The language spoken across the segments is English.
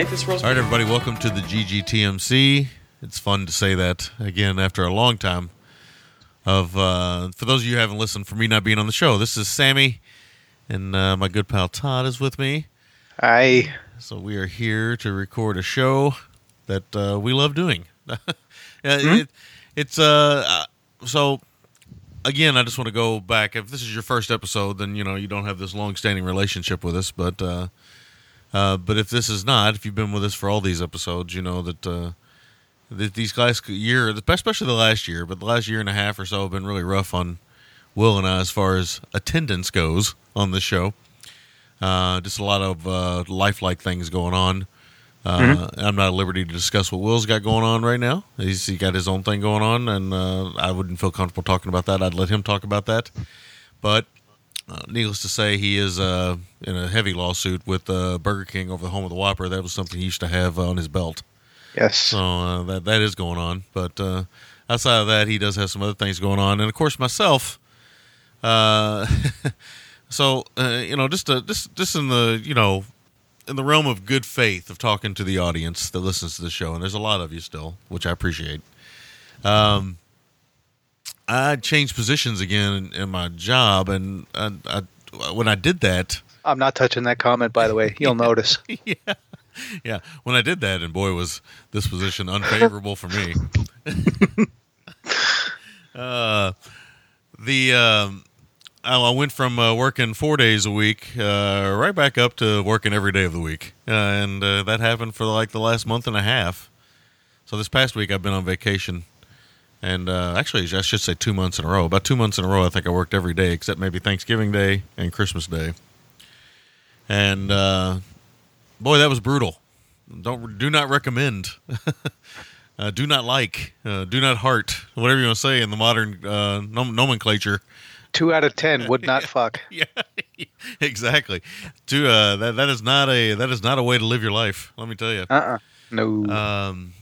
Can I eat this roast All right, everybody, welcome to the GGTMC. It's fun to say that again after a long time. Of uh, for those of you who haven't listened, for me not being on the show, this is Sammy, and uh, my good pal Todd is with me. Hi. So we are here to record a show that uh, we love doing. yeah, it, it's uh, uh, so again. I just want to go back. If this is your first episode, then you know you don't have this long-standing relationship with us. But uh, uh, but if this is not, if you've been with us for all these episodes, you know that uh, that these last year, especially the last year, but the last year and a half or so, have been really rough on Will and I as far as attendance goes on the show. Uh, just a lot of uh, lifelike things going on. Uh, I'm not at liberty to discuss what Will's got going on right now. He's he got his own thing going on, and uh, I wouldn't feel comfortable talking about that. I'd let him talk about that. But uh, needless to say, he is uh, in a heavy lawsuit with uh, Burger King over the home of the Whopper. That was something he used to have on his belt. yes. So uh, that that is going on. But uh, outside of that, he does have some other things going on, and of course myself. Uh, so uh, you know, just uh, just just in the you know, in the realm of good faith of talking to the audience that listens to the show, and there's a lot of you still, which I appreciate. Um, I changed positions again in, in my job, and I, I, when I did that, I'm not touching that comment, by the way. You'll notice. yeah, yeah. When I did that, and boy, was this position unfavorable for me. uh, the um, I I went from uh, working four days a week uh, right back up to working every day of the week, uh, and uh, that happened for like the last month and a half. So this past week, I've been on vacation, and uh, actually, I should say two months in a row. About two months in a row, I think I worked every day except maybe Thanksgiving Day and Christmas Day. And uh, boy, that was brutal. Don't do not recommend. uh, do not like. Uh, do not heart. Whatever you want to say in the modern uh, nom- nomenclature. Two out of ten would not fuck. Yeah, exactly. To uh, that that is not a that is not a way to live your life. Let me tell you. Uh uh No. Um,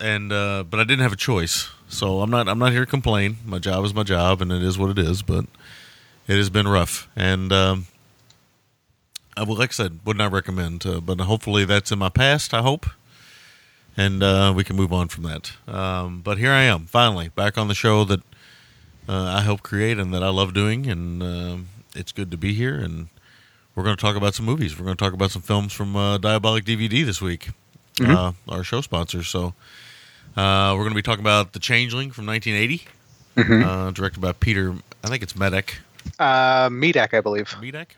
and uh, but I didn't have a choice, so I'm not I'm not here to complain. My job is my job, and it is what it is. But it has been rough, and um, I would like I said would not recommend. Uh, but hopefully that's in my past. I hope, and uh, we can move on from that. Um, but here I am, finally back on the show that uh, I help create and that I love doing, and um it's good to be here. And we're going to talk about some movies. We're going to talk about some films from uh, Diabolik DVD this week, uh, our show sponsor. So uh, we're going to be talking about The Changeling from 1980, uh, directed by Peter. I think it's Medek. Uh, Medak, I believe. Medek.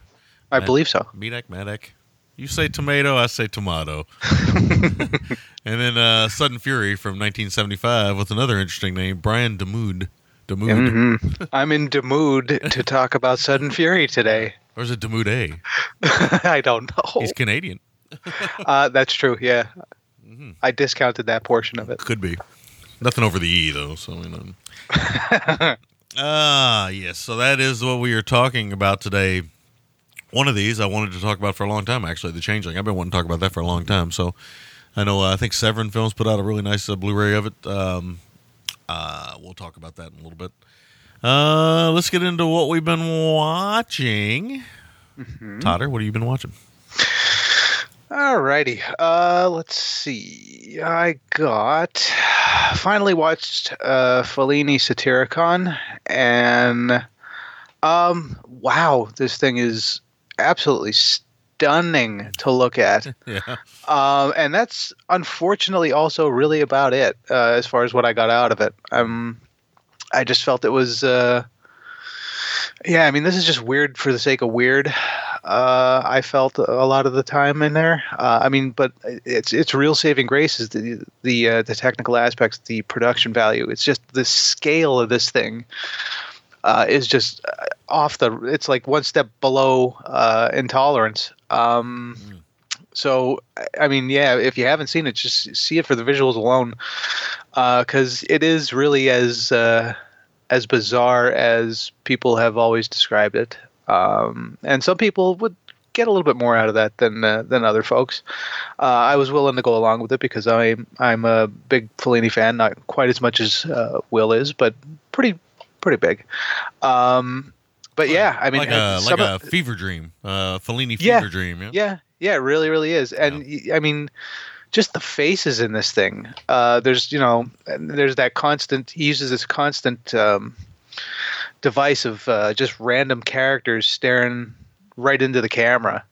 I believe so. Medek. Medek. You say tomato, I say tomato. and then uh, Sudden Fury from 1975 with another interesting name, Brian Damude. Damude. Mhm. I'm in the mood to talk about Sudden Fury today. Or is it Damude A? I don't know. He's Canadian. Uh, that's true. Yeah, Mm-hmm. I discounted that portion of it. Could be. Nothing over the E though. So you know. Ah, yes. So that is what we are talking about today. One of these I wanted to talk about for a long time, actually, The Changeling. I've been wanting to talk about that for a long time. So I know, uh, I think Severin Films put out a really nice uh, Blu ray of it. Um, uh, we'll talk about that in a little bit. Uh, let's get into what we've been watching. Totter, what have you been watching? Alrighty. Uh, let's see. I got finally watched uh, Fellini Satyricon, and um, wow, this thing is absolutely stunning to look at. Yeah. Um, and that's unfortunately also really about it uh, as far as what I got out of it. Um, I just felt it was, uh, yeah. I mean, this is just weird for the sake of weird. Uh, I felt a lot of the time in there. Uh, I mean, but it's it's real saving grace is the the uh, the technical aspects, the production value. It's just the scale of this thing uh, is just uh, off the. It's like one step below uh, intolerance. Um, So, I mean, yeah, if you haven't seen it, just see it for the visuals alone, because it is really as uh, as bizarre as people have always described it. Um, and some people would get a little bit more out of that than uh, than other folks. Uh, I was willing to go along with it because I'm I'm a big Fellini fan, not quite as much as uh, Will is, but pretty pretty big. Um, but yeah, I mean, like a, like a of- fever dream, uh, Fellini fever Yeah. dream. Yeah. yeah, yeah, it really, really is. And y I I mean, just the faces in this thing. Uh, there's, you know, there's that constant. He uses this constant um, device of uh, just random characters staring right into the camera.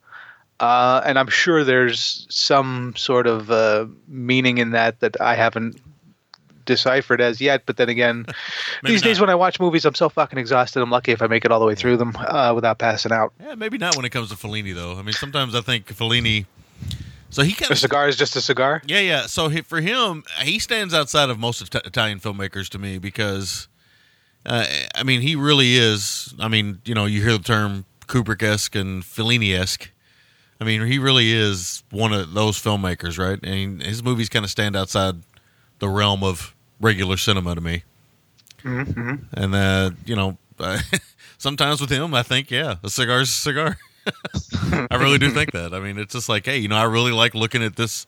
Uh, and I'm sure there's some sort of uh, meaning in that that I haven't deciphered as yet. But then again, these days when I watch movies, I'm so fucking exhausted. I'm lucky if I make it all the way through them uh, without passing out. Yeah, maybe not when it comes to Fellini though. I mean, sometimes I think Fellini. So he kind A of cigar is just a cigar. Yeah, yeah. So he, for him, he stands outside of most Italian filmmakers to me because, uh, I mean, he really is. I mean, you know, you hear the term Kubrick esque and Fellini esque. I mean, he really is one of those filmmakers, right? And his movies kind of stand outside the realm of regular cinema to me. Mm-hmm. And uh, you know, sometimes with him, I think, yeah, a cigar's a cigar. I really do think that. I mean, it's just like, hey, you know, I really like looking at this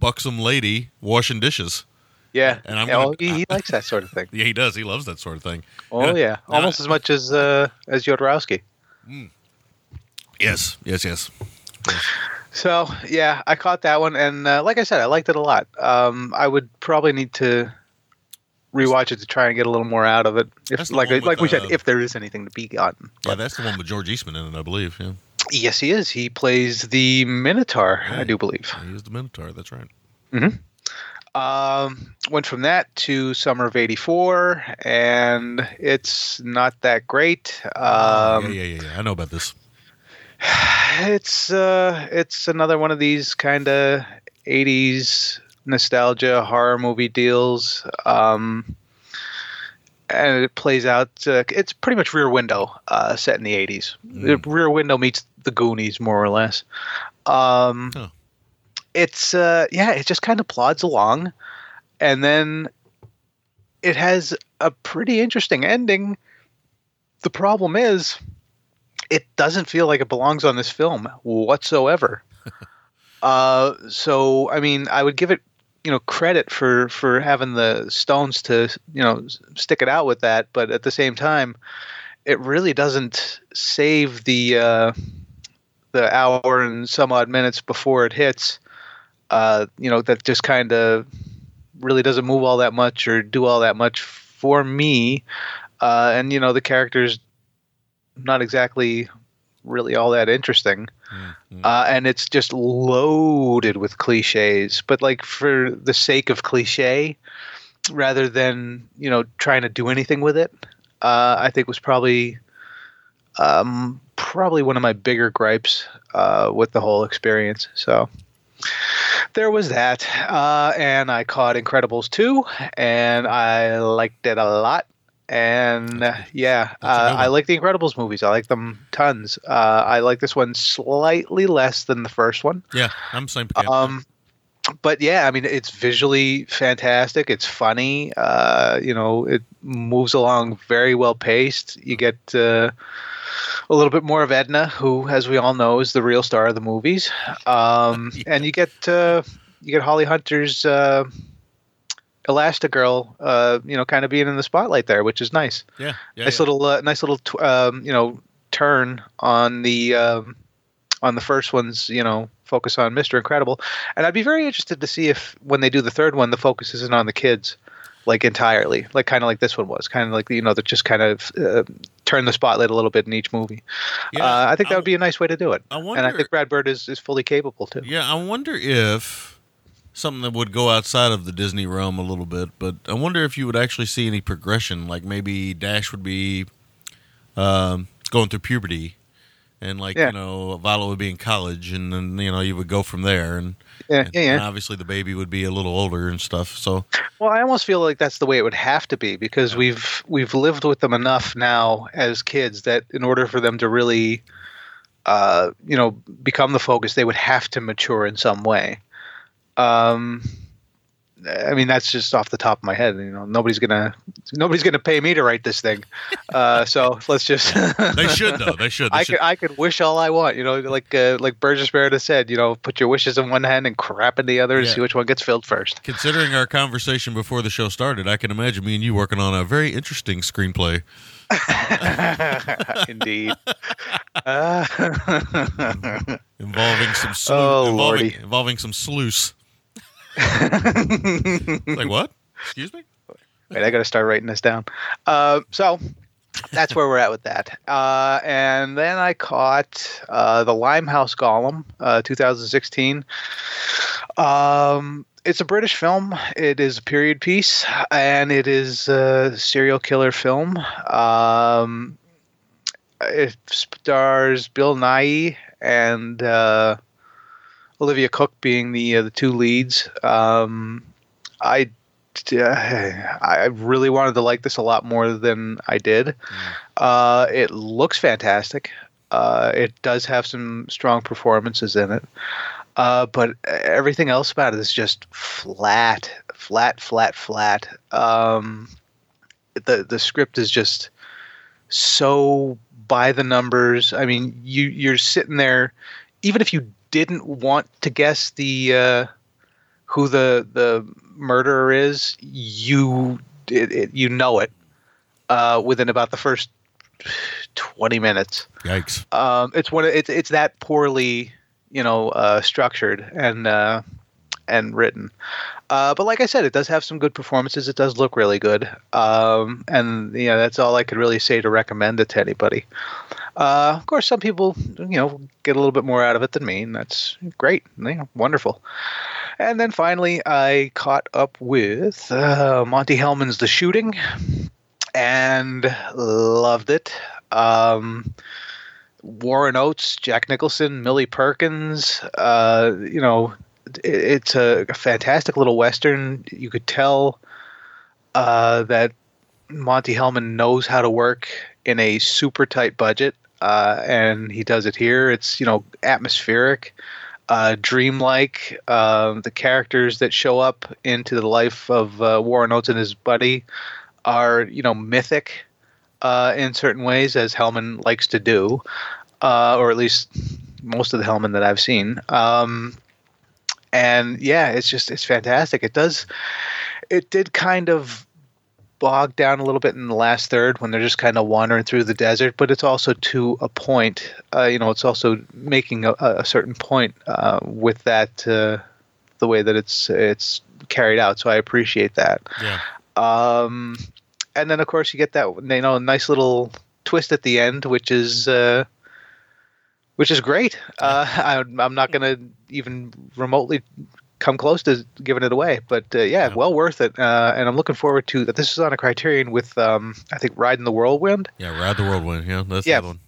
buxom lady washing dishes. Yeah, And I'm yeah, gonna- well, he, he likes that sort of thing. Yeah, he does. He loves that sort of thing. Oh yeah, almost as much as uh, as Jodorowsky. Yes, yes, yes. So yeah, I caught that one, and uh, like I said, I liked it a lot. Um, I would probably need to rewatch it to try and get a little more out of it. If, like with, like we uh, said, if there is anything to be gotten. Yeah, that's the one with George Eastman in it, I believe. Yeah, Yes, he is. He plays the Minotaur, I do believe. he is the Minotaur. That's right. Um, went from that to Summer of '84, and it's not that great. Um, yeah, yeah, yeah, yeah. I know about this. it's uh it's another one of these kind of 80s nostalgia horror movie deals um and it plays out uh, it's pretty much rear window uh set in the 80s The rear window meets the goonies more or less um Huh. It's uh yeah it just kind of plods along and then it has a pretty interesting ending the problem is it doesn't feel like it belongs on this film whatsoever. uh, so I mean, I would give it, you know, credit for for having the stones to you know stick it out with that, but at the same time, it really doesn't save the uh, the hour and some odd minutes before it hits. Uh, you know, that just kind of really doesn't move all that much or do all that much for me. Uh, and you know, the characters not exactly really all that interesting. Uh, and it's just loaded with cliches, but like for the sake of cliche, rather than you know trying to do anything with it, uh, I think was probably um, probably one of my bigger gripes uh, with the whole experience. So there was that, uh, and I caught Incredibles two, and I liked it a lot. And uh, yeah, uh, I like the Incredibles movies. I like them tons. Uh, I like this one slightly less than the first one. Yeah, I'm same. Yeah. Um, but yeah, I mean, it's visually fantastic. It's funny. Uh, you know, it moves along very well paced. You get uh, a little bit more of Edna, who, as we all know, is the real star of the movies. Um, Yeah. And you get uh, you get Holly Hunter's uh, Elastigirl, uh, you know, kind of being in the spotlight there, which is nice. Yeah, yeah, nice yeah. little, uh, nice little, tw- um, you know, turn on the um, on the first one's, you know, focus on Mister Incredible. And I'd be very interested to see if when they do the third one, the focus isn't on the kids, like entirely, like kind of like this one was, kind of like you know, they're just kind of uh, turn the spotlight a little bit in each movie. Yeah, uh, I think that I- would be a nice way to do it. I wonder, and I think Brad Bird is, is fully capable too. Yeah, I wonder if something that would go outside of the Disney realm a little bit, but I wonder if you would actually see any progression. Like maybe Dash would be um, going through puberty, and like Yeah. you know, Violet would be in college, and then you know you would go from there, and, Yeah, and, yeah, yeah. and obviously the baby would be a little older and stuff. So Well, I almost feel like that's the way it would have to be because we've we've lived with them enough now as kids that in order for them to really, uh, you know, become the focus, they would have to mature in some way. Um, I mean, that's just off the top of my head. You know, nobody's gonna nobody's gonna pay me to write this thing, uh, so let's just. they should though. They should. They I should. could I could wish all I want, you know, like uh, like Burgess Meredith said, you know, put your wishes in one hand and crap in the other, and see which one gets filled first. Considering our conversation before the show started, I can imagine me and you working on a very interesting screenplay. Indeed. Uh, involving some slu- Oh, involving, involving some sluice. like what? Excuse me? wait, I got to start writing this down. Uh, so that's where we're at with that. Uh, and then I caught uh, the Limehouse Golem, uh, 2016. Um, it's a British film. It is a period piece, and it is a serial killer film. Um, it stars Bill Nighy and uh, Olivia Cooke being the uh, the two leads. Um, I I really wanted to like this a lot more than I did. Uh, it looks fantastic. Uh, it does have some strong performances in it. Uh, but everything else about it is just flat, flat, flat, flat. Um, the the script is just so by the numbers. I mean, you you're sitting there, even if you didn't want to guess the uh, who the the murderer is, you it, it, you know it uh, within about the first twenty minutes. Yikes. Um, it's one. of- It's it's that poorly, you know, uh, structured and uh, and written. Uh, but like I said, it does have some good performances. It does look really good. Um, and you know, that's all I could really say to recommend it to anybody. Uh, of course, some people, you know, get a little bit more out of it than me, and that's great. You know, wonderful. And then finally, I caught up with uh, Monte Hellman's The Shooting, and loved it. Um, Warren Oates, Jack Nicholson, Millie Perkins. Uh, you know, it, it's a, fantastic little western. You could tell uh, that Monte Hellman knows how to work in a super tight budget, uh, and he does it here. It's you know atmospheric, uh, dreamlike. Um the characters that show up into the life of uh, Warren Oates and his buddy are you know mythic uh, in certain ways, as Hellman likes to do, uh, or at least most of the Hellman that I've seen. Um, and yeah, it's just it's fantastic. It does, it did kind of bog down a little bit in the last third when they're just kind of wandering through the desert, but it's also to a point. Uh, you know, it's also making a, a certain point uh, with that uh, the way that it's it's carried out. So I appreciate that. Yeah. Um, and then of course you get that you know nice little twist at the end, which is uh, which is great. Uh, I, I'm not going to even remotely come close to giving it away, but uh, yeah, Yeah. well worth it. Uh, and I'm looking forward to that. This is on a Criterion with um, I think Riding the Whirlwind, Yeah, Ride the Whirlwind. Yeah, that's Yeah. the one.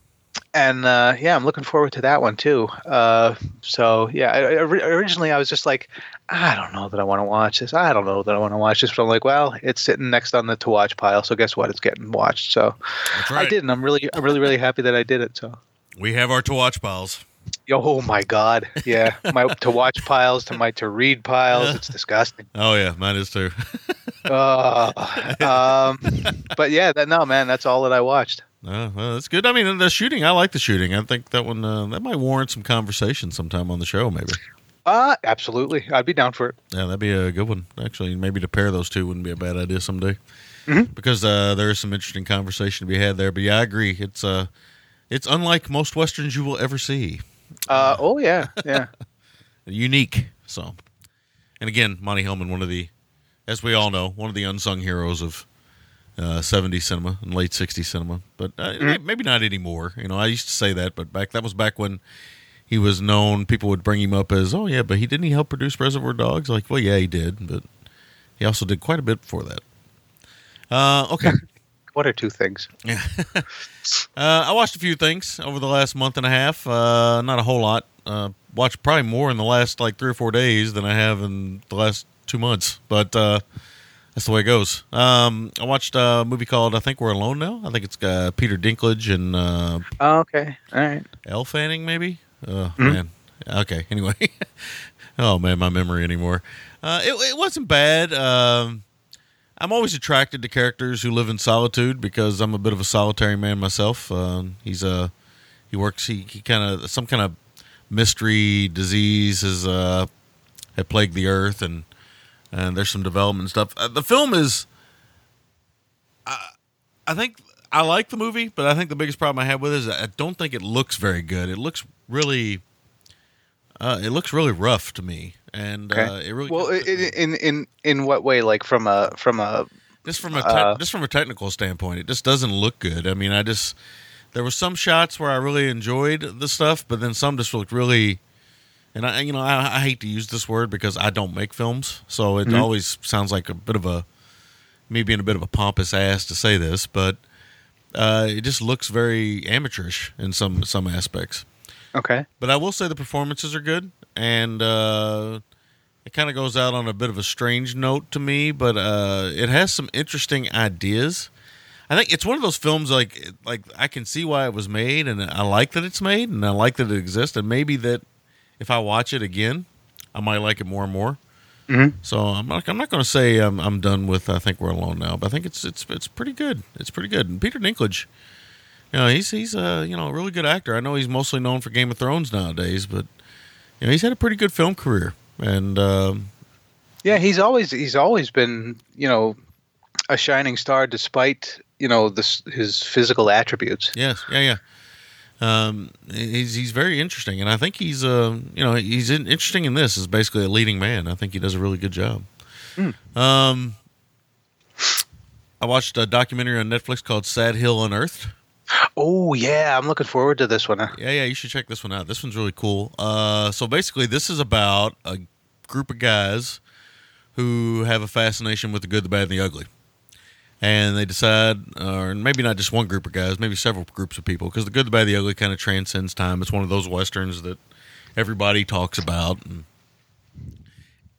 and uh, yeah, I'm looking forward to that one too. Uh, so yeah, I, I, originally I was just like, I don't know that I want to watch this. I don't know that I want to watch this, but I'm like, well, it's sitting next on the to watch pile, so guess what? It's getting watched. So right. I did, and I'm really, I'm really, really happy that I did it. So We have our to watch piles. Oh my god, yeah. My to watch piles to my to read piles. It's disgusting. Oh yeah, mine is too. Uh, um, but yeah, that, no man, that's all that I watched. Uh, well, that's good. I mean, the shooting, I like the shooting. I think that one uh, that might warrant some conversation sometime on the show, maybe. Uh, absolutely, I'd be down for it. Yeah, that'd be a good one. Actually, maybe to pair those two wouldn't be a bad idea someday, Mhm. because uh, there is some interesting conversation to be had there. But yeah, I agree. It's uh, it's unlike most westerns you will ever see. Uh, oh yeah, yeah. Unique. So, and again, Monte Hellman, one of the, as we all know, one of the unsung heroes of uh, 70s cinema and late 60s cinema. But uh, Mhm. maybe not anymore. You know, I used to say that, but back that was back when he was known. People would bring him up as, oh yeah, but he didn't he help produce Reservoir Dogs? Like, well, yeah, he did, but he also did quite a bit before that. Uh, okay. What are two things? Yeah. uh, I watched a few things over the last month and a half. Uh, not a whole lot. Uh, watched probably more in the last like three or four days than I have in the last two months. But uh, that's the way it goes. Um, I watched a movie called I Think We're Alone Now. I think it's got Peter Dinklage and uh, Oh, okay, all right. Elle Fanning, maybe. Oh Mhm. man. Okay. Anyway. oh man, my memory anymore. Uh, it, it wasn't bad. Um, I'm always attracted to characters who live in solitude because I'm a bit of a solitary man myself. Um, he's a he works. He, he kind of some kind of mystery disease has uh, had plagued the earth, and and there's some development stuff. Uh, the film is. I, I think I like the movie, but I think the biggest problem I have with it is I don't think it looks very good. It looks really, uh, it looks really rough to me, and Okay. uh, it really Well, i- i- in in in what way? Like from a from a just from a te- uh, just from a technical standpoint, it just doesn't look good. I mean, I just there were some shots where I really enjoyed the stuff, but then some just looked really. And I, you know, I, I hate to use this word because I don't make films, so it Mhm. always sounds like a bit of a me being a bit of a pompous ass to say this, but uh, it just looks very amateurish in some some aspects. okay. But I will say the performances are good, and uh, it kind of goes out on a bit of a strange note to me. But uh, it has some interesting ideas. I think it's one of those films like like I can see why it was made, and I like that it's made, and I like that it exists, and maybe that if I watch it again, I might like it more and more. Mhm. So I'm not I'm not going to say I'm I'm done with I think we're alone now, but I think it's it's it's pretty good. It's pretty good. And Peter Dinklage, you know, he's he's a you know a really good actor. I know he's mostly known for Game of Thrones nowadays, but you know he's had a pretty good film career. And um, Yeah, he's always he's always been you know a shining star despite you know this his physical attributes. yes, yeah, yeah. Um, he's he's very interesting, and I think he's uh you know he's in, interesting in this as basically a leading man. I think he does a really good job. Hmm. Um, I watched a documentary on Netflix called "Sad Hill Unearthed." Oh yeah, I'm looking forward to this one. Yeah, yeah, you should check this one out. This one's really cool. Uh, so basically, this is about a group of guys who have a fascination with the good, the bad, and the ugly. And they decide, or maybe not just one group of guys, maybe several groups of people, because the good, the bad, the ugly kind of transcends time. It's one of those westerns that everybody talks about. And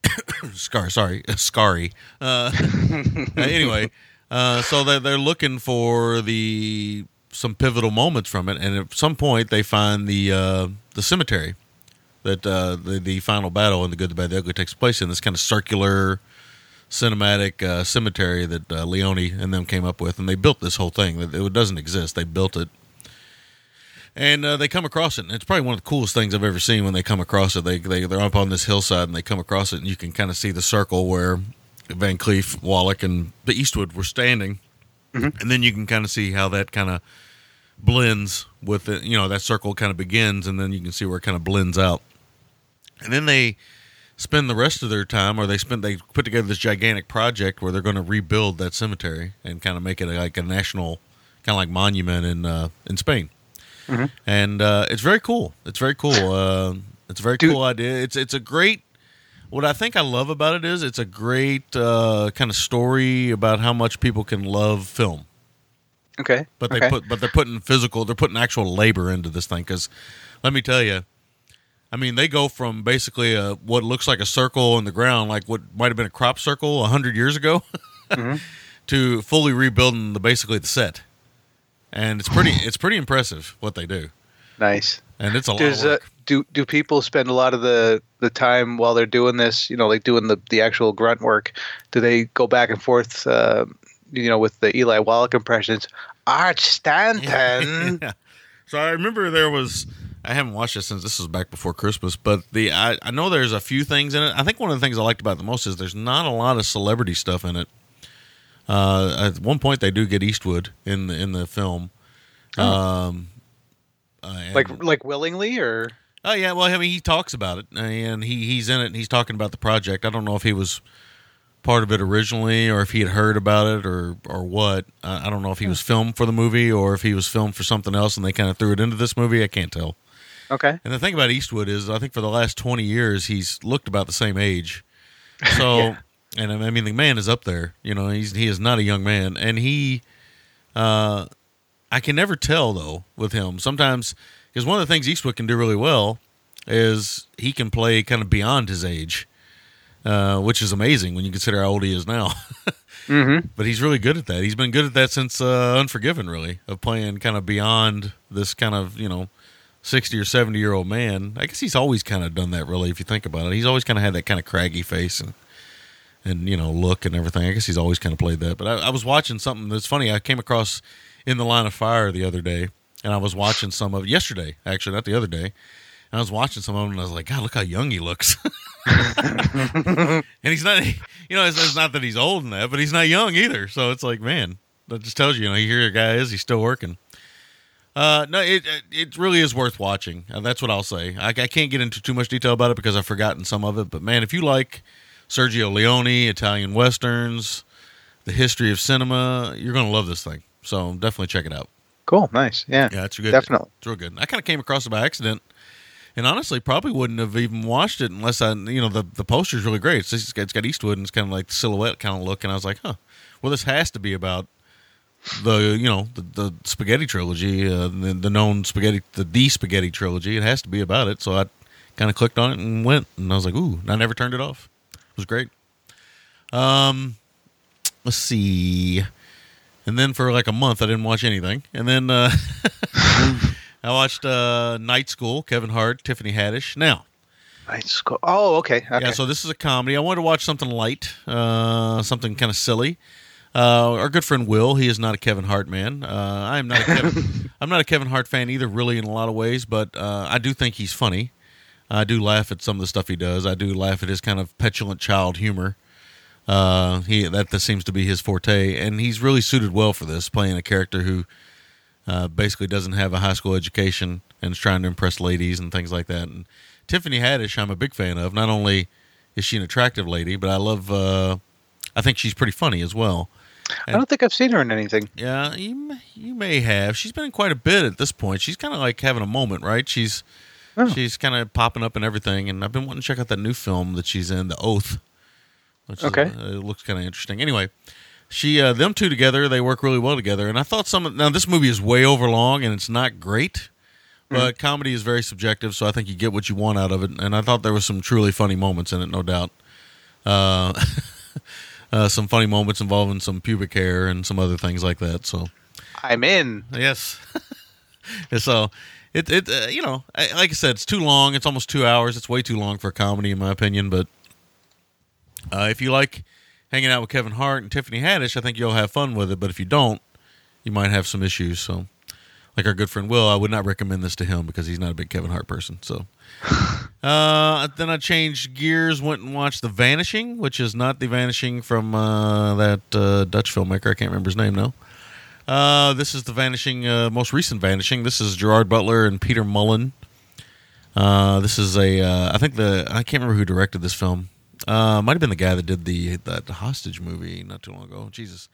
Scar, sorry, Scary. Uh, anyway, uh, so they're, they're looking for the some pivotal moments from it, and at some point they find the uh, the cemetery that uh, the the final battle in the good, the bad, the ugly takes place in. This kind of circular cinematic uh, cemetery that uh, Leone and them came up with, and they built this whole thing. That it doesn't exist. They built it, and uh, they come across it. And it's probably one of the coolest things I've ever seen. When they come across it, they they they're up on this hillside and they come across it, and you can kind of see the circle where Van Cleef, Wallach, and the Eastwood were standing, and then you can kind of see how that kind of blends with it. You know, that circle kind of begins, and then you can see where it kind of blends out. And then they spend the rest of their time, or they spend they put together this gigantic project where they're going to rebuild that cemetery and kind of make it like a national, kind of like monument in uh, in Spain. And uh, it's very cool. It's very cool. Uh, it's a very Dude. cool idea. It's it's a great. What I think I love about it is it's a great uh, kind of story about how much people can love film Okay, but they okay. put but they're putting physical they're putting actual labor into this thing because let me tell you i mean they go from basically a what looks like a circle in the ground like what might have been a crop circle 100 years ago Mm-hmm. to fully rebuilding the basically the set and it's pretty it's pretty impressive what they do nice. and it's a lot There's of a work do do people spend a lot of the the time while they're doing this? You know, like doing the the actual grunt work. Do they go back and forth? Uh, you know, with the Eli Wallach impressions. Arch Stanton. yeah. So I remember there was. I haven't watched it since this was back before Christmas, but the I, I know there's a few things in it. I think one of the things I liked about it the most is there's not a lot of celebrity stuff in it. Uh, at one point, they do get Eastwood in the in the film. Um, uh, like like willingly or Oh yeah, well, I mean, he talks about it, and he he's in it, and he's talking about the project. I don't know if he was part of it originally, or if he had heard about it, or or what. I I don't know if he was filmed for the movie, or if he was filmed for something else, and they kind of threw it into this movie. I can't tell. okay. And the thing about Eastwood is, I think for the last twenty years, he's looked about the same age. So, Yeah. and I mean, the man is up there. You know, he's he is not a young man, and he, uh, I can never tell though with him. Sometimes because one of the things Eastwood can do really well is he can play kind of beyond his age, uh, which is amazing when you consider how old he is now. Mm-hmm. but he's really good at that. He's been good at that since uh, Unforgiven, really, of playing kind of beyond this kind of you know sixty or seventy year old man. I guess he's always kind of done that, really, if you think about it. He's always kind of had that kind of craggy face and and you know look and everything. I guess he's always kind of played that. But I, I was watching something that's funny. I came across in the line of fire the other day, and I was watching some of yesterday, actually, not the other day. And I was watching some of them, and I was like, God, look how young he looks. and he's not, you know, it's, it's not that he's old in that, but he's not young either. So it's like, man, that just tells you, you know, here a guy is, he's still working. Uh, no, it it- really is worth watching. Uh, that's what I'll say. I, I can't get into too much detail about it because I've forgotten some of it. But man, if you like Sergio Leone, Italian westerns, the history of cinema, you're gonna love this thing. So definitely check it out. Cool. Nice. Yeah. Yeah, it's good. Definitely. It's real good. I kind of came across it by accident, and honestly, probably wouldn't have even watched it unless I, you know, the the poster's really great. It's, it's got, it's got Eastwood and it's kind of like silhouette kind of look, and I was like, huh, well, this has to be about the you know the, the spaghetti trilogy, uh, the, the known spaghetti, the D spaghetti trilogy. It has to be about it. So I kind of clicked on it and went, and I was like, ooh, and I never turned it off. It was great. Um, let's see. And then for like a month, I didn't watch anything. And then uh, I watched uh, Night School, Kevin Hart, Tiffany Haddish. Now, Nice. Cool. Oh, okay. Okay. yeah, so this is a comedy. I wanted to watch something light, uh, something kind of silly. Uh, our good friend Will, he is not a Kevin Hart man. Uh, I am not. A Kevin, I'm not a Kevin Hart fan either, really, in a lot of ways. But uh, I do think he's funny. I do laugh at some of the stuff he does. I do laugh at his kind of petulant child humor. Uh, he that that seems to be his forte, and he's really suited well for this, playing a character who uh, basically doesn't have a high school education and is trying to impress ladies and things like that. And Tiffany Haddish, I'm a big fan of. Not only is she an attractive lady, but I love. Uh, I think she's pretty funny as well. I don't think I've seen her in anything. Yeah, you may- you may have. She's been in quite a bit at this point. She's kind of like having a moment, right? She's Oh. she's kind of popping up and everything. And I've been wanting to check out that new film that she's in, The Oath. Which Okay. is, uh, it looks kind of interesting. Anyway, she uh, them two together, they work really well together. And I thought some of, now this movie is way over long and it's not great. But comedy is very subjective, so I think you get what you want out of it. And I thought there was some truly funny moments in it, no doubt. Uh, uh, some funny moments involving some pubic hair and some other things like that. So I'm in. yes, so it it uh, you know I, like I said, it's too long. It's almost two hours. It's way too long for a comedy, in my opinion. But uh, if you like hanging out with Kevin Hart and Tiffany Haddish, I think you'll have fun with it. But if you don't, you might have some issues. So. Like our good friend Will, I would not recommend this to him because he's not a big Kevin Hart person. So, uh, then I changed gears, went and watched The Vanishing, which is not The Vanishing from uh, that uh, Dutch filmmaker. I can't remember his name now. Uh, this is The Vanishing, uh, most recent Vanishing. This is Gerard Butler and Peter Mullan. Uh, this is a, uh, I think the, I can't remember who directed this film. Uh, might have been the guy that did the, the hostage movie not too long ago. Jesus,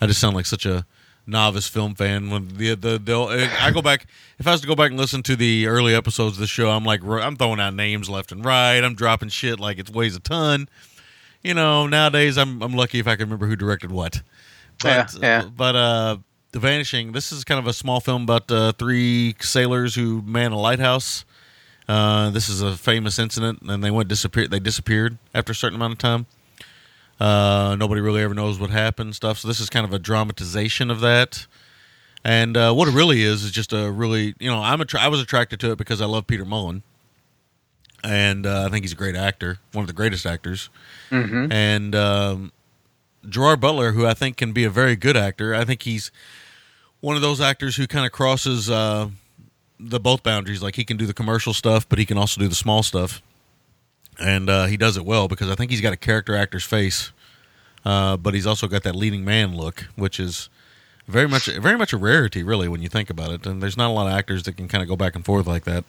I just sound like such a novice film fan. When the the, the I go back, if I was to go back and listen to the early episodes of the show, I'm like I'm throwing out names left and right. I'm dropping shit like it weighs a ton. You know, nowadays I'm I'm lucky if I can remember who directed what. But, Yeah, yeah. But uh, the Vanishing. This is kind of a small film about uh, three sailors who man a lighthouse. Uh, this is a famous incident, and they went disappear. They disappeared after a certain amount of time. Uh, nobody really ever knows what happened, stuff. So this is kind of a dramatization of that. And uh, what it really is is just a really, you know, I'm attra- I was attracted to it because I love Peter Mullan, and uh, I think he's a great actor, one of the greatest actors. Mm-hmm. And um, Gerard Butler, who I think can be a very good actor, I think he's one of those actors who kind of crosses uh, the both boundaries. Like he can do the commercial stuff, but he can also do the small stuff, and uh, he does it well because I think he's got a character actor's face, uh, but he's also got that leading man look, which is very much very much a rarity, really, when you think about it. And there's not a lot of actors that can kind of go back and forth like that.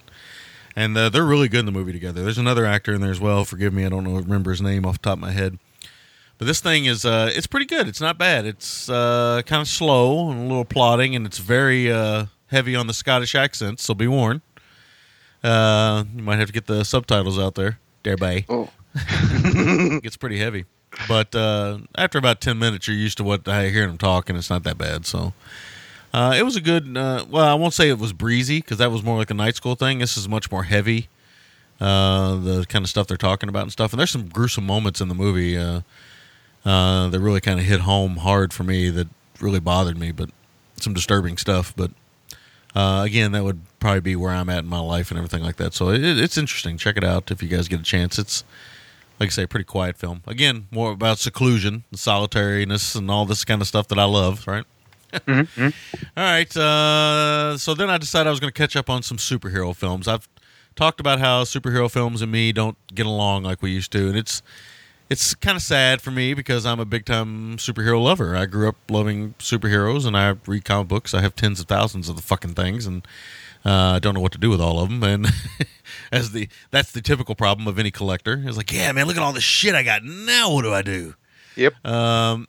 And uh, they're really good in the movie together. There's another actor in there as well. Forgive me, I don't know remember his name off the top of my head. But this thing is uh, it's pretty good. It's not bad. It's uh, kind of slow and a little plodding, and it's very uh, heavy on the Scottish accent. So be warned. Uh, you might have to get the subtitles out there. Thereby, Oh. it gets pretty heavy. But uh, after about ten minutes, you're used to what I hear them talking. it's not that bad. So uh, it was a good. Uh, well, I won't say it was breezy because that was more like a night school thing. This is much more heavy. Uh, the kind of stuff they're talking about and stuff, and there's some gruesome moments in the movie uh, uh, that really kind of hit home hard for me. That really bothered me, but some disturbing stuff. But uh, again, that would probably be where I'm at in my life and everything like that. So it, it's interesting. Check it out if you guys get a chance. It's like I say, a pretty quiet film. Again, more about seclusion, and solitariness, and all this kind of stuff that I love. Right. Mm-hmm. All right. Uh, so then I decided I was going to catch up on some superhero films. I've talked about how superhero films and me don't get along like we used to, and it's it's kind of sad for me because I'm a big time superhero lover. I grew up loving superheroes, and I read comic books. I have tens of thousands of the fucking things, and uh, I don't know what to do with all of them. And as the that's the typical problem of any collector. It's like, yeah, man, look at all the shit I got. Now what do I do? Yep. Um,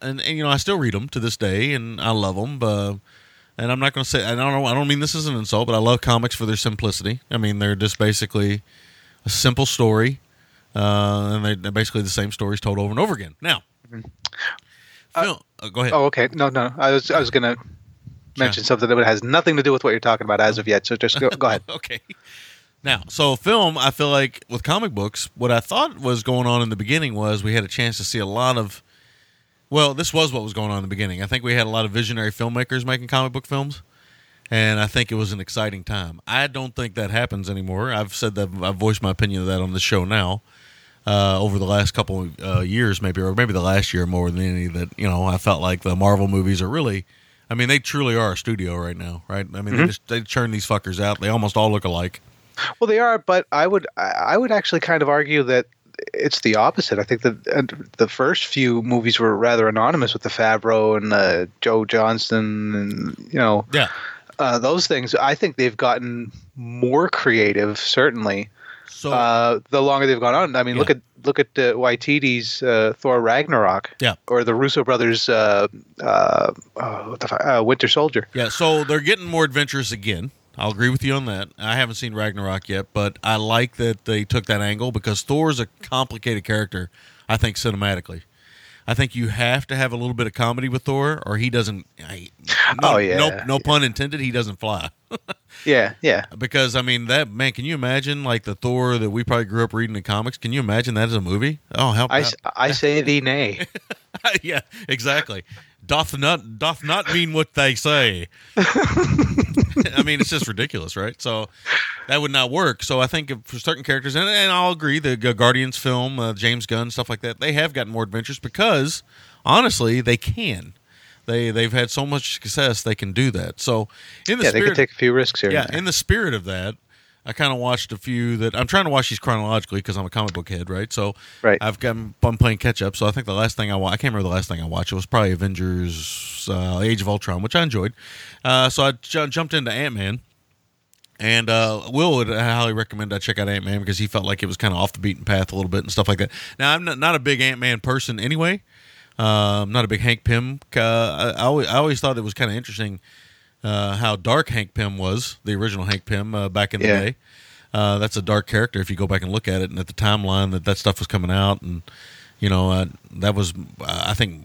and, and you know, I still read them to this day, and I love them. Uh, and I'm not going to say I don't know. I don't mean this as an insult, but I love comics for their simplicity. I mean, they're just basically a simple story, uh, and they- they're basically the same stories told over and over again. Now, Phil, uh, go ahead. Oh, okay. No, no. I was I was gonna mention something that has nothing to do with what you're talking about as of yet. So just go, go ahead. okay. Now, so film, I feel like with comic books, what I thought was going on in the beginning was we had a chance to see a lot of. Well, this was what was going on in the beginning. I think we had a lot of visionary filmmakers making comic book films, and I think it was an exciting time. I don't think that happens anymore. I've said that I've voiced my opinion of that on the show now. Uh, over the last couple of uh, years, maybe, or maybe the last year more than any, that you know, I felt like the Marvel movies are really. I mean, they truly are a studio right now, right? I mean, they just they churn these fuckers out. They almost all look alike. Well, they are, but I would I would actually kind of argue that it's the opposite. I think that the first few movies were rather anonymous with the Favreau and uh, Joe Johnston and you know Yeah. uh, those things. I think they've gotten more creative, certainly. So uh, the longer they've gone on. I mean, look at look at uh, Waititi's uh, Thor Ragnarok, Yeah. or the Russo brothers' uh, uh, uh, the uh, Winter Soldier. yeah, so they're getting more adventurous again. I'll agree with you on that. I haven't seen Ragnarok yet, but I like that they took that angle because Thor's a complicated character. I think cinematically. I think you have to have a little bit of comedy with Thor, or he doesn't. I, no, Oh, yeah. no, no pun intended. He doesn't fly Yeah, yeah. because I mean that man. Can you imagine like the Thor that we probably grew up reading in comics? Can you imagine that as a movie? Oh, help! Uh, I say thee nay. yeah, exactly. Doth not doth not mean what they say. I mean, it's just ridiculous, right? So that would not work. So I think for certain characters, and, and I'll agree, the Guardians film, uh, James Gunn, stuff like that, they have gotten more adventures because honestly, they can. They they've had so much success, they can do that. So in the yeah, they spirit, could take a few risks here. yeah, in the spirit of that, I kind of watched a few that I'm trying to watch these chronologically because I'm a comic book head, right? So Right. I've got I'm playing catch up. So I think the last thing I watched, I can't remember the last thing I watched. It was probably Avengers: uh, Age of Ultron, which I enjoyed. Uh, so I jumped into Ant Man. And uh, Will would highly recommend I check out Ant Man because he felt like it was kind of off the beaten path a little bit and stuff like that. Now I'm not, not a big Ant Man person anyway. Um, not a big Hank Pym. Uh, I, I, always, I always thought it was kind of interesting uh, how dark Hank Pym was, the original Hank Pym uh, back in the Yeah. day. Uh, that's a dark character if you go back and look at it, and at the timeline that that stuff was coming out, and you know uh, that was uh, I think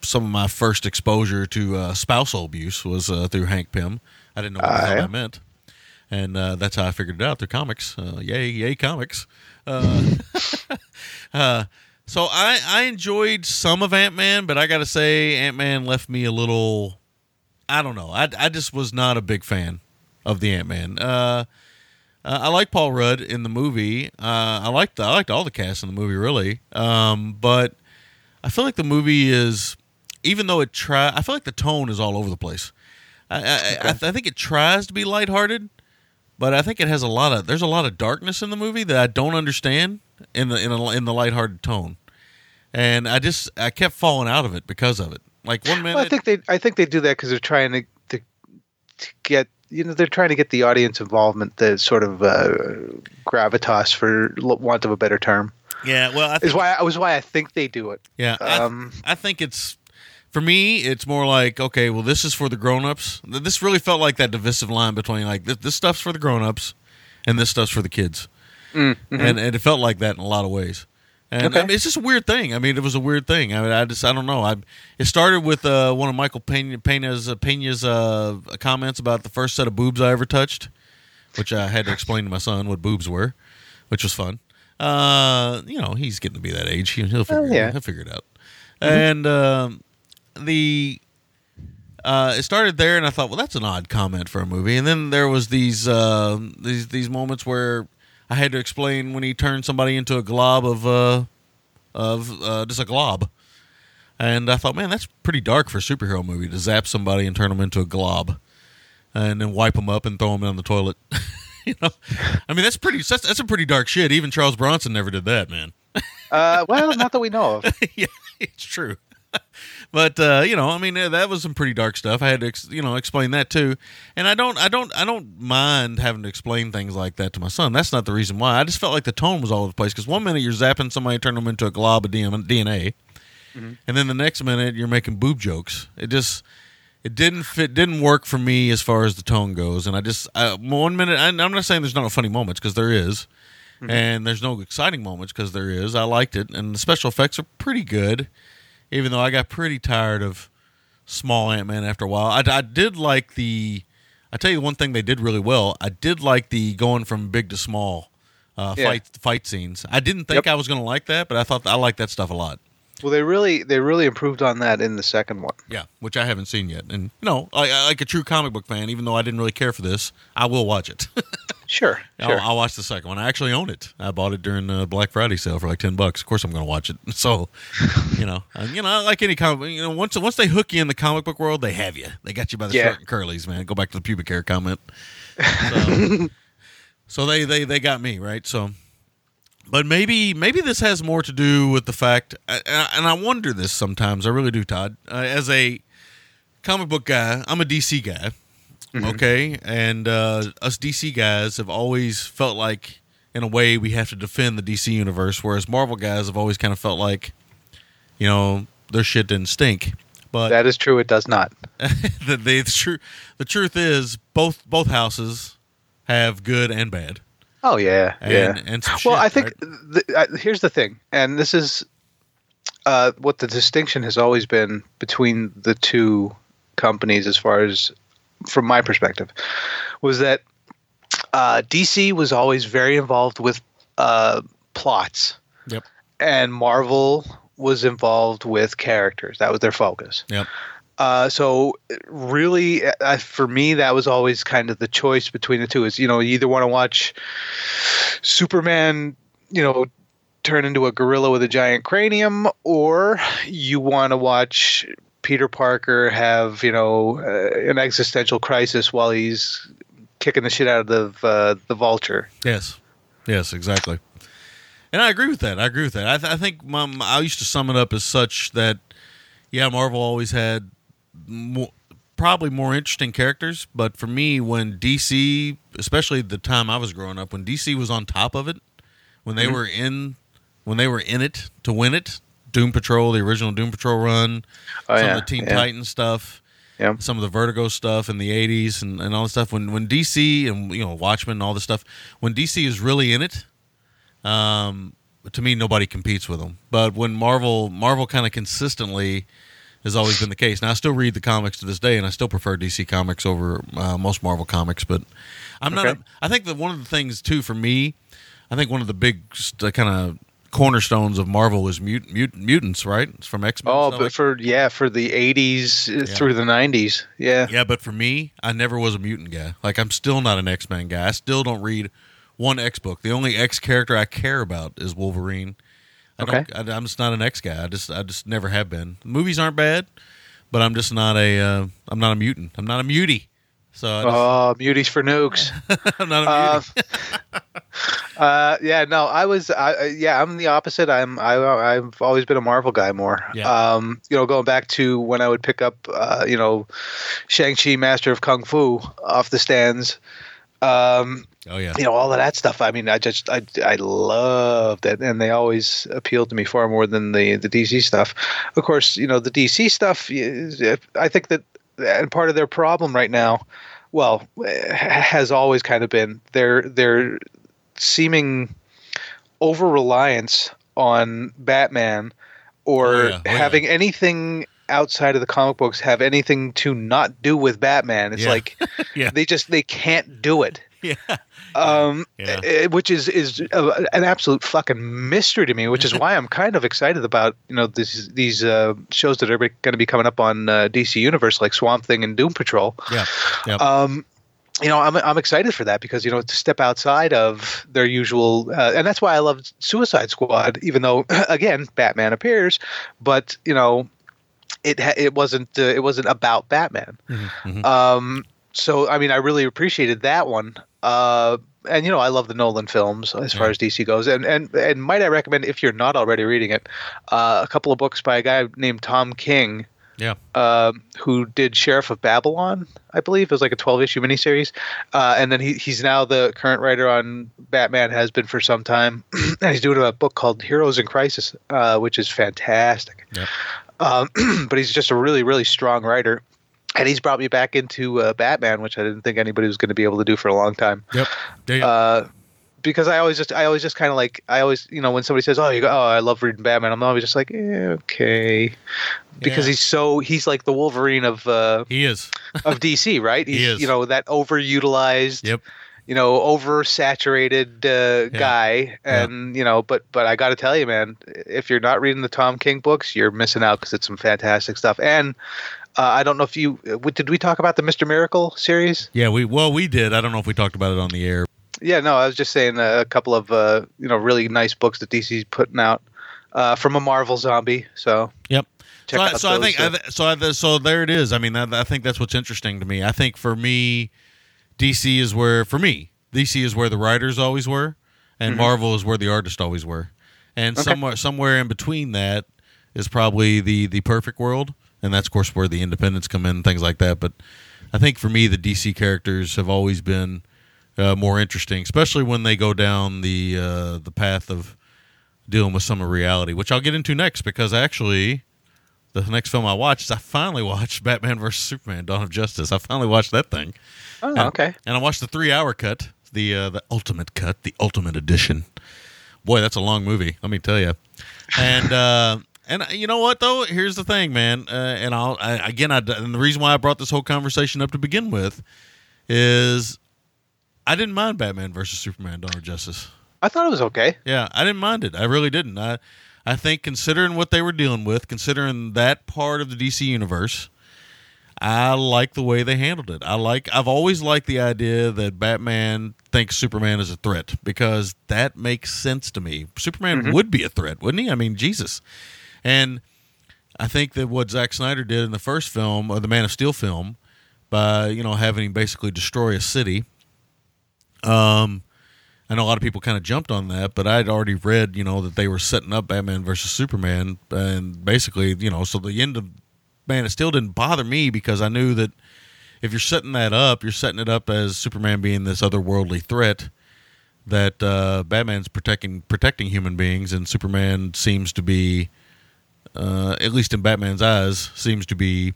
some of my first exposure to uh, spousal abuse was uh, through Hank Pym. I didn't know what the hell yeah. that meant, and uh, that's how I figured it out through comics. Uh, yay, yay, comics! Uh, uh, so I I enjoyed some of Ant Man, but I got to say Ant Man left me a little. I don't know. I I just was not a big fan of the Ant Man. Uh, Uh, I like Paul Rudd in the movie. Uh, I liked I liked all the cast in the movie really, um, but I feel like the movie is even though it try. I feel like the tone is all over the place. I I, I, I think it tries to be lighthearted, but I think it has a lot of there's a lot of darkness in the movie that I don't understand in the in a, in the lighthearted tone, and I just I kept falling out of it because of it. Like one minute, Well, I think they I think they do that because they're trying to, to to get you know they're trying to get the audience involvement, the sort of uh, gravitas, for want of a better term, yeah. Well, I is think, why was why I think they do it. yeah. I, Um, I think it's for me. It's more like okay, well, this is for the grown-ups. This really felt like that divisive line between like this, this stuff's for the grown-ups and this stuff's for the kids, mm, mhm. and, and it felt like that in a lot of ways. And Okay. I mean, it's just a weird thing. I mean, it was a weird thing. I mean, I just I don't know. I it started with uh, one of Michael Pena, Pena's uh, Pena's uh, comments about the first set of boobs I ever touched, which I had to explain to my son what boobs were, which was fun. Uh, you know, he's getting to be that age. He, he'll figure Oh, it yeah. out. He'll figure it out. And um, the uh, it started there, and I thought, well, that's an odd comment for a movie. And then there was these uh, these these moments where I had to explain when he turned somebody into a glob of uh, of uh, just a glob. And I thought, man, that's pretty dark for a superhero movie to zap somebody and turn them into a glob, and then wipe them up and throw them down the toilet. you know, I mean, that's pretty. That's, that's a pretty dark shit. Even Charles Bronson never did that, man. uh, well, not that we know of. yeah, it's true. but uh, you know, I mean, that was some pretty dark stuff. I had to, ex- you know, explain that too. And I don't, I don't, I don't mind having to explain things like that to my son. That's not the reason why. I just felt like the tone was all over the place. Because one minute you're zapping somebody, turn them into a glob of DNA, and then the next minute you're making boob jokes. It just. It didn't fit. Didn't work for me as far as the tone goes, and I just I, one minute. I, I'm not saying there's not funny moments because there is, and there's no exciting moments because there is. I liked it, and the special effects are pretty good, even though I got pretty tired of small Ant Man after a while. I, I did like the. I tell you one thing they did really well. I did like the going from big to small uh, Yeah. fight fight scenes. I didn't think Yep. I was going to like that, but I thought I liked that stuff a lot. Well, they really they really improved on that in the second one. Yeah, which I haven't seen yet. And you know, I, I, like a true comic book fan, even though I didn't really care for this, I will watch it. Sure, sure. I'll, I'll watch the second one. I actually own it. I bought it during the Black Friday sale for like ten bucks. Of course, I'm going to watch it. So, you know, and, you know, like any comic, you know, once once they hook you in the comic book world, they have you. They got you by the Yeah. short and curlies, man. Go back to the pubic hair comment. So, so they they they got me right. So, but maybe maybe this has more to do with the fact, and I- wonder this sometimes. I really do, Todd. Uh, as a comic book guy, I'm a DC guy. Okay, and uh, us DC guys have always felt like, in a way, we have to defend the DC universe, whereas Marvel guys have always kind of felt like, you know, their shit didn't stink. But that is true. It does not. the, the, the, tru- the truth is, both both houses have good and bad. Oh yeah, And, yeah. and well, shit, I think right? the, here's the thing, and this is uh, what the distinction has always been between the two companies, as far as from my perspective, was that uh, DC was always very involved with uh, plots, Yep. and Marvel was involved with characters. That was their focus. Yep. Uh, so really, uh, for me, that was always kind of the choice between the two. Is you know you either want to watch Superman, you know, turn into a gorilla with a giant cranium, or you want to watch Peter Parker have you know uh, an existential crisis while he's kicking the shit out of the uh, the Vulture. Yes, yes, exactly. And I agree with that. I agree with that. I, th- I think my, my- I used to sum it up as such that, yeah, Marvel always had more, probably more interesting characters, but for me, when DC, especially the time I was growing up, when DC was on top of it, when they were in, when they were in it to win it, Doom Patrol, the original Doom Patrol run, Oh, some yeah, of the Teen yeah. Titans stuff, Yeah. some of the Vertigo stuff in the '80s and, and all the stuff. When when DC and you know Watchmen and all this stuff, when DC is really in it, um, to me nobody competes with them. But when Marvel Marvel kind of consistently has always been the case. Now I still read the comics to this day, and I still prefer DC comics over uh, most Marvel comics. But I'm not. Okay. A, I think that one of the things too for me, I think one of the big kind of cornerstones of Marvel is mut, mut, mutants, right? It's from X Men. Oh, but for yeah, for the '80s through the '90s, yeah. Yeah, but for me, I never was a mutant guy. Like I'm still not an X Men guy. I still don't read one X book. The only X character I care about is Wolverine. I Okay. don't, I, I'm just not an X guy. I just I just never have been. movies aren't bad, but I'm just not a uh, I'm not a mutant. I'm not a mutie. So I just, Oh, muties for nukes. I'm not a Uh, mutie. uh, yeah, no, I was, I, I- yeah, I'm the opposite. I'm, I, I've always been a Marvel guy more. Yeah. Um, you know, going back to when I would pick up, uh, you know, Shang Chi, Master of Kung Fu, off the stands. Um, oh yeah. you know all of that stuff. I mean, I just I I loved it, and they always appealed to me far more than the the DC stuff. Of course, you know the DC stuff. is- I think that and part of their problem right now, well, has always kind of been their their seeming over reliance on Batman or Oh, yeah. Oh, yeah. having anything outside of the comic books have anything to not do with Batman. It's Yeah. like Yeah. they just they can't do it Yeah. um, Yeah. eh, which is is uh, an absolute fucking mystery to me. Which is why I'm kind of excited about you know these these uh, shows that are going to be coming up on uh, DC Universe, like Swamp Thing and Doom Patrol. Yeah. Yeah. Um, you know, I'm I'm excited for that because you know to step outside of their usual, uh, and that's why I love Suicide Squad. Even though, again, Batman appears, but you know, it ha- it wasn't uh, it wasn't about Batman. Mhm. Um, so I mean, I really appreciated that one. Uh, and you know, I love the Nolan films as far as DC goes. And and and might I recommend if you're not already reading it, uh, a couple of books by a guy named Tom King yeah. um, who did Sheriff of Babylon, I believe. It was like a 12 issue miniseries. Uh, and then he, he's now the current writer on Batman, has been for some time. and he's doing a book called Heroes in Crisis, uh, which is fantastic. Yep. Um, but he's just a really, really strong writer. And he's brought me back into uh, Batman, which I didn't think anybody was going to be able to do for a long time. Yep. Yeah. yeah. Uh, because I always just, I always just kind of like, I always, you know, when somebody says, "Oh, you go, oh, I love reading Batman," I'm always just like, eh, okay, because Yeah. he's so, he's like the Wolverine of uh, he is. of DC, right? He's, He is. You know, that overutilized, Yep. you know, oversaturated uh, guy, and you know, but but I got to tell you, man, if you're not reading the Tom King books, you're missing out because it's some fantastic stuff. And uh, I don't know if you uh, did we talk about the Mister Miracle series? Yeah. We well we did. I don't know if we talked about it on the air. Yeah, no, I was just saying uh, a couple of uh, you know really nice books that DC's putting out uh, from a Marvel zombie. So Yep. check so I, out so I think I th- so I, so there it is. I mean, I, I think that's what's interesting to me. I think for me, DC is where for me DC is where the writers always were, and Marvel is where the artists always were, and Okay. somewhere somewhere in between that is probably the the perfect world, and that's of course where the independents come in, things like that. But I think for me, the DC characters have always been uh, more interesting, especially when they go down the uh, the path of dealing with some of reality, which I'll get into next because actually the next film I watched is I finally watched Batman vs Superman: Dawn of Justice. I finally watched that thing, oh, and, okay. and I watched the three-hour cut, the uh, the ultimate cut, the ultimate edition. Boy, that's a long movie. Let me tell you. And uh, and you know what though? Here's the thing, man. Uh, and I'll I, again, I, and the reason why I brought this whole conversation up to begin with is I didn't mind Batman versus Superman: Dawn of Justice. I thought it was okay. Yeah, I didn't mind it. I really didn't. I I think considering what they were dealing with, considering that part of the DC universe, I like the way they handled it. I like I've always liked the idea that Batman thinks Superman is a threat because that makes sense to me. Superman would be a threat, wouldn't he? I mean, Jesus. And I think that what Zack Snyder did in the first film, or the Man of Steel film, by you know having him basically destroy a city. Um, I know a lot of people kind of jumped on that, but I'd already read, you know, that they were setting up Batman versus Superman, and basically, you know, so the end of Man, it still didn't bother me because I knew that if you're setting that up, you're setting it up as Superman being this otherworldly threat that uh, Batman's protecting protecting human beings, and Superman seems to be, uh, at least in Batman's eyes, seems to be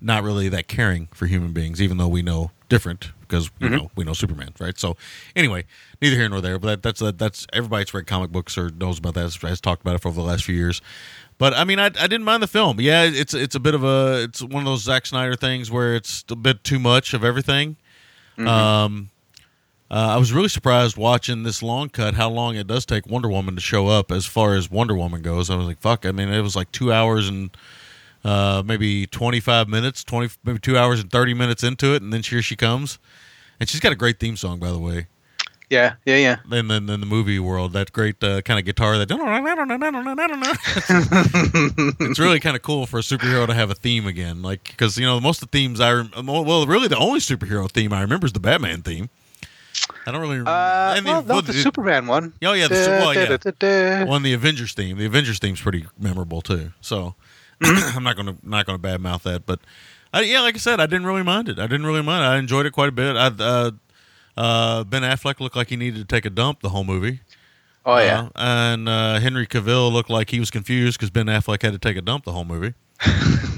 not really that caring for human beings, even though we know different because you know we know Superman, right? So anyway, neither here nor there. But that, that's that, that's everybody's read comic books or knows about that has, has talked about it for over the last few years. But I mean, I, I didn't mind the film. Yeah, it's it's a bit of a it's one of those Zack Snyder things where it's a bit too much of everything. Um, uh, I was really surprised watching this long cut how long it does take Wonder Woman to show up as far as Wonder Woman goes. I was like, fuck. I mean, it was like two hours and uh, maybe 25 minutes, 20, maybe two hours and 30 minutes into it. And then here she comes. And she's got a great theme song, by the way. Yeah, yeah, yeah. And then in the movie world. That great uh, kind of guitar that it's really kind of cool for a superhero to have a theme again. Like because you know most of the themes I rem- well really the only superhero theme I remember is the Batman theme. I don't really remember. Uh, and the- well, well, the the- Superman one. Oh yeah, the, su- well, yeah. Da-da-da-da. Well, the Avengers theme. The Avengers theme's pretty memorable too. So I'm not gonna not gonna badmouth that, but I, yeah, like I said, I didn't really mind it. I didn't really mind. it. I enjoyed it quite a bit. I, uh, uh, ben Affleck looked like he needed to take a dump the whole movie. Oh yeah. Uh, and uh, Henry Cavill looked like he was confused because Ben Affleck had to take a dump the whole movie.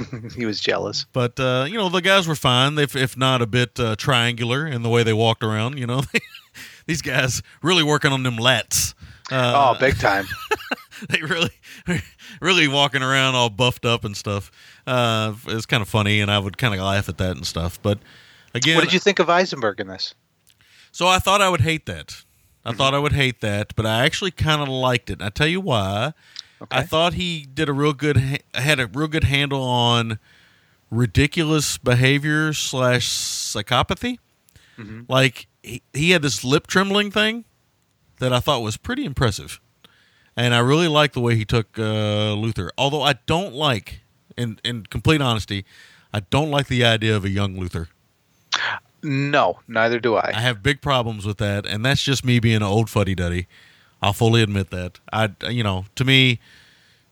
he was jealous. But uh, you know, the guys were fine, if if not a bit uh, triangular in the way they walked around. You know, these guys really working on them lats. Uh, oh, big time. they really, really walking around all buffed up and stuff. Uh, it's kind of funny, and I would kind of laugh at that and stuff. But again, what did you think of Eisenberg in this? so I thought I would hate that. I thought I would hate that, but I actually kind of liked it. And I tell you why. I thought he did a real good ha- had a real good handle on ridiculous behavior slash psychopathy. Like he, he had this lip trembling thing that I thought was pretty impressive, and I really liked the way he took uh, Luthor. Although I don't like, in in complete honesty, I don't like the idea of a young Luthor. No, neither do I I. have big problems with that, and that's just me being an old fuddy duddy. I'll fully admit that. I, you know, to me,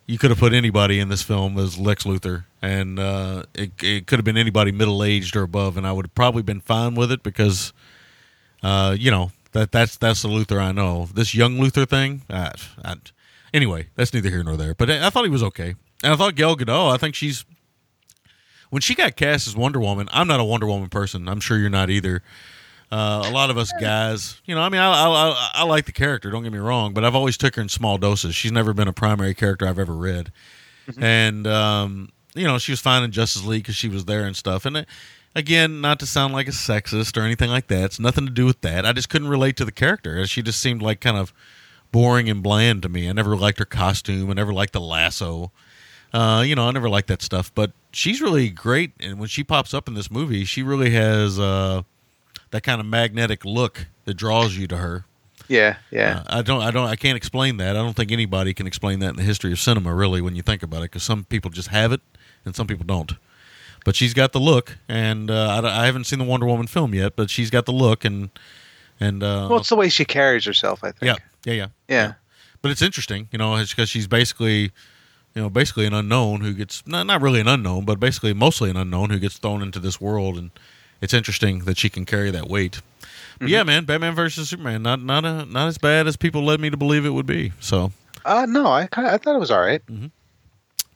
you could have put anybody in this film as Lex Luthor, and uh, it, it could have been anybody middle aged or above, and I would have probably been fine with it because, uh, you know, that that's that's the Luthor I know. This young Luthor thing, I, I, anyway, that's neither here nor there. But I, I thought he was okay, and I thought Gal Gadot. I think she's when she got cast as Wonder Woman. I'm not a Wonder Woman person. I'm sure you're not either. Uh, a lot of us guys, you know, I mean, I, I, I, I like the character. Don't get me wrong, but I've always took her in small doses. She's never been a primary character I've ever read, and um, you know, she was fine in Justice League because she was there and stuff. And uh, again, not to sound like a sexist or anything like that. It's nothing to do with that. I just couldn't relate to the character. She just seemed like kind of boring and bland to me. I never liked her costume. I never liked the lasso. Uh, you know, I never liked that stuff. But she's really great, and when she pops up in this movie, she really has uh, that kind of magnetic look that draws you to her. Yeah, yeah. Uh, I don't, I don't, I can't explain that. I don't think anybody can explain that in the history of cinema, really, when you think about it, because some people just have it and some people don't. But she's got the look, and uh, I, I haven't seen the Wonder Woman film yet, but she's got the look, and and uh, well, it's the way she carries herself. I think. yeah, yeah, yeah, Yeah. But it's interesting, you know, because she's basically, you know, basically an unknown who gets not not really an unknown, but basically mostly an unknown who gets thrown into this world, and it's interesting that she can carry that weight. But yeah, man, Batman versus Superman, not not a, not as bad as people led me to believe it would be. So, Uh, no, I I thought it was all right. and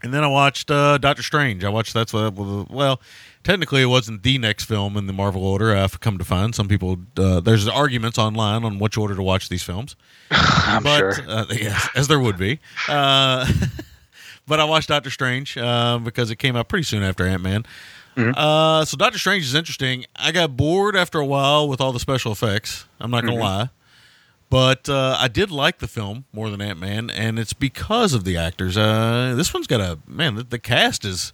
then I watched uh, Doctor Strange. I watched that's what well, technically it wasn't the next film in the Marvel order. I've come to find some people uh, there's arguments online on which order to watch these films. I'm but, sure. Uh, yes, as there would be. Uh, but I watched Doctor Strange uh, because it came out pretty soon after Ant Man. Mm-hmm. Uh, so Doctor Strange is interesting. I got bored after a while with all the special effects. I'm not Mm-hmm. gonna lie, but uh, I did like the film more than Ant Man, and it's because of the actors. Uh, this one's got a man. The, the cast is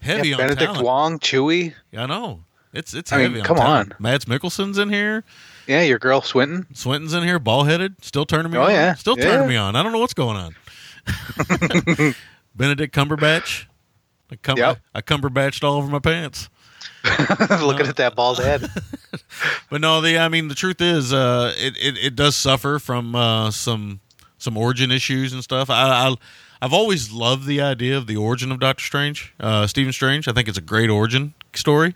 heavy Yeah, on Benedict talent. Wong, Chewie. I know it's it's I mean, heavy. come on, talent. on. Mads Mikkelsen's in here. Yeah, your girl Swinton. Swinton's in here, ball headed, still turning me Oh, on. yeah. Still Yeah. turning me on. I don't know what's going on. Benedict Cumberbatch. I, cum- Yep. I Cumberbatched all over my pants. Looking at that bald head. But no, the I mean the truth is, uh, it, it it does suffer from uh, some some origin issues and stuff. I, I I've always loved the idea of the origin of Doctor Strange, uh, Stephen Strange. I think it's a great origin story,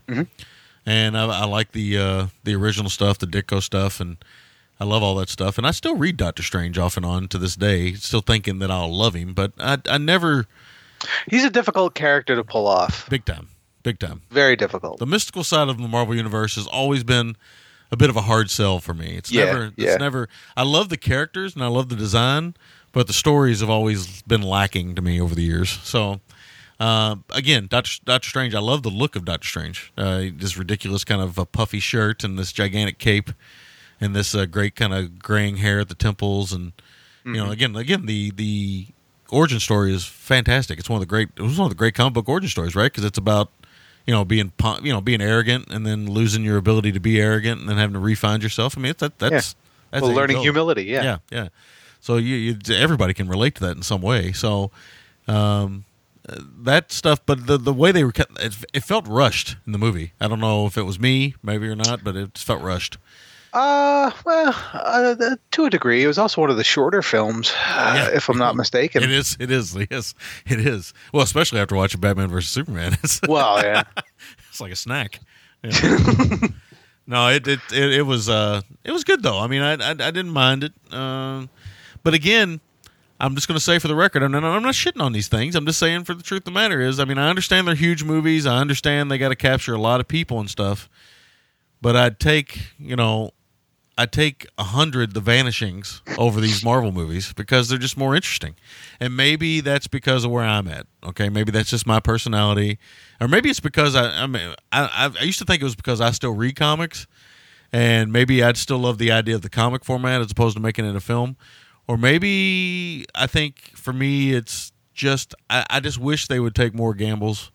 and I, I like the uh, the original stuff, the Ditko stuff, and I love all that stuff. And I still read Doctor Strange off and on to this day, still thinking that I'll love him, but I I never He's a difficult character to pull off. big time, big time. Very difficult. the mystical side of the Marvel universe has always been a bit of a hard sell for me. It's Yeah, never it's yeah. never I love the characters and I love the design, but the stories have always been lacking to me over the years. So uh, again, Doctor Doctor Strange, I love the look of Doctor Strange. Uh, this ridiculous kind of a puffy shirt and this gigantic cape and this uh, great kind of graying hair at the temples and you Mm-hmm. know again again the the origin story is fantastic. It's one of the great it was one of the great comic book origin stories, right? Because it's about you know being you know being arrogant and then losing your ability to be arrogant and then having to refine yourself. I mean, it's, that that's That's well, learning humility. Yeah. yeah, yeah. So you, you everybody can relate to that in some way. So um, that stuff, but the the way they were, cut- it, it felt rushed in the movie. I don't know if it was me, maybe or not, but it just felt rushed. Uh, well, uh, to a degree, it was also one of the shorter films, uh, Yeah. if I'm not mistaken. It is, it is, yes, it is. Well, especially after watching Batman versus Superman, it's Well, yeah. it's like a snack. Yeah. no, it, it it it was uh it was good though. I mean, I I, I didn't mind it. Um, but again, I'm just going to say for the record, I'm not, I'm not shitting on these things. I'm just saying for the truth of the matter is, I mean, I understand they're huge movies. I understand they got to capture a lot of people and stuff. But I'd take, you know, I'd take a hundred The Vanishings over these Marvel movies because they're just more interesting. And maybe that's because of where I'm at. Okay, maybe that's just my personality, or maybe it's because I I mean I I used to think it was because I still read comics, and maybe I'd still love the idea of the comic format as opposed to making it a film, or maybe I think for me it's just I, I just wish they would take more gambles.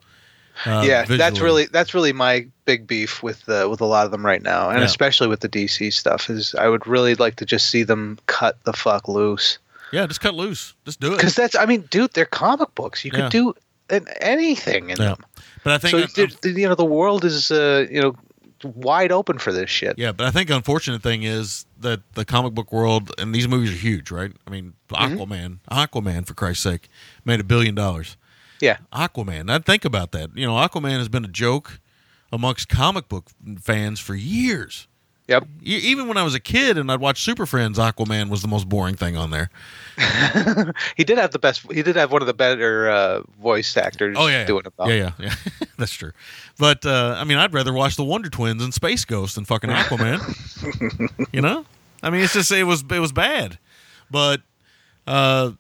Uh, yeah, that's really that's really my big beef with uh, with a lot of them right now, and Yeah. especially with the DC stuff. Is I would really like to just see them cut the fuck loose yeah, just cut loose, just do it. because that's I mean, dude, they're comic books. You Yeah. could do an, anything in Yeah. them. But I think So dude, you know the world is uh, you know wide open for this shit. Yeah, but I think the unfortunate thing is that the comic book world and these movies are huge, right? I mean, Mm-hmm. Aquaman, Aquaman for Christ's sake, made a billion dollars. Yeah. Aquaman. I'd think about that. You know, Aquaman has been a joke amongst comic book fans for years. Yep. Even when I was a kid and I'd watch Super Friends, Aquaman was the most boring thing on there. He did have the best. He did have one of the better uh, voice actors. Oh yeah, doing about. yeah, yeah, yeah. That's true. But uh, I mean, I'd rather watch the Wonder Twins and Space Ghost than fucking Aquaman. you know, I mean, it's just it was it was bad, but uh,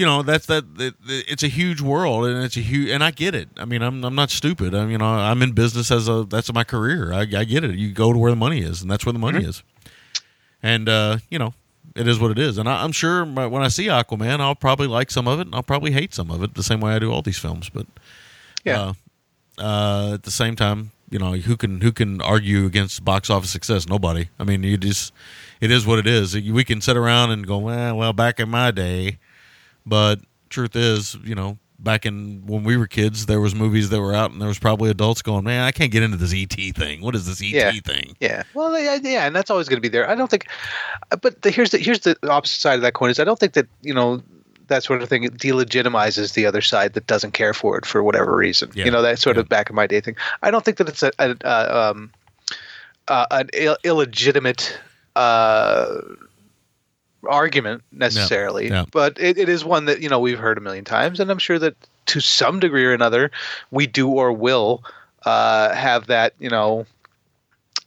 you know that's that it, it's a huge world and it's a huge and I get it. I mean, I'm I'm not stupid. I mean, you know, I'm in business as a that's my career. I, I get it. You go to where the money is, and that's where the money is. And uh, you know, it is what it is. And I, I'm sure my, when I see Aquaman, I'll probably like some of it, and I'll probably hate some of it, the same way I do all these films. But Yeah. uh, uh, at the same time, you know, who can who can argue against box office success? Nobody. I mean, you just it is what it is. We can sit around and go, well, well, back in my day, but truth is, you know, back in when we were kids, there was movies that were out, and there was probably adults going, man, I can't get into this ET thing. What is this ET Yeah. thing? Yeah. Well, yeah, yeah, and that's always going to be there. I don't think, but the, here's the here's the opposite side of that coin is I don't think that you know that sort of thing delegitimizes the other side that doesn't care for it for whatever reason. Yeah. You know that sort Yeah. of back in my day thing. I don't think that it's a, a, uh um, uh, an Ill- illegitimate. Uh, argument necessarily Yeah. but it, it is one that you know we've heard a million times and i'm sure that to some degree or another we do or will uh, have that you know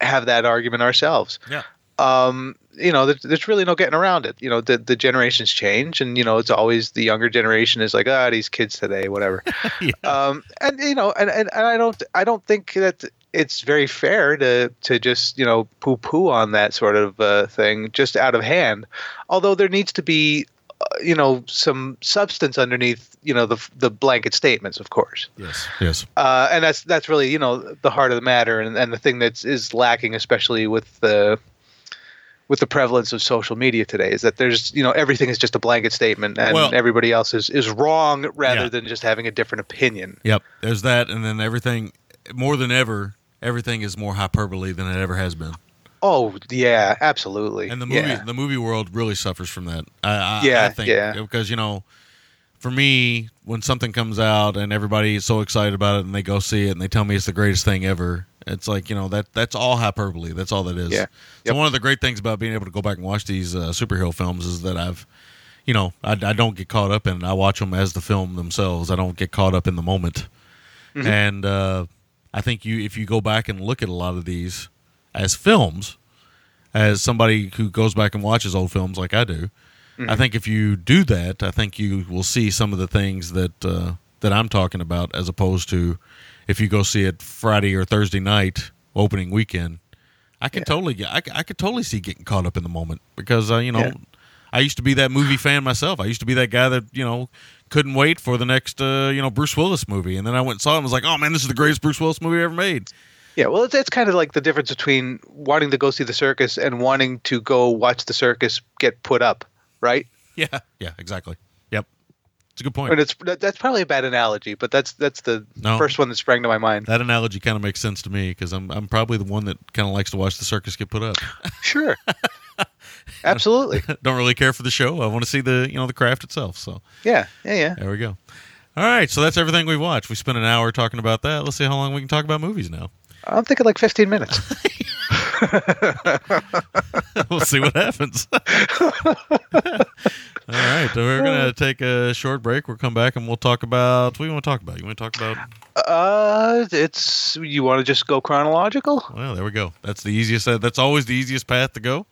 have that argument ourselves Yeah. um, you know, there's, there's really no getting around it. You know, the the generations change, and you know, it's always the younger generation is like, ah, these kids today, whatever. Yeah. um, and you know, and, and, and I don't I don't think that it's very fair to to just you know poo poo on that sort of uh, thing just out of hand. Although there needs to be, uh, you know, some substance underneath, you know, the the blanket statements, of course Yes. Yes. uh, and that's that's really you know the heart of the matter, and, and the thing that's is lacking, especially with the with the prevalence of social media today, is that there's you know everything is just a blanket statement, and Well- everybody else is is wrong rather Yeah. than just having a different opinion. Yep. There's that, and then everything more than ever, everything is more hyperbole than it ever has been. Oh yeah, absolutely. And the movie, yeah. the movie world really suffers from that. I, I, Yeah, I think, yeah. because you know, for me, when something comes out and everybody is so excited about it and they go see it and they tell me it's the greatest thing ever, it's like you know that that's all hyperbole. That's all that is. Yeah. So one of the great things about being able to go back and watch these uh, superhero films is that I've, you know, I, I don't get caught up in it. I watch them as the film themselves. I don't get caught up in the moment. Mm-hmm. And uh, I think you, if you go back and look at a lot of these as films, as somebody who goes back and watches old films like I do, Mm-hmm. I think if you do that, I think you will see some of the things that uh, that I'm talking about, as opposed to if you go see it Friday or Thursday night opening weekend. I can totally get, I could totally see getting caught up in the moment because uh, you know Yeah. I used to be that movie fan myself. I used to be that guy that you know couldn't wait for the next uh, you know Bruce Willis movie, and then I went and saw it and was like, oh man, this is the greatest Bruce Willis movie ever made. Yeah, well, it's, it's kind of like the difference between wanting to go see the circus and wanting to go watch the circus get put up, right? Yeah, yeah, exactly. Yep, it's a good point. And it's that's probably a bad analogy, but that's that's the No. first one that sprang to my mind. That analogy kind of makes sense to me because I'm I'm probably the one that kind of likes to watch the circus get put up. Sure, absolutely. Don't really care for the show. I want to see the you know the craft itself. So Yeah, yeah, yeah. there we go. All right, so that's everything we've watched. We spent an hour talking about that. Let's see how long we can talk about movies now. I'm thinking like 15 minutes. we'll see what happens. All right, so we're gonna take a short break. We'll come back and we'll talk about what do you want to talk about. You want to talk about? Uh, it's you want to just go chronological? Well, there we go. That's the easiest. That's always the easiest path to go.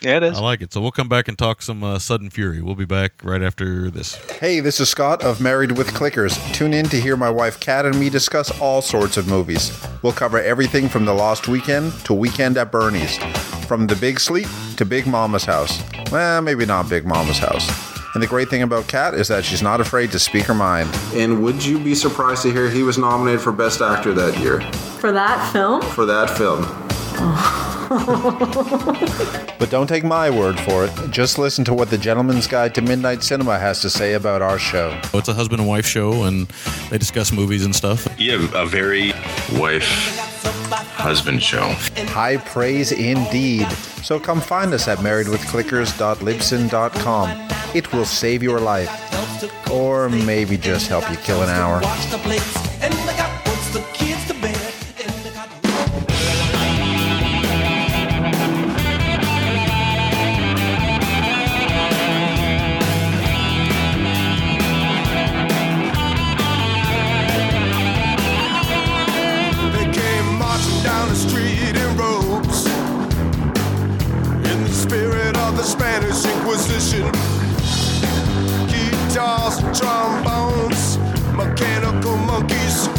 Yeah, it is. I like it. So we'll come back and talk some uh, sudden fury. We'll be back right after this. Hey, this is Scott of Married with Clickers. Tune in to hear my wife Kat and me discuss all sorts of movies. We'll cover everything from The Lost Weekend to Weekend at Bernie's, from The Big Sleep to Big Mama's House. Well, maybe not Big Mama's House. And the great thing about Kat is that she's not afraid to speak her mind. And would you be surprised to hear he was nominated for Best Actor that year For that film? for that film? But don't take my word for it. Just listen to what the Gentleman's Guide to Midnight Cinema has to say about our show. Oh, it's a husband and wife show, and they discuss movies and stuff. Yeah, a very wife husband show. High praise indeed. So come find us at marriedwithclickers.libsyn.com. It will save your life. Or maybe just help you kill an hour. Spanish Inquisition. Guitars trombones, mechanical monkeys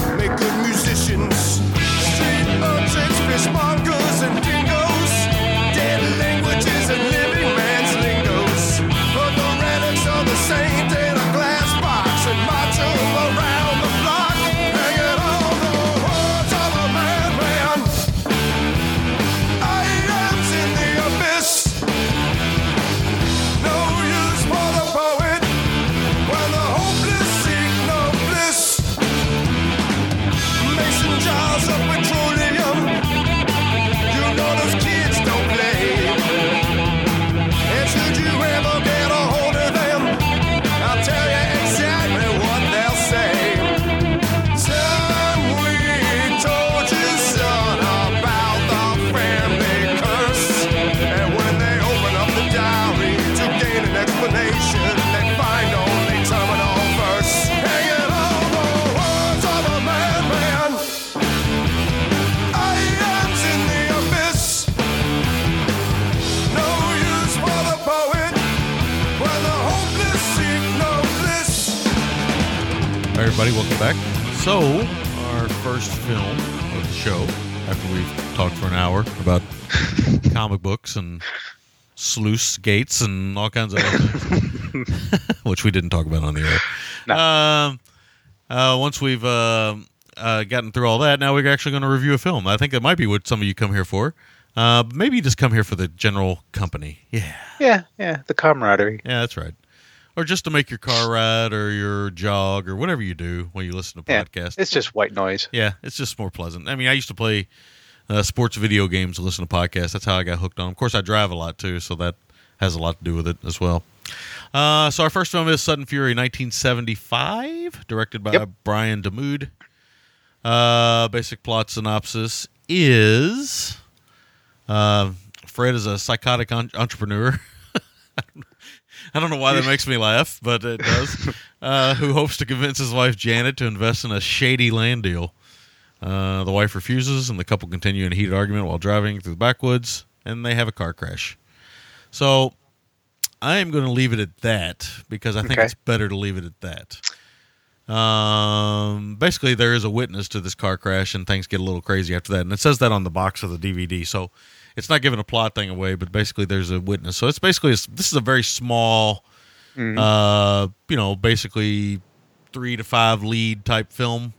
everybody, welcome back. So, our first film of the show, after we've talked for an hour about comic books and sluice gates and all kinds of other things, which we didn't talk about on the air. Um, uh, once we've uh, uh, gotten through all that, now we're actually going to review a film. I think that might be what some of you come here for. Uh, maybe you just come here for the general company. Yeah. Yeah, yeah. The camaraderie. Yeah, that's right. Or just to make your car ride or your jog or whatever you do when you listen to Yeah, podcasts. it's just white noise. yeah, it's just more pleasant. I mean, I used to play uh, sports video games to listen to podcasts. That's how I got hooked on. Of course, I drive a lot too, so that has a lot to do with it as well. Uh, so our first film is Sudden Fury, 1975, directed by Yep. Brian Damude. Uh, basic plot synopsis is uh, Fred is a psychotic en- entrepreneur. I don't know why that makes me laugh, but it does. Uh, who hopes to convince his wife Janet to invest in a shady land deal. Uh, the wife refuses, and the couple continue in a heated argument while driving through the backwoods, and they have a car crash. So I am going to leave it at that because I think Okay. it's better to leave it at that. Um, basically, there is a witness to this car crash, and things get a little crazy after that. And it says that on the box of the DVD, so it's not giving a plot thing away. But basically, there's a witness. So it's basically a, this is a very small, uh, you know, basically three to five lead type film.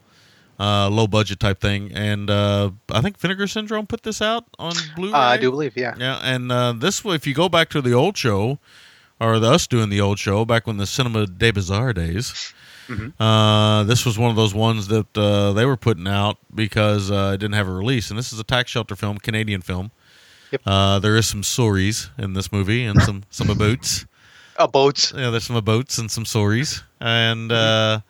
uh, low budget type thing. And uh, I think Vinegar Syndrome put this out on Blu-ray. Uh, I do believe, yeah. Yeah, and uh, this if you go back to the old show, or the, us doing the old show back when the Cinema de Bizarre days. Uh, this was one of those ones that uh, they were putting out because uh, it didn't have a release, and this is a tax shelter film, Canadian film. Yep. Uh, there is some stories in this movie and some some aboats. Uh, boats. Yeah, there's some aboats and some stories, and uh,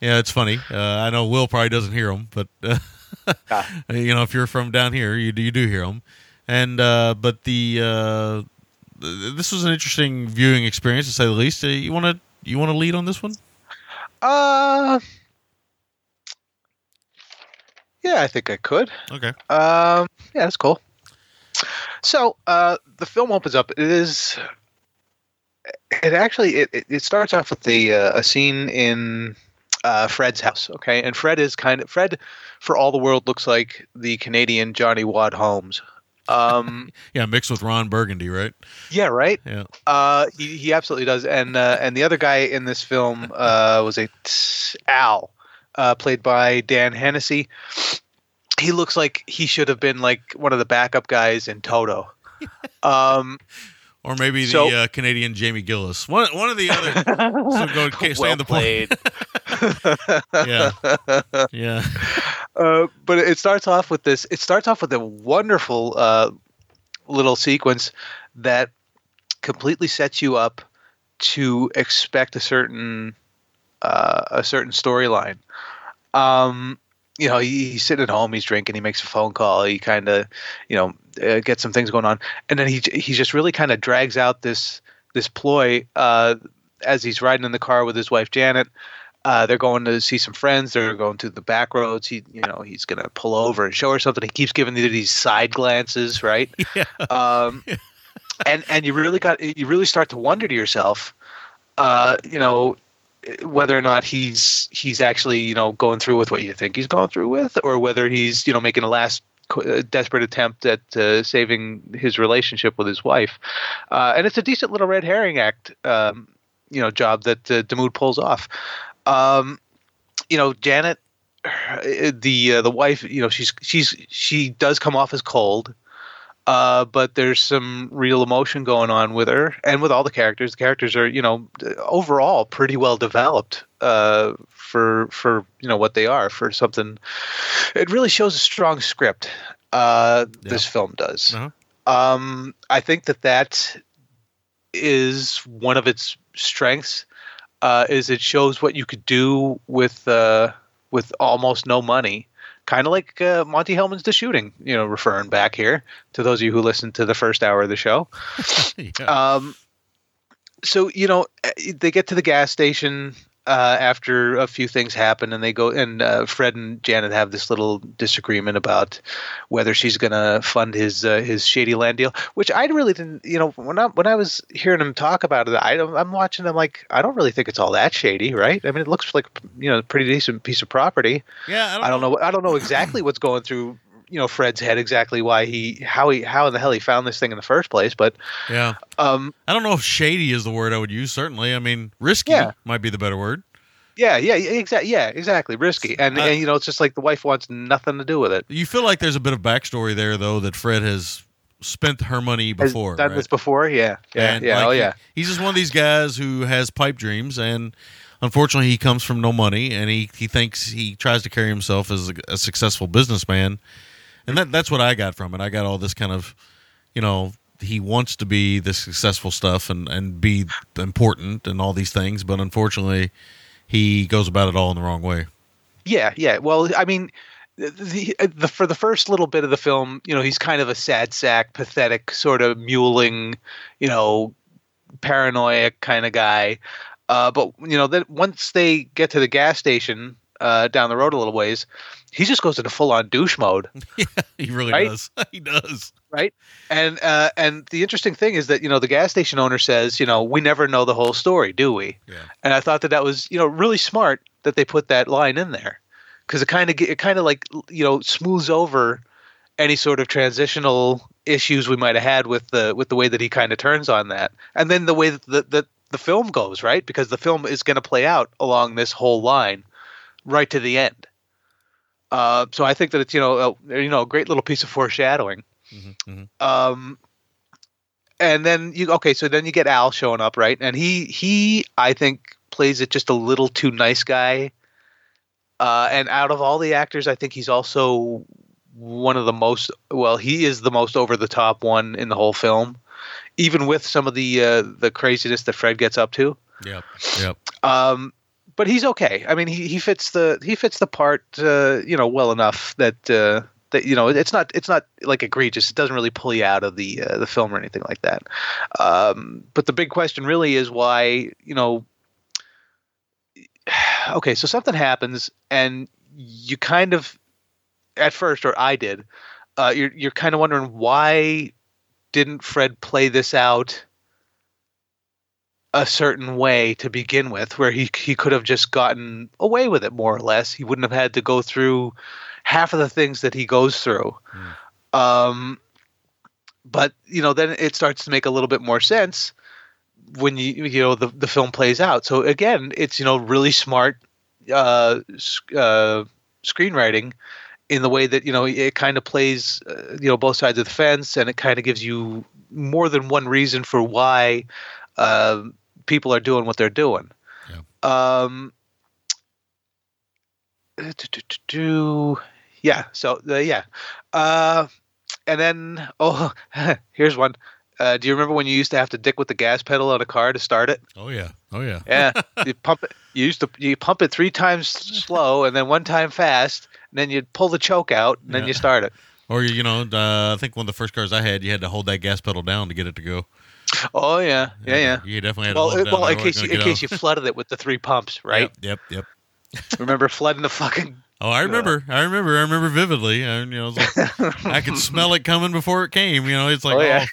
yeah, it's funny. Uh, I know Will probably doesn't hear them, but uh, Ah. you know if you're from down here, you do you do hear them. And uh, but the uh, this was an interesting viewing experience to say the least. Uh, you want to you want to lead on this one? Uh, yeah, I think I could. Okay. Um, yeah, that's cool. So uh, the film opens up. It is. It actually it, it- starts off with the uh, a scene in uh, Fred's house. Okay, and Fred is kind of Fred, for all the world, looks like the Canadian Johnny Wadd Holmes. Um, Yeah, mixed with Ron Burgundy, right? yeah, right. Yeah. Uh, he, he absolutely does. And uh, and the other guy in this film uh, was a Al, uh, played by Dan Hennessy. He looks like he should have been like one of the backup guys in Toto. Um, Or maybe the So- uh, Canadian Jamie Gillis. One one of the other. so go okay, stay well on the played. Yeah. Yeah. Uh, but it starts off with this. It starts off with a wonderful uh, little sequence that completely sets you up to expect a certain uh, a certain storyline. Um, you know, he, he's sitting at home, he's drinking, he makes a phone call, he kind of, you know, uh, gets some things going on, and then he he just really kind of drags out this this ploy uh, as he's riding in the car with his wife Janet. Uh, they're going to see some friends. They're going to the back roads. He, you know, he's going to pull over and show her something. He keeps giving these side glances, right? Yeah. Um, and and you really got you really start to wonder to yourself, uh, you know, whether or not he's he's actually you know going through with what you think he's going through with, or whether he's you know making a last desperate attempt at uh, saving his relationship with his wife. Uh, and it's a decent little red herring act, um, you know, job that uh, pulls off. Um, you know, Janet, uh, the uh, the wife, you know, she's she's she does come off as cold. Uh, but there's some real emotion going on with her and with all the characters. The characters are, you know, overall pretty well developed uh, for for you know what they are for something. It really shows a strong script. Uh, This film does. Uh-huh. Um, I think that that is one of its strengths. Uh, is it shows what you could do with uh, with almost no money, kind of like uh, Monte Hellman's The Shooting. You know, referring back here to those of you who listened to the first hour of the show. yeah. Um, so you know, eh, they get to the gas station uh, after a few things happen, and they go and uh, Fred and Janet have this little disagreement about whether she's going to fund his uh, his shady land deal. Which I really didn't. You know, when I when I was hearing him talk about it, I I'm watching. I'm like, I don't really think it's all that shady, right? I mean, it looks like you know, a pretty decent piece of property. yeah. I don't know. I don't know exactly what's going through you know Fred's head exactly why he how he how in the hell he found this thing in the first place, but Yeah. um I don't know if shady is the word I would use. Certainly, I mean risky Yeah. might be the better word. Yeah, yeah, exactly. Yeah, exactly. Risky, and, Uh, and you know, it's just like the wife wants nothing to do with it. You feel like there's a bit of backstory there, though, that Fred has spent her money Has before. done right? this before. Yeah, yeah, And, yeah. like, oh he- he's just one of these guys who has pipe dreams, and unfortunately, he comes from no money, and he, he thinks he tries to carry himself as a, a successful businessman, and that that's what I got from it. I got all this kind of, you know, he wants to be the successful stuff and and be important and all these things, but unfortunately, he goes about it all in the wrong way. Yeah, yeah. Well, I mean, the, the for the first little bit of the film, you know, he's kind of a sad sack, pathetic, sort of muling, you know, paranoid kind of guy. Uh, but you know, then once they get to the gas station uh, down the road a little ways, he just goes into full on douche mode. Yeah, He really Right? does. he does. right and uh, and the interesting thing is that you know the gas station owner says you know we never know the whole story do we Yeah. and i thought that that was you know really smart that they put that line in there because it kind of it kind of like you know smooths over any sort of transitional issues we might have had with the with the way that he kind of turns on that and then the way that the, the, the film goes right because the film is going to play out along this whole line right to the end Uh, so I think that it's you know a, you know a great little piece of foreshadowing. mhm. Um, and then you okay, so then you get Al showing up, right? And he he I think plays it just a little too nice guy. Uh, and out of all the actors, I think he's also one of the most well. He is the most over the top one in the whole film, even with some of the uh, the craziness that Fred gets up to. Yep. Yep. Um, but he's okay. I mean, he, he fits the he fits the part, uh, you know, well enough that uh, that you know it's not it's not like egregious. It doesn't really pull you out of the uh, the film or anything like that. Um, but the big question really is why you know. Okay, so something happens, and you kind of, at first, or I did, uh, you're you're kind of wondering why didn't Fred play this out a certain way to begin with, where he he could have just gotten away with it more or less. He wouldn't have had to go through half of the things that he goes through. Um, but you know, then it starts to make a little bit more sense when you you know the the film plays out. So again, it's you know really smart uh, uh, screenwriting in the way that you know it kind of plays uh, you know both sides of the fence, and it kind of gives you more than one reason for why uh, people are doing what they're doing. Yeah. Um, yeah. So uh, yeah, uh, and then oh, here's one. Uh, do you remember when you used to have to dick with the gas pedal on a car to start it? Oh yeah. Oh yeah. Yeah, you pump it. You used to you pump it three times slow and then one time fast, and then you'd pull the choke out and then you start it. Or you know, uh, I think one of the first cars I had, you had to hold that gas pedal down to get it to go. Oh yeah, yeah, yeah. You definitely had Well, well, in case you, in case you flooded it with the three pumps, right? Yep. Yep. yep. Remember flooding the fucking. Oh, I remember. I remember. I remember vividly. I, you know, like, I could smell it coming before it came. You know, it's like, Oh, yeah.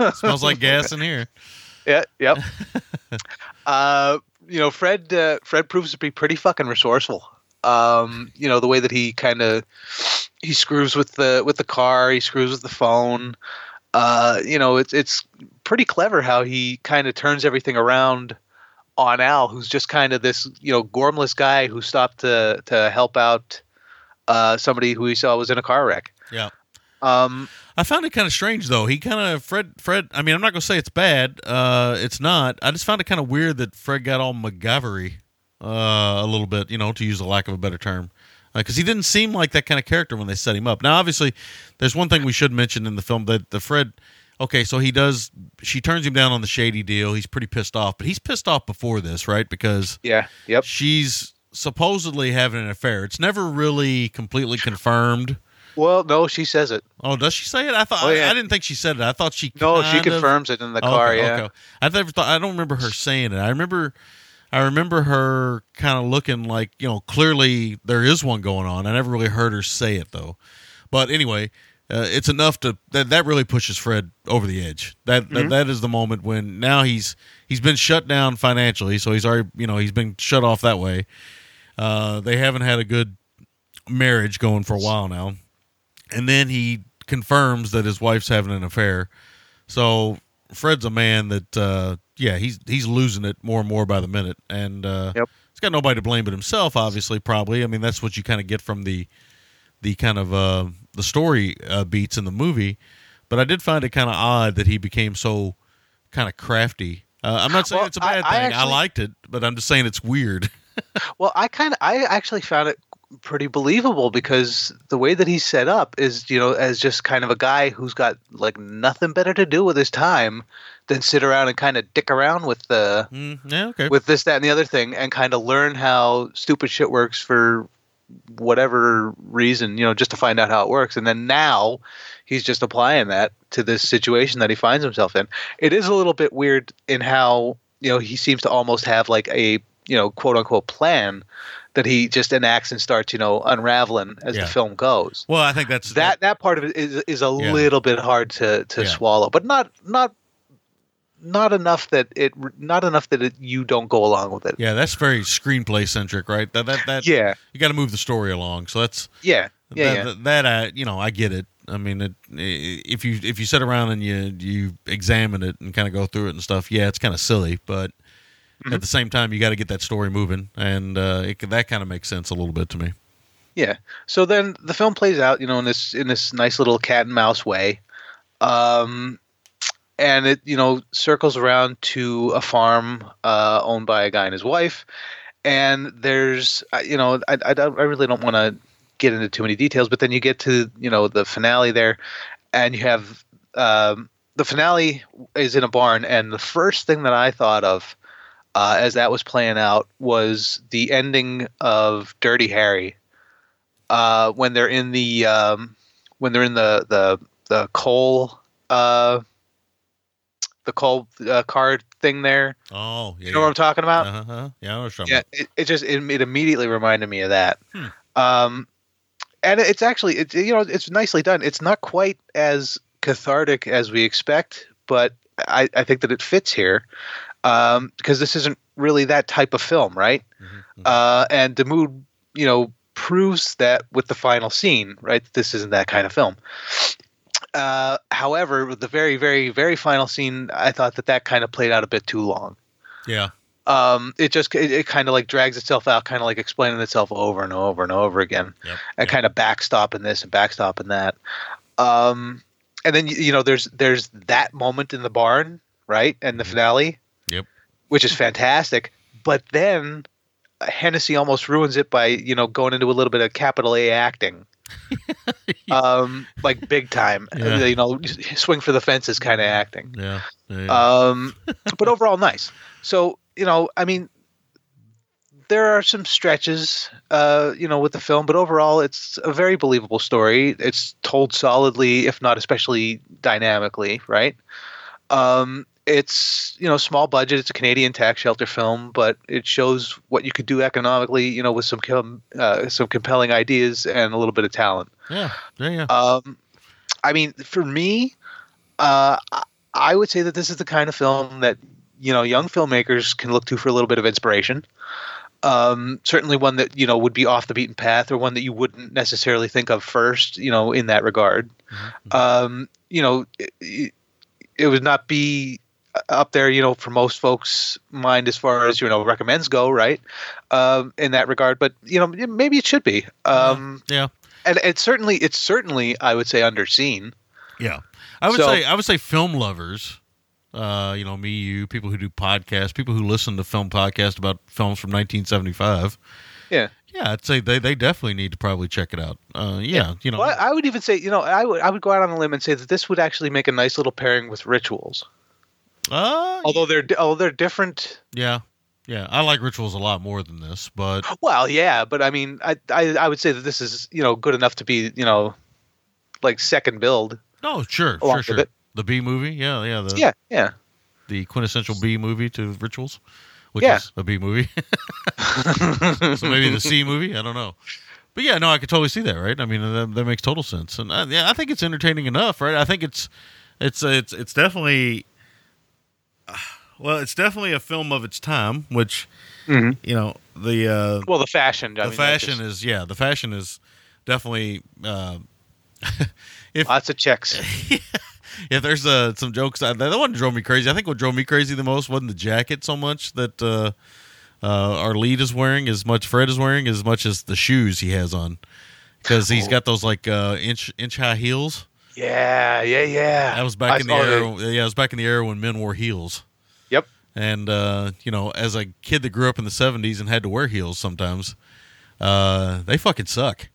oh, it smells like gas in here. Yeah. Yep. uh, you know, Fred. Uh, Fred proves to be pretty fucking resourceful. Um, you know, the way that he kind of he screws with the with the car, he screws with the phone. Uh, you know, it's it's pretty clever how he kind of turns everything around on Al, who's just kind of this you know gormless guy who stopped to to help out uh, somebody who he saw was in a car wreck. Yeah. Um, I found it kind of strange though. He kind of Fred. Fred. I mean, I'm not gonna say it's bad. Uh, it's not. I just found it kind of weird that Fred got all MacGyvery uh, a little bit. You know, to use a lack of a better term, because he didn't seem like that kind of character when they set him up. Now, obviously, there's one thing we should mention in the film that the Fred. Okay, so he does. She turns him down on the shady deal. He's pretty pissed off, but he's pissed off before this, right? Because yeah. Yep. she's supposedly having an affair. It's never really completely confirmed. Well, no, she says it. Oh, does she say it? I thought Oh, yeah. I, I didn't think she said it. I thought she No, she of- confirms it in the Oh, car. okay, yeah. okay. I never thought. I don't remember her saying it. I remember. I remember her kind of looking like you know clearly there is one going on. I never really heard her say it though. But anyway, uh, it's enough to that that really pushes Fred over the edge. That, Mm-hmm. that that is the moment when now he's he's been shut down financially, so he's already you know he's been shut off that way. Uh, they haven't had a good marriage going for a while now, and then he confirms that his wife's having an affair. So Fred's a man that uh, yeah he's he's losing it more and more by the minute, and uh, Yep. he's got nobody to blame but himself. Obviously, probably. I mean that's what you kind of get from the the kind of uh, the story uh, beats in the movie. But I did find it kind of odd that he became so kind of crafty. Uh, I'm not saying Well, it's a bad I thing. I, actually- liked it, but I'm just saying it's weird. Well, I kind of, I actually found it pretty believable because the way that he's set up is, you know, as just kind of a guy who's got like nothing better to do with his time than sit around and kind of dick around with the Mm, yeah, okay. with this, that, and the other thing, and kind of learn how stupid shit works for whatever reason, you know, just to find out how it works. And then now he's just applying that to this situation that he finds himself in. It is a little bit weird in how, you know, he seems to almost have like a, you know, quote unquote plan that he just enacts and starts, you know, unraveling as Yeah. the film goes. well, I think that's That that part of it is is a Yeah. little bit hard to to Yeah. swallow, but not not not enough that it not enough that it, you don't go along with it. Yeah, that's very screenplay centric, right? That that that Yeah. you got to move the story along. So that's Yeah, yeah, that, yeah. that, that I you know I get it. I mean, it, if you if you sit around and you you examine it and kind of go through it and stuff, yeah, it's kind of silly, but Mm-hmm. at the same time, you got to get that story moving, and uh, it, that kind of makes sense a little bit to me. Yeah. So then the film plays out, you know, in this in this nice little cat and mouse way, um, and it you know circles around to a farm uh, owned by a guy and his wife, and there's uh, you know I I, I really don't want to get into too many details, but then you get to you know the finale there, and you have um, the finale is in a barn, and the first thing that I thought of. Uh, as that was playing out, was the ending of Dirty Harry, uh, when they're in the um, when they're in the the the coal uh, the coal uh, card thing there. Oh, yeah. You know what I'm talking about? uh-huh. Yeah, I know what you're Yeah, it, it just it, it immediately reminded me of that. Hmm. Um, and it's actually it's you know it's nicely done. It's not quite as cathartic as we expect, but I, I think that it fits here um, because this isn't really that type of film, right? Mhm. Uh, and Damude, you know, proves that with the final scene, right? This isn't that kind of film. Uh, however, the very, very, very final scene, I thought that that kind of played out a bit too long Yeah. um, it just it, it kind of like drags itself out, kind of like explaining itself over and over and over again, Yep. and kind of backstopping this and backstopping that. Um, and then you you know there's there's that moment in the barn, right, and the finale, Yep. which is fantastic. But then Hennessey almost ruins it by you know going into a little bit of capital A acting. um, like big time, Yeah. you know, swing for the fences kind of acting. Yeah. yeah. Um, but overall, nice. So you know, I mean, there are some stretches, uh, you know, with the film, but overall, it's a very believable story. It's told solidly, if not especially dynamically, right? Um, it's you know small budget. It's a Canadian tax shelter film, but it shows what you could do economically, you know, with some com- uh, some compelling ideas and a little bit of talent. yeah. Yeah. Yeah. Um, I mean, for me, uh, I- would say that this is the kind of film that you know young filmmakers can look to for a little bit of inspiration. Um, certainly, one that you know would be off the beaten path, or one that you wouldn't necessarily think of first. You know, in that regard, um, you know, it, it would not be up there, you know, for most folks' mind as far as you know recommends go, right? Um, in that regard, but you know, maybe it should be. Um, yeah. and it's certainly it's certainly I would say underseen. Yeah, I would So- say I would say film lovers. Uh, you know, me, you, people who do podcasts, people who listen to film podcasts about films from 1975. Yeah. Yeah, I'd say they, they definitely need to probably check it out. Uh, yeah, you know, Well, I would even say, you know, I would I would go out on a limb and say that this would actually make a nice little pairing with rituals. Uh, Although they're although they're different. yeah, yeah, I like rituals a lot more than this, but Well, yeah, but I mean, I I, I would say that this is you know good enough to be you know like second build. no, sure, sure, sure. it. The B movie, yeah, yeah, the Yeah, yeah. the quintessential B movie to rituals, which Yeah. is a B movie. so maybe the C movie, I don't know. But yeah, no, I could totally see that, right? I mean, that, that makes total sense, and uh, yeah, I think it's entertaining enough, right? I think it's it's it's it's definitely well, it's definitely a film of its time, which Mhm. you know the uh, Well, the fashion. I the mean, fashion just- is yeah, the fashion is definitely. Uh, if lots of checks. if there's uh, some jokes that that one drove me crazy. I think what drove me crazy the most wasn't the jacket so much that uh, uh, our lead is wearing, as much Fred is wearing, as much as the shoes he has on, because he's got those like uh, inch inch high heels. Yeah, yeah, yeah. That was back I in the era. that. Yeah, it was back in the era when men wore heels. Yep. And uh, you know, as a kid that grew up in the '70s and had to wear heels sometimes, uh, they fucking suck.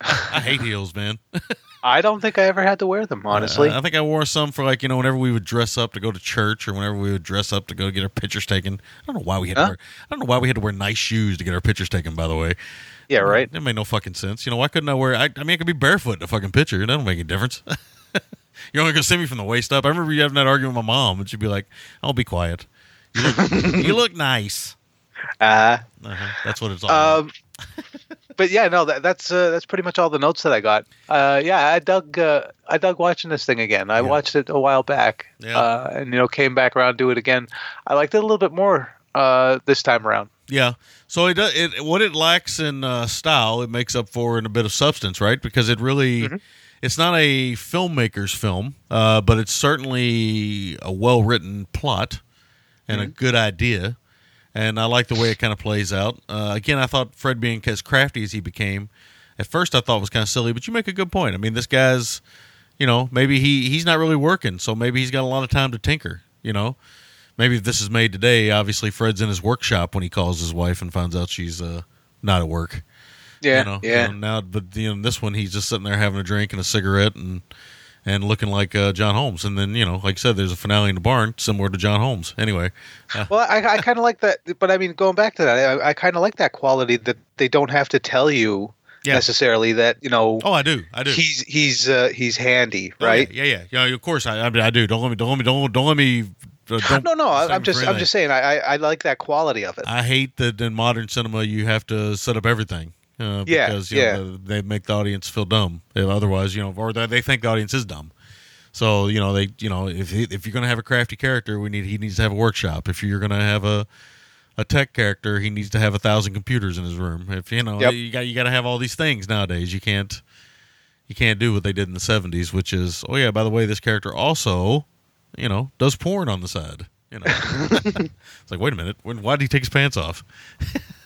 I hate heels, man. I don't think I ever had to wear them, honestly. I, I think I wore some for like you know whenever we would dress up to go to church or whenever we would dress up to go get our pictures taken. I don't know why we had Huh? to wear. I don't know why we had to wear nice shoes to get our pictures taken. By the way, yeah, right. It made no fucking sense. You know why couldn't I wear? I, I mean, I could be barefoot in a fucking picture. That don't make a difference. You're only gonna see me from the waist up. I remember you having that argument with my mom, and she'd be like, "I'll be quiet. You look, you look nice." Uh, Uh-huh. That's what it's all. about. um, but yeah, no, that, that's uh, that's pretty much all the notes that I got. Uh, yeah, I dug uh, I dug watching this thing again. I Yeah. watched it a while back, Yeah. uh, and you know came back around to it again. I liked it a little bit more uh, this time around. Yeah. So it, does- it what it lacks in uh, style, it makes up for in a bit of substance, right? Because it really, it's not a filmmaker's film, uh, but it's certainly a well written plot and a good idea. And I like the way it kind of plays out. Uh, again, I thought Fred being as crafty as he became, at first I thought was kind of silly, but you make a good point. I mean, this guy's, you know, maybe he he's not really working, so maybe he's got a lot of time to tinker. You know, maybe if this is made today, obviously Fred's in his workshop when he calls his wife and finds out she's uh, not at work. Yeah, you know, yeah. You know, now, but you know, this one he's just sitting there having a drink and a cigarette and and looking like uh, John Holmes. And then you know, like I said, there's a finale in the barn similar to John Holmes. Anyway, uh, Well, I, I kind of like that, but I mean, going back to that, I, I kind of like that quality that they don't have to tell you Yeah. necessarily that you know oh, I do, I do. he's he's uh, he's handy, Oh, right? Yeah, yeah, yeah. yeah, Of course, I, I, I do. Don't let me, don't let me, don't, don't let me. Don't, No, no, I'm just I'm just saying I, I I like that quality of it. I hate that in modern cinema you have to set up everything. Uh, Yeah, because you know, yeah. the- they make the audience feel dumb. If otherwise, you know, or they they think the audience is dumb. So you know, they you know, if if you're going to have a crafty character, we need he needs to have a workshop. If you're going to have a a tech character, he needs to have a thousand computers in his room. If you know, Yep. you got you got to have all these things nowadays. You can't you can't do what they did in the '70s, which is oh yeah, by the way, this character also you know does porn on the side. You know, it's like wait a minute, when, why did he take his pants off?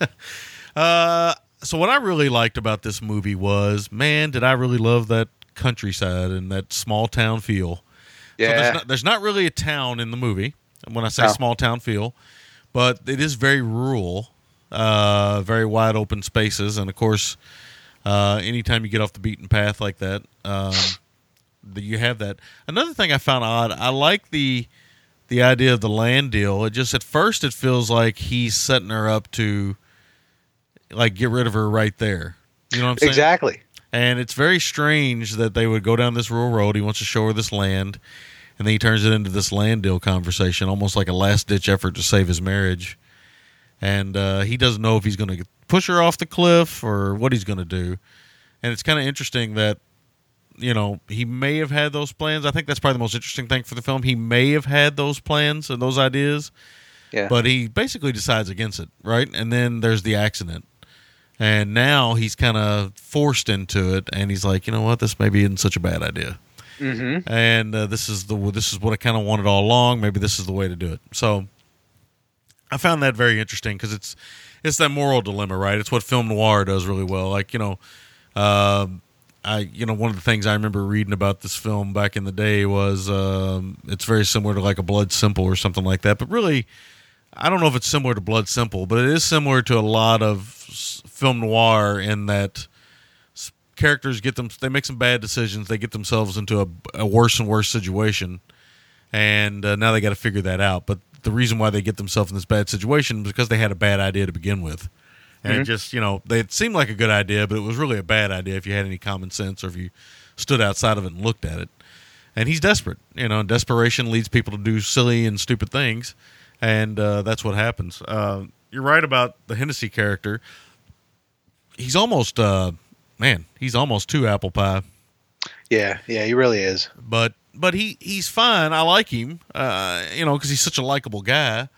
uh, so what I really liked about this movie was, man, did I really love that countryside and that small town feel. So yeah, there's not, there's not really a town in the movie. When I say small town feel, but it is very rural, uh, very wide open spaces, and of course, uh, anytime you get off the beaten path like that, um, that you have that. Another thing I found odd, I like the the idea of the land deal. It just at first it feels like he's setting her up to like get rid of her right there. You know what I'm saying? exactly. And it's very strange that they would go down this rural road. He wants to show her this land, and then he turns it into this land deal conversation, almost like a last ditch effort to save his marriage. And uh, he doesn't know if he's going to push her off the cliff or what he's going to do. And it's kind of interesting that, you know, he may have had those plans. I think that's probably the most interesting thing for the film. He may have had those plans and those ideas, Yeah, but he basically decides against it, right? And then there's the accident. And now he's kind of forced into it, and he's like, you know what, this maybe isn't such a bad idea. Mm-hmm. And uh, this is the this is what I kind of wanted all along. Maybe this is the way to do it. So I found that very interesting because it's it's that moral dilemma, right? It's what film noir does really well. Like you know, um I you know one of the things I remember reading about this film back in the day was um, it's very similar to like a Blood Simple or something like that, but really. I don't know if it's similar to Blood Simple, but it is similar to a lot of film noir in that characters get them they make some bad decisions, they get themselves into a, a worse and worse situation, and uh, now they got to figure that out. But the reason why they get themselves in this bad situation is because they had a bad idea to begin with, and it just you know they it seemed like a good idea, but it was really a bad idea if you had any common sense or if you stood outside of it and looked at it. And he's desperate, you know. And desperation leads people to do silly and stupid things, and uh, that's what happens. Uh, you're right about the Hennessey character. He's almost, uh, man, he's almost too apple pie yeah, yeah. He really is. but but he he's fine. I like him, uh, you know, because he's such a likable guy.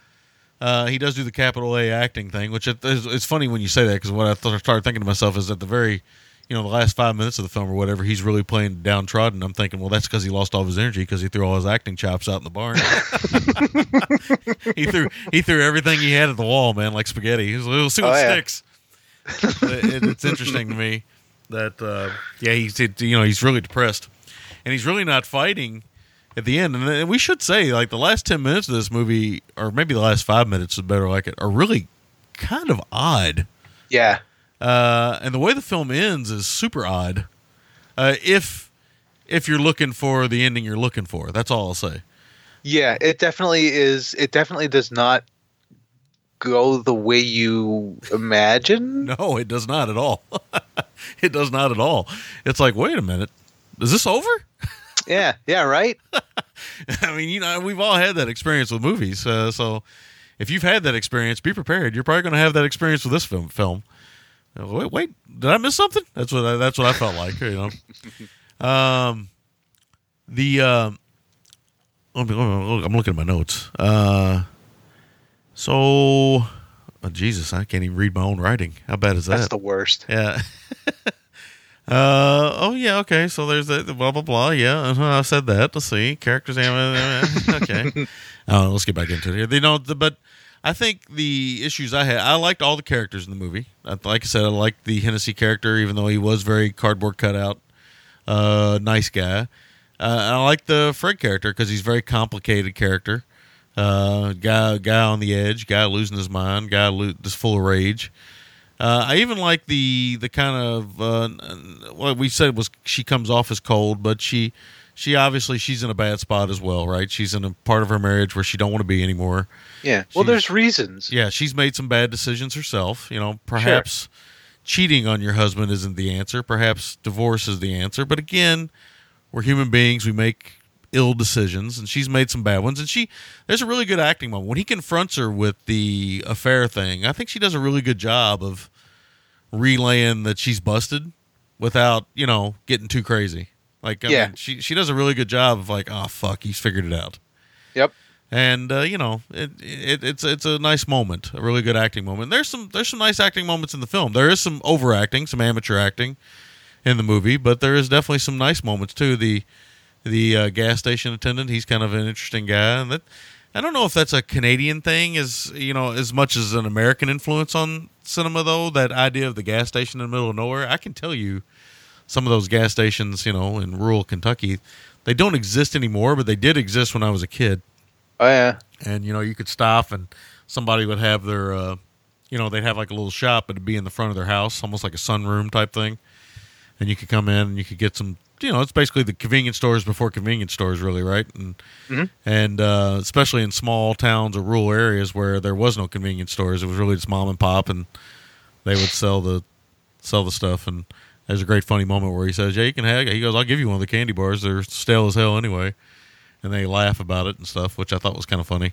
Uh, he does do the capital A acting thing, which it, it's, it's funny when you say that because what I th- started thinking to myself is at the very, you know, the last five minutes of the film or whatever, he's really playing downtrodden. I'm thinking, well, that's because he lost all of his energy because he threw all his acting chops out in the barn. he threw he threw everything he had at the wall, man, like spaghetti. He was, we'll see what Oh, yeah. sticks. it, it's interesting to me that uh, yeah, he's it, you know he's really depressed, and he's really not fighting at the end. And we should say like the last ten minutes of this movie, or maybe the last five minutes is better like it, are really kind of odd. Yeah, Uh, and the way the film ends is super odd. Uh, if if you're looking for the ending you're looking for, that's all I'll say. yeah. It definitely is. It definitely does not go the way you imagine. No, it does not at all. it does not at all. It's like, wait a minute, is this over? Yeah, yeah. Right. I mean, you know, we've all had that experience with movies. Uh, so if you've had that experience, be prepared. You're probably going to have that experience with this film. Film. Uh, Wait, wait, did I miss something? That's what I, that's what I felt like. You know, um, the um, I'm I'm looking at my notes. Uh, so, oh, Jesus, I can't even read my own writing. How bad is that? That's the worst. Yeah. uh oh yeah okay so there's the, the blah blah blah yeah uh-huh, I said that let's see characters okay uh, let's get back into it here you know the, but I think the issues I had, I liked all the characters in the movie. Like I said, I liked the Hennessey character, even though he was very cardboard cutout, uh, nice guy. Uh, I like the Fred character because he's a very complicated character. Uh, guy, guy on the edge, guy losing his mind, guy lo- just full of rage. Uh, I even like the the kind of uh, what we said was she comes off as cold, but she she obviously she's in a bad spot as well, right? She's in a part of her marriage where she don't want to be anymore. Yeah. Well, there's reasons. Yeah, she's made some bad decisions herself. You know, perhaps cheating on your husband isn't the answer. Perhaps divorce is the answer. But again, we're human beings. We make ill decisions, and she's made some bad ones. And she, there's a really good acting moment when he confronts her with the affair thing. I think she does a really good job of relaying that she's busted without you know getting too crazy. Like, I Yeah. mean, she she does a really good job of like, oh fuck, he's figured it out Yep. and uh, you know it, it, it's it's a nice moment, a really good acting moment. There's some there's some nice acting moments in the film. There is some overacting, some amateur acting in the movie, but there is definitely some nice moments too. The the uh, gas station attendant, he's kind of an interesting guy, and that I don't know if that's a Canadian thing, as you know, as much as an American influence on cinema though. That idea of the gas station in the middle of nowhere, I can tell you some of those gas stations, you know, in rural Kentucky, they don't exist anymore, but they did exist when I was a kid Oh yeah. and you know you could stop and somebody would have their uh you know they'd have like a little shop it'd be in the front of their house almost like a sunroom type thing and you could come in and you could get some you know it's basically the convenience stores before convenience stores really right and and uh especially in small towns or rural areas where there was no convenience stores it was really just mom and pop and they would sell the sell the stuff and there's a great funny moment where he says yeah you can have he goes i'll give you one of the candy bars they're stale as hell anyway and they laugh about it and stuff, which I thought was kind of funny.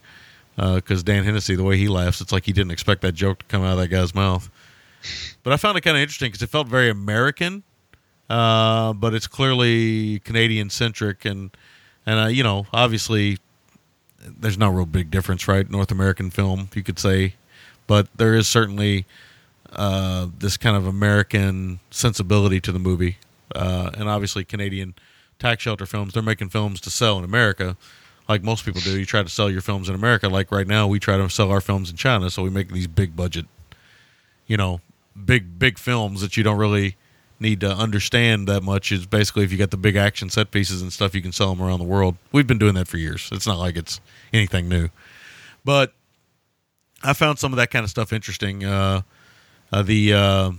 Because Dan Hennessey, the way he laughs, it's like he didn't expect that joke to come out of that guy's mouth. But I found it kind of interesting because it felt very American, uh, but it's clearly Canadian centric, and and uh, you know, obviously, there's no real big difference, right? North American film, you could say, but there is certainly uh, this kind of American sensibility to the movie, uh, and obviously Canadian tax shelter films. They're making films to sell in America, like most people do. You try to sell your films in America. Like right now, we try to sell our films in China, so we make these big budget, you know, big big films that you don't really need to understand that much. Is basically if you got the big action set pieces and stuff, you can sell them around the world. We've been doing that for years. It's not like it's anything new, but I found some of that kind of stuff interesting. Uh, uh, the uh,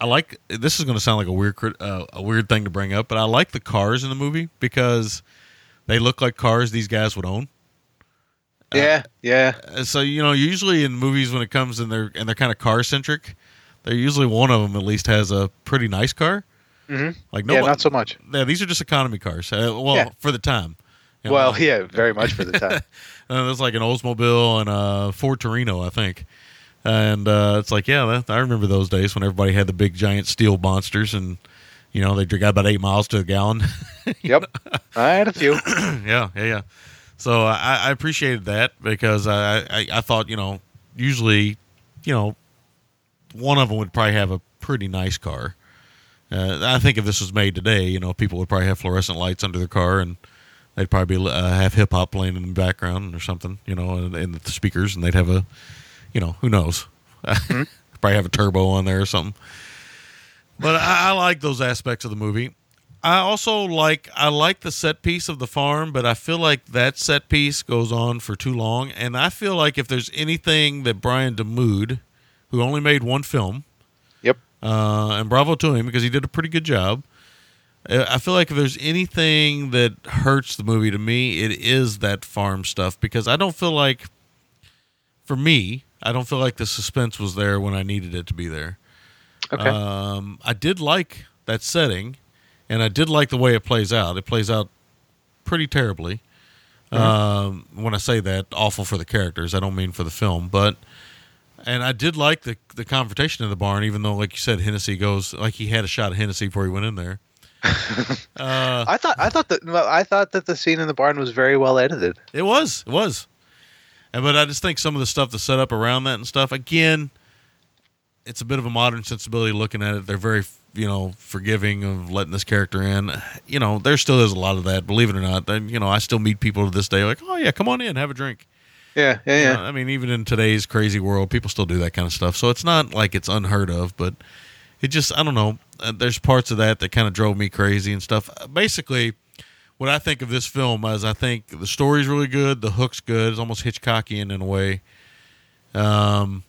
I like this is going to sound like a weird uh, a weird thing to bring up, but I like the cars in the movie because they look like cars these guys would own. Yeah. Yeah. Uh, So you know, usually in movies when it comes and they're and they're kind of car centric, they're usually one of them at least has a pretty nice car. Mm-hmm. Like yeah. no, Not so much. yeah, these are just economy cars. Uh, well, Yeah. for the time. You know, Well, like- yeah. Very much for the time. Uh, there's like an Oldsmobile and a Ford Torino, I think. And uh, it's like, yeah, that, I remember those days when everybody had the big giant steel monsters, and you know they got about eight miles to a gallon. yep. I had a few. yeah, yeah, yeah. So I, I appreciated that because I, I I thought you know usually you know one of them would probably have a pretty nice car. Uh, I think if this was made today, you know, people would probably have fluorescent lights under their car, and they'd probably be, uh, have hip hop playing in the background or something, you know, in, the speakers, and they'd have a, you know, who knows, probably have a turbo on there or something. But I, I like those aspects of the movie. I also like I like the set piece of the farm, but I feel like that set piece goes on for too long. And I feel like if there's anything that Brian Damude, who only made one film, Yep. uh, and bravo to him because he did a pretty good job. Uh, I feel like if there's anything that hurts the movie to me, it is that farm stuff because I don't feel like, for me, I don't feel like the suspense was there when I needed it to be there. Okay. Um, I did like that setting, and I did like the way it plays out. It plays out pretty terribly. Um, when I say that, awful for the characters. I don't mean for the film, but and I did like the the confrontation in the barn, even though, like you said, Hennessey goes like he had a shot of Hennessy before he went in there. uh, I thought I thought that well, I thought that the scene in the barn was very well edited. It was. It was. And but I just think some of the stuff that's set up around that and stuff, again, it's a bit of a modern sensibility looking at it. They're very, you know, forgiving of letting this character in. You know, there still is a lot of that, believe it or not. And, you know, I still meet people to this day like, oh, yeah, come on in, have a drink. Yeah, yeah, You know, I mean, even in today's crazy world, people still do that kind of stuff. So it's not like it's unheard of, but it just, I don't know. Uh, there's parts of that that kind of drove me crazy and stuff. Uh, Basically, what I think of this film is I think the story's really good, the hook's good, it's almost Hitchcockian in a way. Um,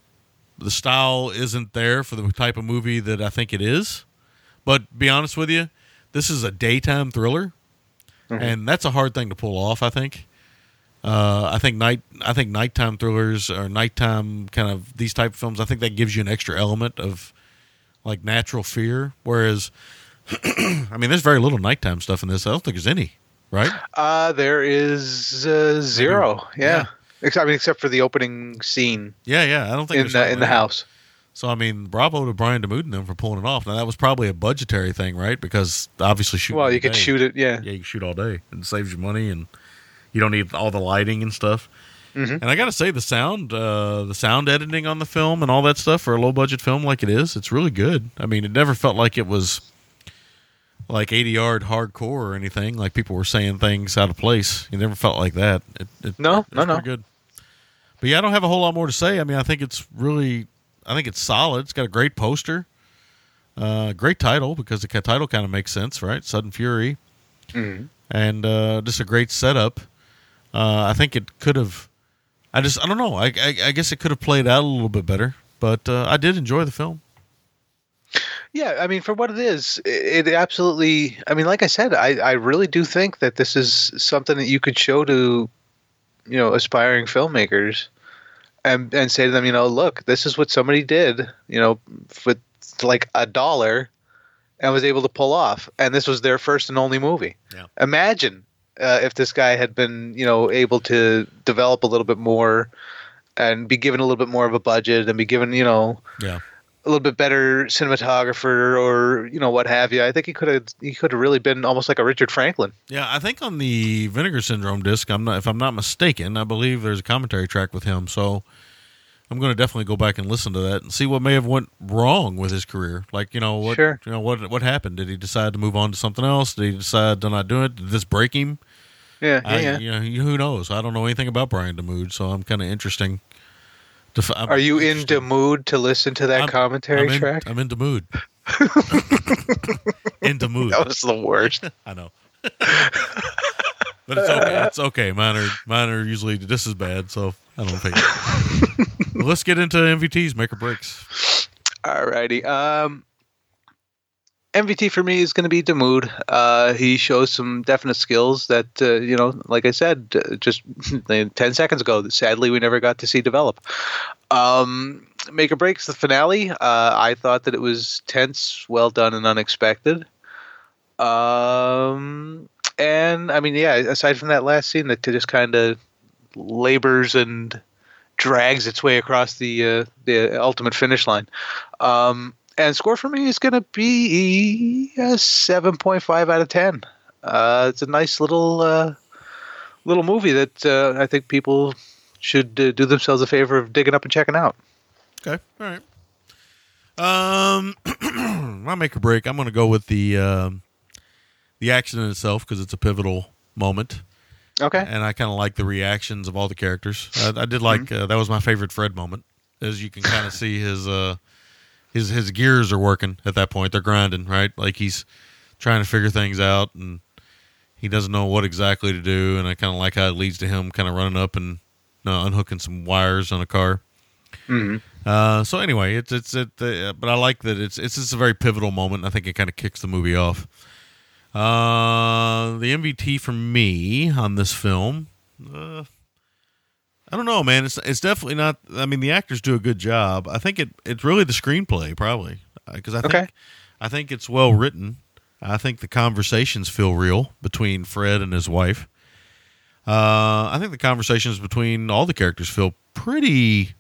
the style isn't there for the type of movie that I think it is. But be honest with you, this is a daytime thriller, and that's a hard thing to pull off. I think. Uh, I think night. I think nighttime thrillers or nighttime kind of these type of films. I think that gives you an extra element of like natural fear. Whereas, I mean, there's very little nighttime stuff in this. I don't think there's any. Right? Uh, there is uh, zero. Yeah. Yeah. Except, I mean, except for the opening scene Yeah, yeah. I don't think in the in the house. So I mean, bravo to Brian Damude and them for pulling it off. Now that was probably a budgetary thing, right? Because obviously shoot. Well, you could shoot it. Yeah. Yeah, you can shoot all day. and saves you money, and you don't need all the lighting and stuff. Mm-hmm. And I got to say, the sound, uh, the sound editing on the film and all that stuff for a low budget film like it is, it's really good. I mean, it never felt like it was like 80 yard hardcore or anything. Like people were saying things out of place. It never felt like that. It, it, No, it's no, no. good. But yeah, I don't have a whole lot more to say. I mean, I think it's really, I think it's solid. It's got a great poster, uh, great title because the title kind of makes sense, right? Sudden Fury, and uh, just a great setup. Uh, I think it could have. I just, I don't know. I, I, I guess it could have played out a little bit better, but uh, I did enjoy the film. Yeah, I mean, for what it is, it, it absolutely. I mean, like I said, I, I really do think that this is something that you could show to, you know, aspiring filmmakers, and and say to them, you know, look, this is what somebody did, you know, with like a dollar, and was able to pull off, and this was their first and only movie. Yeah. Imagine uh, if this guy had been, you know, able to develop a little bit more, and be given a little bit more of a budget, and be given, you know Yeah. a little bit better cinematographer or you know what have you. I think he could have he could have really been almost like a Richard Franklin. Yeah, I think on the Vinegar Syndrome disc, I'm not if I'm not mistaken, I believe there's a commentary track with him. So I'm going to definitely go back and listen to that and see what may have went wrong with his career. Like, you know, what Sure. you know what what happened? Did he decide to move on to something else? Did he decide to not do it? Did this break him? Yeah, yeah. I, yeah. You know, who knows? I don't know anything about Brian Damude, so I'm kind of interesting. To, f- I'm Are you in interested. the mood to listen to that I'm- commentary I'm in, track? I'm into mood. into mood. that was the worst. I know. but it's okay. It's okay. Mine are mine are usually this is bad, so I don't think. well, let's get into MVTs, make or breaks. Alrighty. Um, MVT for me is going to be Damude. Uh, he shows some definite skills that, uh, you know, like I said, uh, just 10 seconds ago, sadly we never got to see develop. Um, Make or Breaks, the finale, uh, I thought that it was tense, well done, and unexpected. Um, and, I mean, yeah, aside from that last scene that just kind of labors and drags its way across the uh, the ultimate finish line. Um, and score for me is going to be a seven point five out of ten. Uh, it's a nice little uh, little movie that uh, I think people should uh, do themselves a favor of digging up and checking out. Okay. All right. Um, my make or break. I'm going to go with the um, the accident itself because it's a pivotal moment. Okay. and I kind of like the reactions of all the characters. I, I did like uh, that was my favorite Fred moment, as you can kind of see his uh his his gears are working at that point. They're grinding, right? Like he's trying to figure things out, and he doesn't know what exactly to do. And I kind of like how it leads to him kind of running up and uh, unhooking some wires on a car. Uh, so anyway, it's it's it, uh, but I like that it's it's just a very pivotal moment. I think it kind of kicks the movie off. Uh, the MVT for me on this film, uh, I don't know, man. It's it's definitely not. I mean, the actors do a good job. I think it it's really the screenplay, probably, uh, because I think Okay. I think it's well written. I think the conversations feel real between Fred and his wife. Uh, I think the conversations between all the characters feel pretty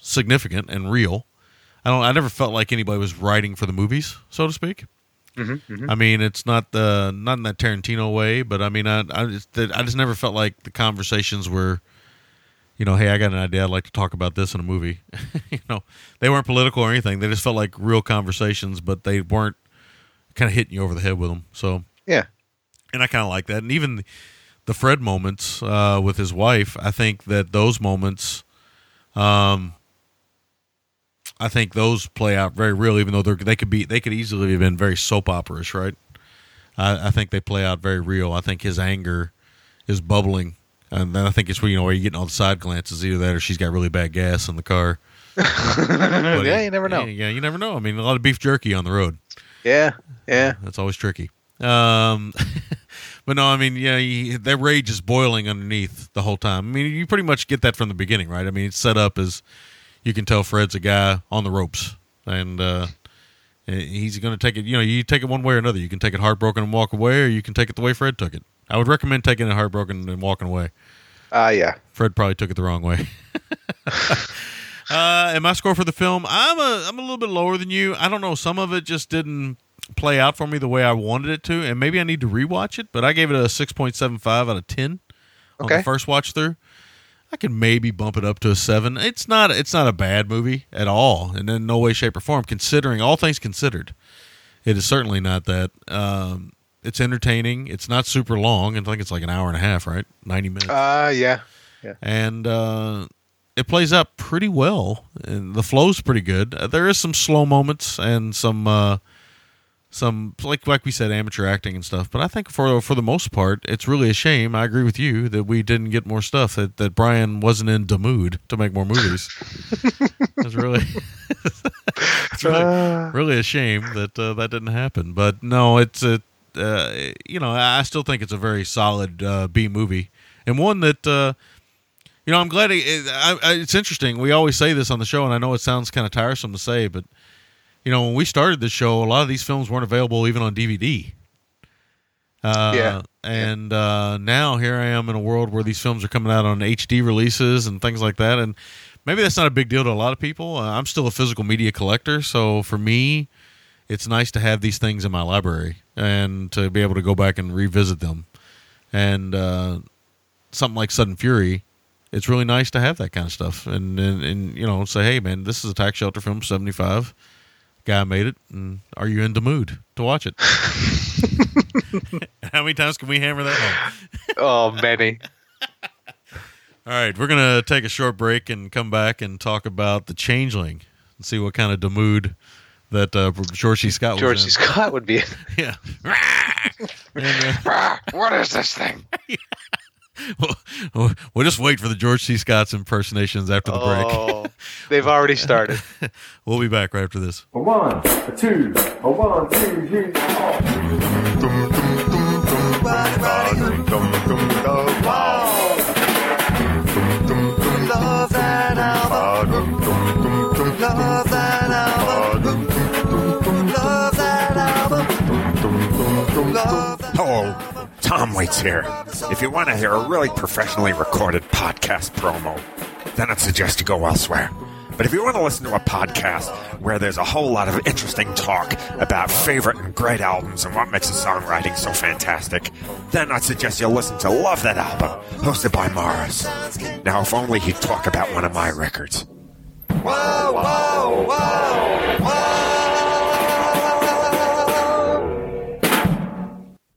significant and real. I don't. I never felt like anybody was writing for the movies, so to speak. Mm-hmm, mm-hmm. I mean, it's not the not in that Tarantino way, but I mean, I I just, I just never felt like the conversations were, you know, hey, I got an idea, I'd like to talk about this in a movie. you know, they weren't political or anything. They just felt like real conversations, but they weren't kind of hitting you over the head with them. So Yeah. and I kind of like that. And even the Fred moments uh, with his wife, I think that those moments, um, I think those play out very real, even though they could be they could easily have been very soap operish, right? I, I think they play out very real. I think his anger is bubbling, and then I think it's where you know where you're getting all the side glances, either that or she's got really bad gas in the car. Yeah, you never know. Yeah, you never know. I mean, a lot of beef jerky on the road. Yeah, yeah. That's always tricky. Um, but no, I mean, yeah, you, that rage is boiling underneath the whole time. I mean, you pretty much get that from the beginning, right? I mean, it's set up as you can tell Fred's a guy on the ropes, and uh, he's going to take it. You know, you take it one way or another. You can take it heartbroken and walk away, or you can take it the way Fred took it. I would recommend taking it heartbroken and walking away. Ah, yeah. Fred probably took it the wrong way. uh, and my score for the film, I'm a I'm a little bit lower than you. I don't know. Some of it just didn't play out for me the way I wanted it to, and maybe I need to rewatch it. But I gave it a six point seven five out of ten on Okay. the first watch through. I can maybe bump it up to a seven. It's not it's not a bad movie at all, and in no way, shape, or form. Considering all things considered, it is certainly not that. Um, it's entertaining. It's not super long. I think it's like an hour and a half, right? Ninety minutes Ah, yeah. Yeah. And uh, it plays out pretty well, and the flow's pretty good. Uh, there is some slow moments and some uh, some like like we said, amateur acting and stuff. But I think for for the most part, it's really a shame. I agree with you that we didn't get more stuff. That that Brian wasn't in the mood to make more movies. it's really it's really, really a shame that uh, that didn't happen. But no, it's a uh, you know I still think it's a very solid uh, B movie and one that. Uh, you know, I'm glad it, it, I, I, it's interesting. We always say this on the show, and I know it sounds kind of tiresome to say, but you know, when we started this show, a lot of these films weren't available even on DVD. Uh, Yeah. And uh, now here I am in a world where these films are coming out on HD releases and things like that, and maybe that's not a big deal to a lot of people. Uh, I'm still a physical media collector, so for me, it's nice to have these things in my library and to be able to go back and revisit them. And uh, something like Sudden Fury, it's really nice to have that kind of stuff and, and and you know say hey man this is a tax shelter film 75 guy made it and are you in the mood to watch it how many times can we hammer that home Oh, many. all right we're gonna take a short break and come back and talk about the changeling and see what kind of Damude mood that uh, George C. Scott was George C. in. Scott would be. yeah And, uh, what is this thing? we'll, we'll just wait for the George C. Scott's impersonations after the break. Oh, they've already started. We'll be back right after this. A one, a two, a one, two, three, four. Love that album. Hello, Tom Waits here. If you want to hear a really professionally recorded podcast promo, then I'd suggest you go elsewhere. But if you want to listen to a podcast where there's a whole lot of interesting talk about favorite and great albums and what makes a songwriting so fantastic, then I'd suggest you listen to Love That Album, hosted by Mars. Now, if only he'd talk about one of my records. Whoa, whoa, whoa,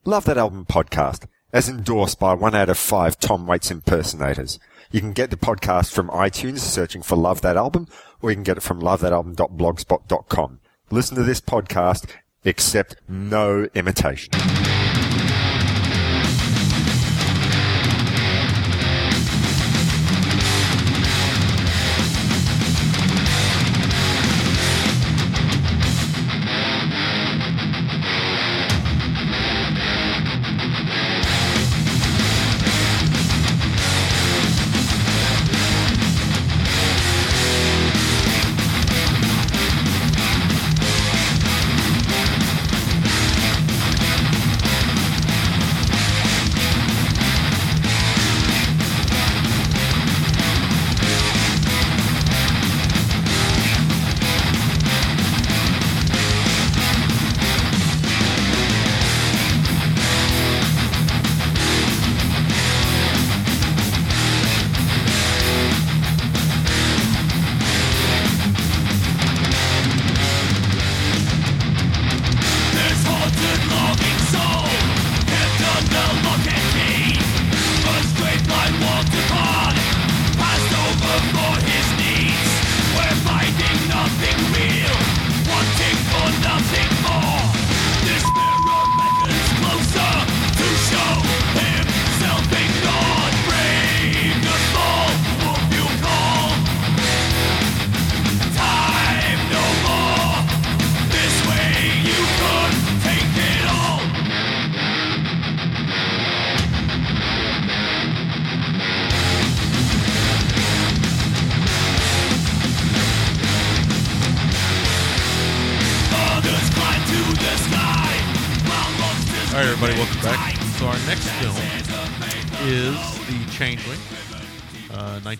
Love That Album podcast, as endorsed by one out of five Tom Waits impersonators. You can get the podcast from iTunes searching for Love That Album, or you can get it from lovethatalbum.blogspot.com. Listen to this podcast, accept no imitation.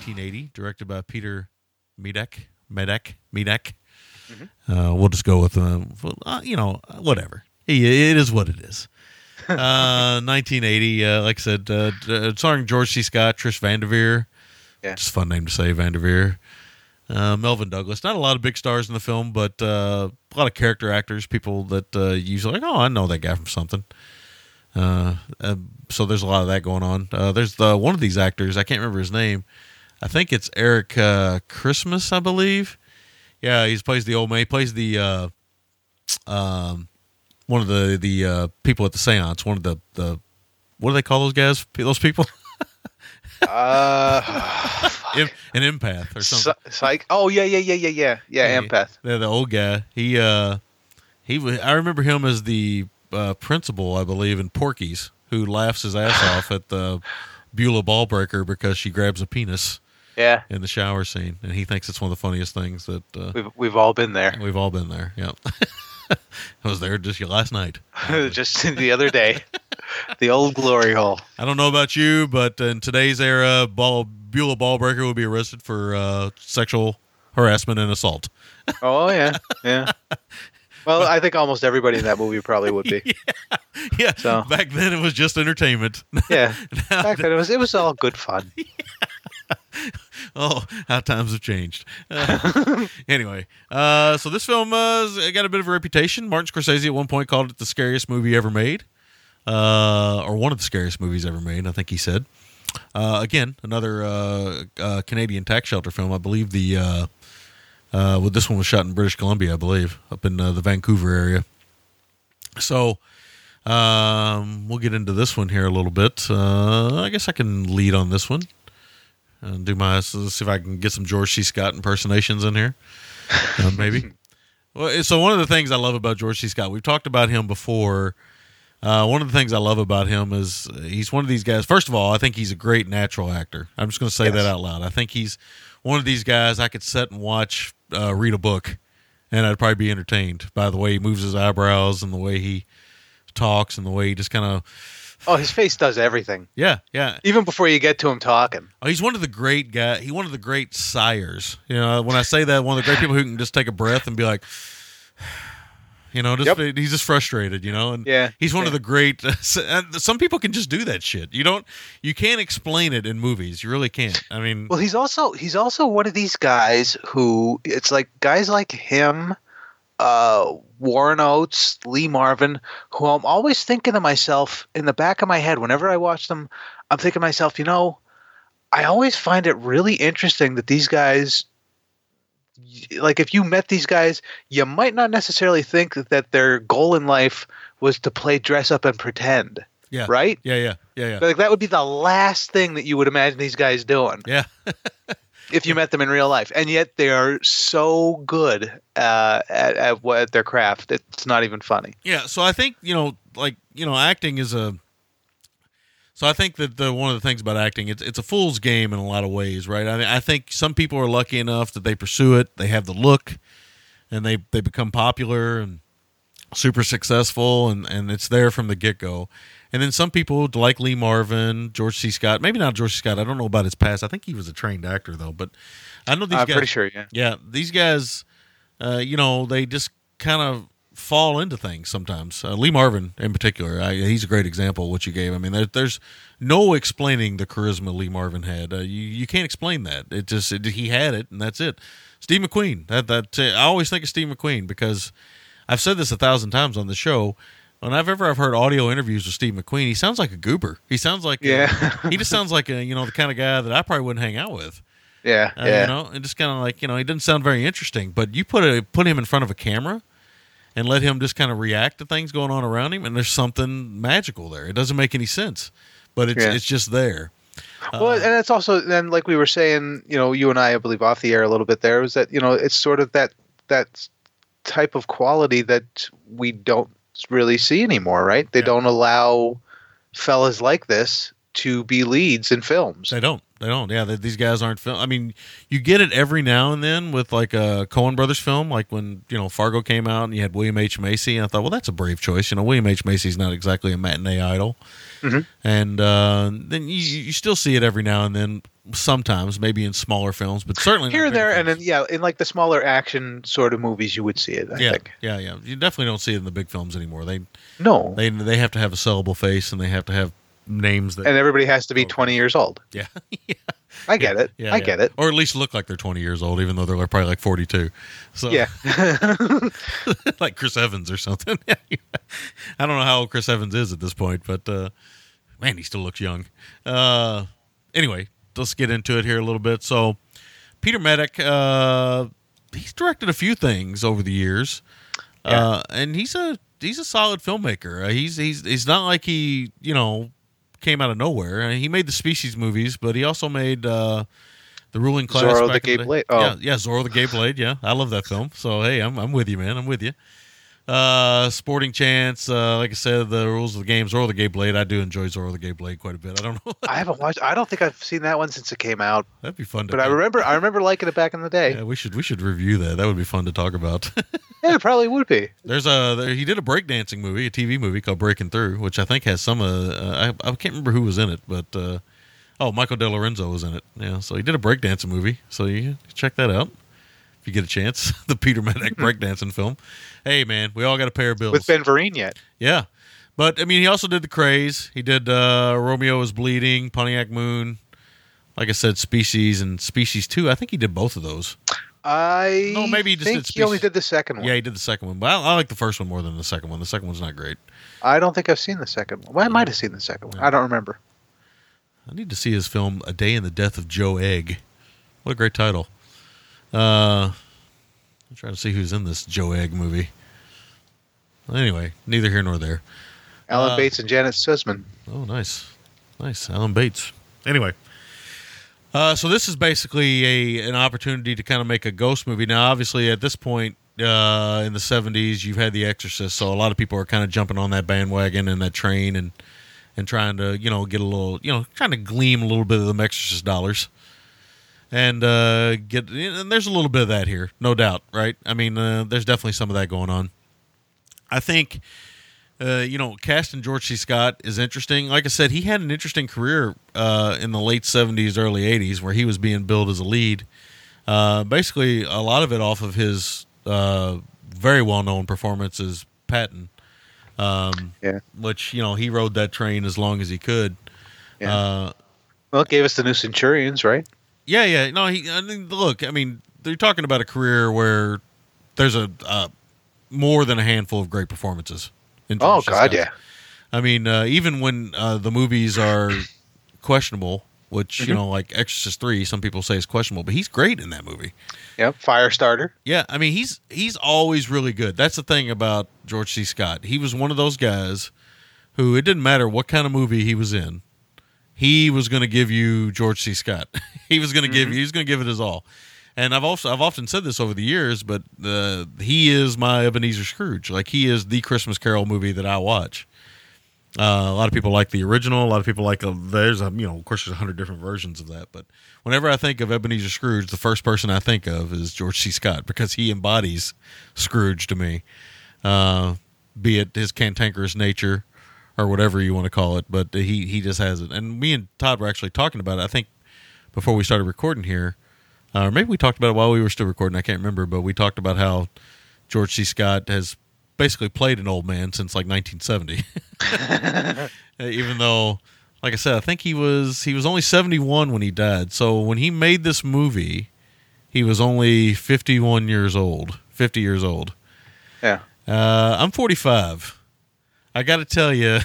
1980, directed by Peter Medak. Medak. Medak. Uh, we'll just go with, uh, uh, you know, whatever. It is what it is. Uh, 1980, uh, like I said, uh, uh, starring George C. Scott, Trish Van Devere. Yeah. Just a fun name to say, Van Devere. Uh, Melvyn Douglas. Not a lot of big stars in the film, but uh, a lot of character actors, people that uh, usually like, oh, I know that guy from something. Uh, uh, so there's a lot of that going on. Uh, there's the one of these actors. I can't remember his name. I think it's Eric uh, Christmas, I believe. Yeah, he plays the old man. He plays the uh, um, one of the the uh, people at the séance. One of the the what do they call those guys? Those people? Uh, An empath or something. psych. Oh yeah, yeah, yeah, yeah, yeah, yeah. Empath. Yeah, the old guy. He uh he wa- I remember him as the uh, principal, I believe, in Porky's, who laughs his ass off at the Beulah ballbreaker because she grabs a penis Yeah, in the shower scene, and he thinks it's one of the funniest things that uh, we've we've all been there. we've all been there. Yeah, I was there just last night. Just the other day, the old glory hole. I don't know about you, but in today's era, ball Beulah ballbreaker would be arrested for uh, sexual harassment and assault. Oh yeah, yeah. Well, I think almost everybody in that movie probably would be. Yeah, So- back then it was just entertainment. Yeah. Back then it was it was all good fun. Oh, how times have changed. Uh, anyway, uh, so this film uh, got a bit of a reputation. Martin Scorsese at one point called it the scariest movie ever made, uh, or one of the scariest movies ever made. I think he said. Uh, again, another uh, Canadian tax shelter film. I believe the well, this one was shot in British Columbia, I believe, up in the Vancouver area. So um, we'll get into this one here a little bit. I guess I can lead on this one and do my let's see if I can get some George C. Scott impersonations in here, uh, maybe. well, so one of the things I love about George C. Scott, we've talked about him before. Uh, one of the things I love about him is uh, he's one of these guys. First of all, I think he's a great natural actor. I'm just going to say that out loud. I think he's one of these guys I could sit and watch uh, read a book, and I'd probably be entertained by the way he moves his eyebrows and the way he talks and the way he just kind of Oh, his face does everything. yeah yeah Even before you get to him talking. Oh, he's one of the great guy. He one of the great sires. You know, when I say that, one of the great people who can just take a breath and be like, you know, just Yep. he's just frustrated. You know, and Yeah, he's one of the great. some people can just do that shit. You don't, you can't explain it in movies. You really can't. I mean, Well, he's also he's also one of these guys who it's like guys like him, uh, Warren Oates, Lee Marvin, who I'm always thinking to myself in the back of my head whenever I watch them, I'm thinking to myself, you know, I always find it really interesting that these guys like if you met these guys, you might not necessarily think that, that their goal in life was to play dress up and pretend. yeah, Right? Yeah, yeah, yeah, yeah, Like that would be the last thing that you would imagine these guys doing yeah. if you met them in real life, and yet they are so good uh, at, at their craft. It's not even funny. Yeah, so I think you know, like you know, acting is a. So I think that the one of the things about acting, it's it's a fool's game in a lot of ways, right? I mean, I think some people are lucky enough that they pursue it, they have the look, and they they become popular and super successful, and and it's there from the get go. And then some people like Lee Marvin, George C. Scott, maybe not George C. Scott. I don't know about his past. I think he was a trained actor though, but I know these I'm guys. pretty sure, yeah. Yeah, these guys, uh, you know, they just kind of fall into things sometimes. Uh, Lee Marvin, in particular, I, he's a great example of what you gave. I mean, there, there's no explaining the charisma Lee Marvin had. Uh, you you can't explain that. It just it, he had it, and that's it. Steve McQueen. That that I always think of Steve McQueen because I've said this a thousand times on the show. Whenever I've ever heard audio interviews with Steve McQueen, he sounds like a goober. He sounds like a- Yeah. he just sounds like a you know the kind of guy that I probably wouldn't hang out with. Yeah, Uh, yeah. You know, and just kind of like you know, he doesn't sound very interesting. But you put a put him in front of a camera and let him just kind of react to things going on around him, and there's something magical there. It doesn't make any sense, but it's Yeah. it's just there. well, and it's also then like we were saying, you know, you and I, I believe, off the air a little bit. There was that you know, it's sort of that that type of quality that we don't really see anymore, right? They Yeah. don't allow fellas like this to be leads in films. They don't. They don't. Yeah, they, these guys aren't film. I mean, you get it every now and then with like a Coen Brothers film, like when you know Fargo came out and you had William H Macy. And I thought, well, that's a brave choice. You know, William H Macy's not exactly a matinee idol, Mhm. and uh, then you you still see it every now and then. Sometimes, maybe in smaller films, but certainly Here and there, and then yeah, in like the smaller action sort of movies, you would see it. I yeah, think. yeah, yeah. You definitely don't see it in the big films anymore. They No, they they have to have a sellable face and they have to have names that and everybody has to be twenty years old. yeah. I get it. yeah I yeah. get it. or at least look like they're 20 years old even though they're probably like 42 so Yeah. like chris evans or something. I don't know how old chris evans is at this point but uh man he still looks young. Uh anyway let's get into it here a little bit. So Peter Medak uh he's directed a few things over the years. Uh and he's a he's a solid filmmaker. Uh, he's he's he's not like he you know came out of nowhere Uh, he made the species movies but he also made uh the ruling class Zorro the Gay day. Blade. Oh. Yeah, yeah, Zorro the Gay Blade. Yeah, I love that film. So hey, I'm I'm with you, man. I'm with you. Uh, Sporting Chance. Uh, like I said, the rules of the game. Zorro the Gay Blade. I do enjoy Zorro the Gay Blade quite a bit. I don't know. I haven't watched. I don't think I've seen that one since it came out. That'd be fun. To But I remember. I remember liking it back in the day. Yeah, we should we should review that. That would be fun to talk about. Yeah, it probably would be. There's a there, he did a breakdancing movie, a TV movie called Breaking Through, which I think has some. Uh, uh, I I can't remember who was in it, but uh, oh, Michael De Lorenzo was in it. Yeah, so he did a breakdancing movie. So you check that out if you get a chance. the Peter Medak breakdancing film. Hey man, we all got to pay our bills. With Ben Vereen yet? Yeah. But I mean, he also did the Krays. He did uh, Romeo is Bleeding, Pontiac Moon. Like I said, Species and Species Two. I think he did both of those. I No, maybe he just think did he only did the second one. Yeah, he did the second one, but I, I like the first one more than the second one. The second one's not great. I don't think I've seen the second one. Well, I might have seen the second one. I don't remember. I need to see his film "A Day in the Death of Joe Egg." What a great title! Uh, I'm trying to see who's in this Joe Egg movie. Anyway, neither here nor there. Alan Uh, Bates and Janet Suzman. Oh, nice, nice, Alan Bates. Anyway, uh, so this is basically a an opportunity to kind of make a ghost movie. Now, obviously, at this point uh, in the '70s, you've had The Exorcist, so a lot of people are kind of jumping on that bandwagon and that train and and trying to you know get a little you know trying to gleam a little bit of the Exorcist dollars. And uh, get and there's a little bit of that here, no doubt, right? I mean, uh, there's definitely some of that going on. I think uh, you know, casting George C. Scott is interesting. Like I said, he had an interesting career uh, in the late '70s, early '80s, where he was being billed as a lead. Uh, basically, a lot of it off of his uh, very well-known performances, Patton. Um, Yeah. which you know he rode that train as long as he could. Yeah. Uh, Well, it gave us the new Centurions, right? Yeah, yeah. No, he. I mean, look, I mean, they're talking about a career where there's a uh, more than a handful of great performances. in Oh God, yeah. I mean, uh, even when uh, the movies are questionable, which you Mhm. know, like Exorcist Three, some people say is questionable, but he's great in that movie. Yep. Firestarter. Yeah, I mean, he's he's always really good. That's the thing about George C. Scott. He was one of those guys who it didn't matter what kind of movie he was in, he was going to give you George C. Scott. he was going to give you. He was going to give it his all. And I've also I've often said this over the years, but uh, he is my Ebenezer Scrooge. Like he is the Christmas Carol movie that I watch. Uh, a lot of people like the original. A lot of people like uh there's a you know of course there's a hundred different versions of that. But whenever I think of Ebenezer Scrooge, the first person I think of is George C. Scott because he embodies Scrooge to me. Uh, be it his cantankerous nature or whatever you want to call it, but he he just has it. And me and Todd were actually talking about it. I think before we started recording here, uh, or maybe we talked about it while we were still recording. I can't remember, but we talked about how George C. Scott has basically played an old man since like 1970. Even though, like I said, I think he was he was only 71 when he died. So when he made this movie, he was only 51 years old. 50 years old. Yeah. Uh, I'm 45. I got to tell you,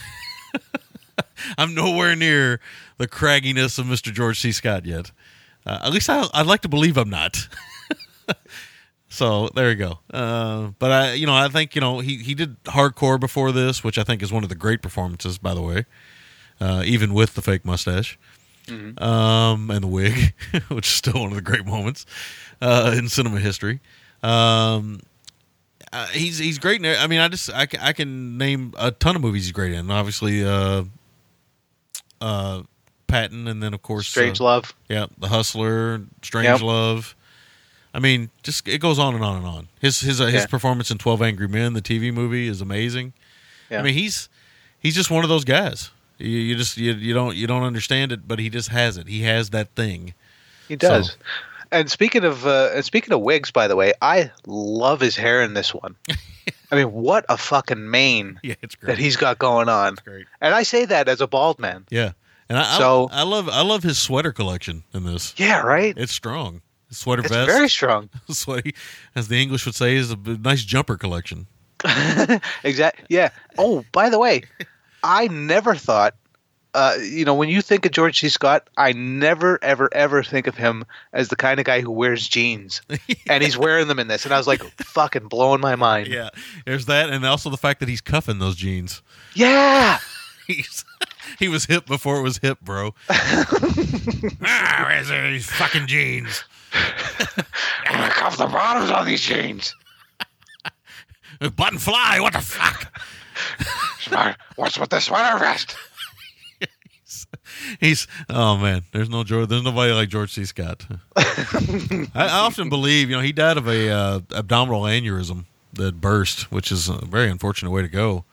I'm nowhere near the cragginess of Mr. George C. Scott yet. Uh, at least I, I'd like to believe I'm not. so there you go. Uh, but I, you know, I think you know he he did hardcore before this, which I think is one of the great performances, by the way. Uh, even with the fake mustache um, and the wig, which is still one of the great moments uh, in cinema history. Um, uh, he's he's great. In, I mean, I just I, I can name a ton of movies he's great in. Obviously, uh, uh, Patton, and then of course Strange uh, Love. Yeah, The Hustler, Strange Yep. Love. I mean, just it goes on and on and on. His his uh, his Yeah. performance in Twelve Angry Men, the TV movie, is amazing. Yeah. I mean, he's he's just one of those guys. You, you just you, you don't you don't understand it, but he just has it. He has that thing. He does. So- And speaking of uh, and speaking of wigs, by the way, I love his hair in this one. I mean, what a fucking mane Yeah, it's great. that he's got going on. And I say that as a bald man. Yeah, and I, So- I I love I love his sweater collection in this. Yeah, right. It's strong. His sweater It's vest, very strong. sweaty, as the English would say, is a nice jumper collection. Exactly. Yeah. Oh, by the way, I never thought. Uh, you know, when you think of George C. Scott, I never, ever, ever think of him as the kind of guy who wears jeans, and he's wearing them in this. And I was like, fucking blowing my mind. Yeah, there's that, and also the fact that he's cuffing those jeans. Yeah. He's, he was hip before it was hip, bro. ah, where's these fucking jeans? I'm gonna cuff the bottoms on these jeans. Button fly, what the fuck? What's with the sweater vest? He's oh man, there's no George, there's nobody like George C. Scott. I, I often believe, you know, he died of a uh, abdominal aneurysm that burst, which is a very unfortunate way to go.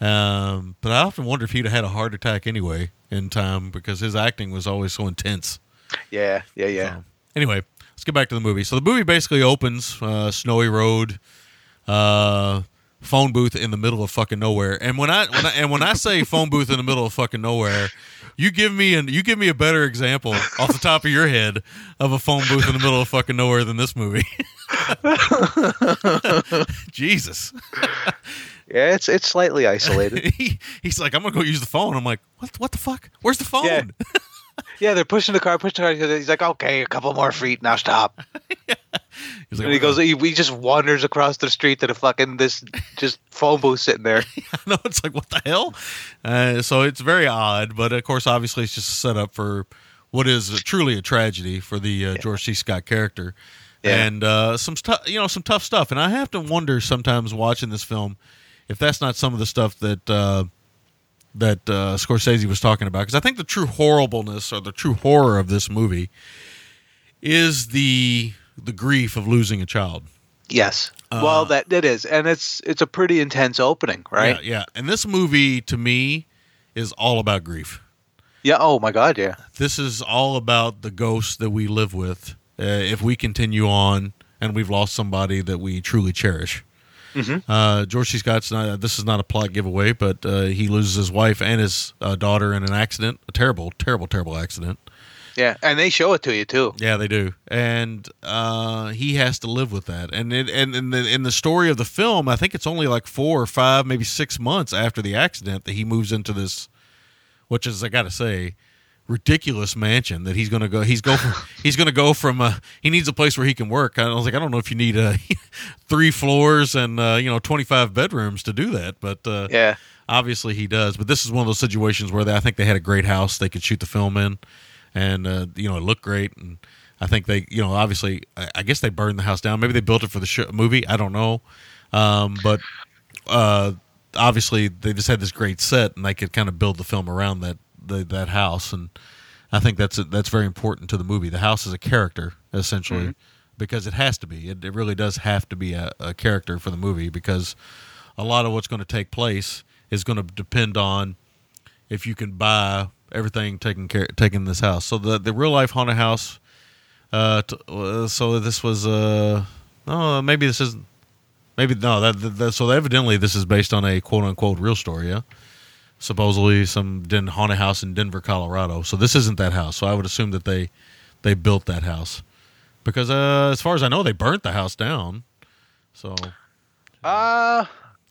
Um, but I often wonder if he'd have had a heart attack anyway in time because his acting was always so intense. Yeah, yeah, yeah. So, anyway, let's get back to the movie. So the movie basically opens uh, snowy road, uh, phone booth in the middle of fucking nowhere. And when I, when I and when I say phone booth in the middle of fucking nowhere, you give me an you give me a better example off the top of your head of a phone booth in the middle of fucking nowhere than this movie. Jesus. Yeah, it's it's slightly isolated. he, he's like, I'm gonna go use the phone. I'm like, what? What the fuck? Where's the phone? Yeah. yeah, they're pushing the car, pushing the car. He's like, okay, a couple more feet, now stop. He's like, And he goes, he, he just wanders across the street to the fucking this just phone booth sitting there. no, it's like what the hell? Uh, so it's very odd, but of course, obviously, it's just a setup for what is truly a tragedy for the uh, George C. Scott character, Yeah. and uh, some stuff, you know, some tough stuff. And I have to wonder sometimes watching this film if that's not some of the stuff that uh, that uh, Scorsese was talking about, because I think the true horribleness or the true horror of this movie is the the grief of losing a child. Yes. well, that it is, and it's it's a pretty intense opening, right? Yeah, yeah. And this movie, to me, is all about grief. Yeah. Oh my God. Yeah. This is all about the ghosts that we live with. Uh, if we continue on and we've lost somebody that we truly cherish. Uh, George C. Scott's not. This is not a plot giveaway, but uh, he loses his wife and his uh, daughter in an accident. A terrible, terrible, terrible accident. Yeah, and they show it to you too. Yeah, they do, and uh, he has to live with that. And it, and in the in the story of the film, I think it's only like four or five, maybe six months after the accident that he moves into this, which is I got to say, ridiculous mansion that he's gonna go. He's go. From, he's gonna go from. Uh, he needs a place where he can work. I was like, I don't know if you need uh, three floors and uh, you know twenty five bedrooms to do that, but uh, Yeah. obviously he does. But this is one of those situations where they, I think they had a great house they could shoot the film in, and uh, you know it looked great. And I think they, you know, obviously, I, I guess they burned the house down. Maybe they built it for the show, movie. I don't know, um, but uh, obviously they just had this great set, and they could kind of build the film around that the, that house. And I think that's that's very important to the movie. The house is a character essentially. Because it has to be. It, it really does have to be a, a character for the movie because a lot of what's going to take place is going to depend on if you can buy everything taken care taken in this house. So the the real life haunted house. Uh, t- uh, so this was uh, oh maybe this isn't maybe no that, that, that- so evidently this is based on a quote unquote real story. Yeah, supposedly some Den- haunted house in Denver, Colorado. So this isn't that house. So I would assume that they they built that house because uh, as far as I know they burnt the house down. So Uh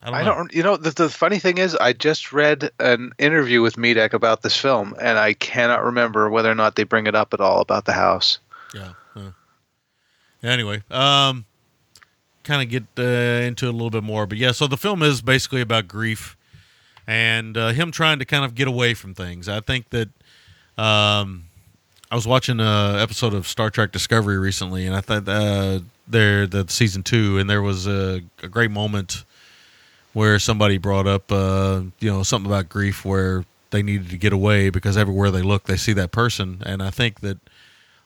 I don't I know. don't. You know, the, the funny thing is, I just read an interview with Medak about this film, and I cannot remember whether or not they bring it up at all about the house. Yeah. huh. Anyway, um, kind of get uh, into it a little bit more, but yeah. So the film is basically about grief and uh, him trying to kind of get away from things. I think that um, I was watching a episode of Star Trek Discovery recently, and I thought uh, there the season two, and there was a, a great moment where somebody brought up, uh, you know, something about grief, where they needed to get away because everywhere they look, they see that person. And I think that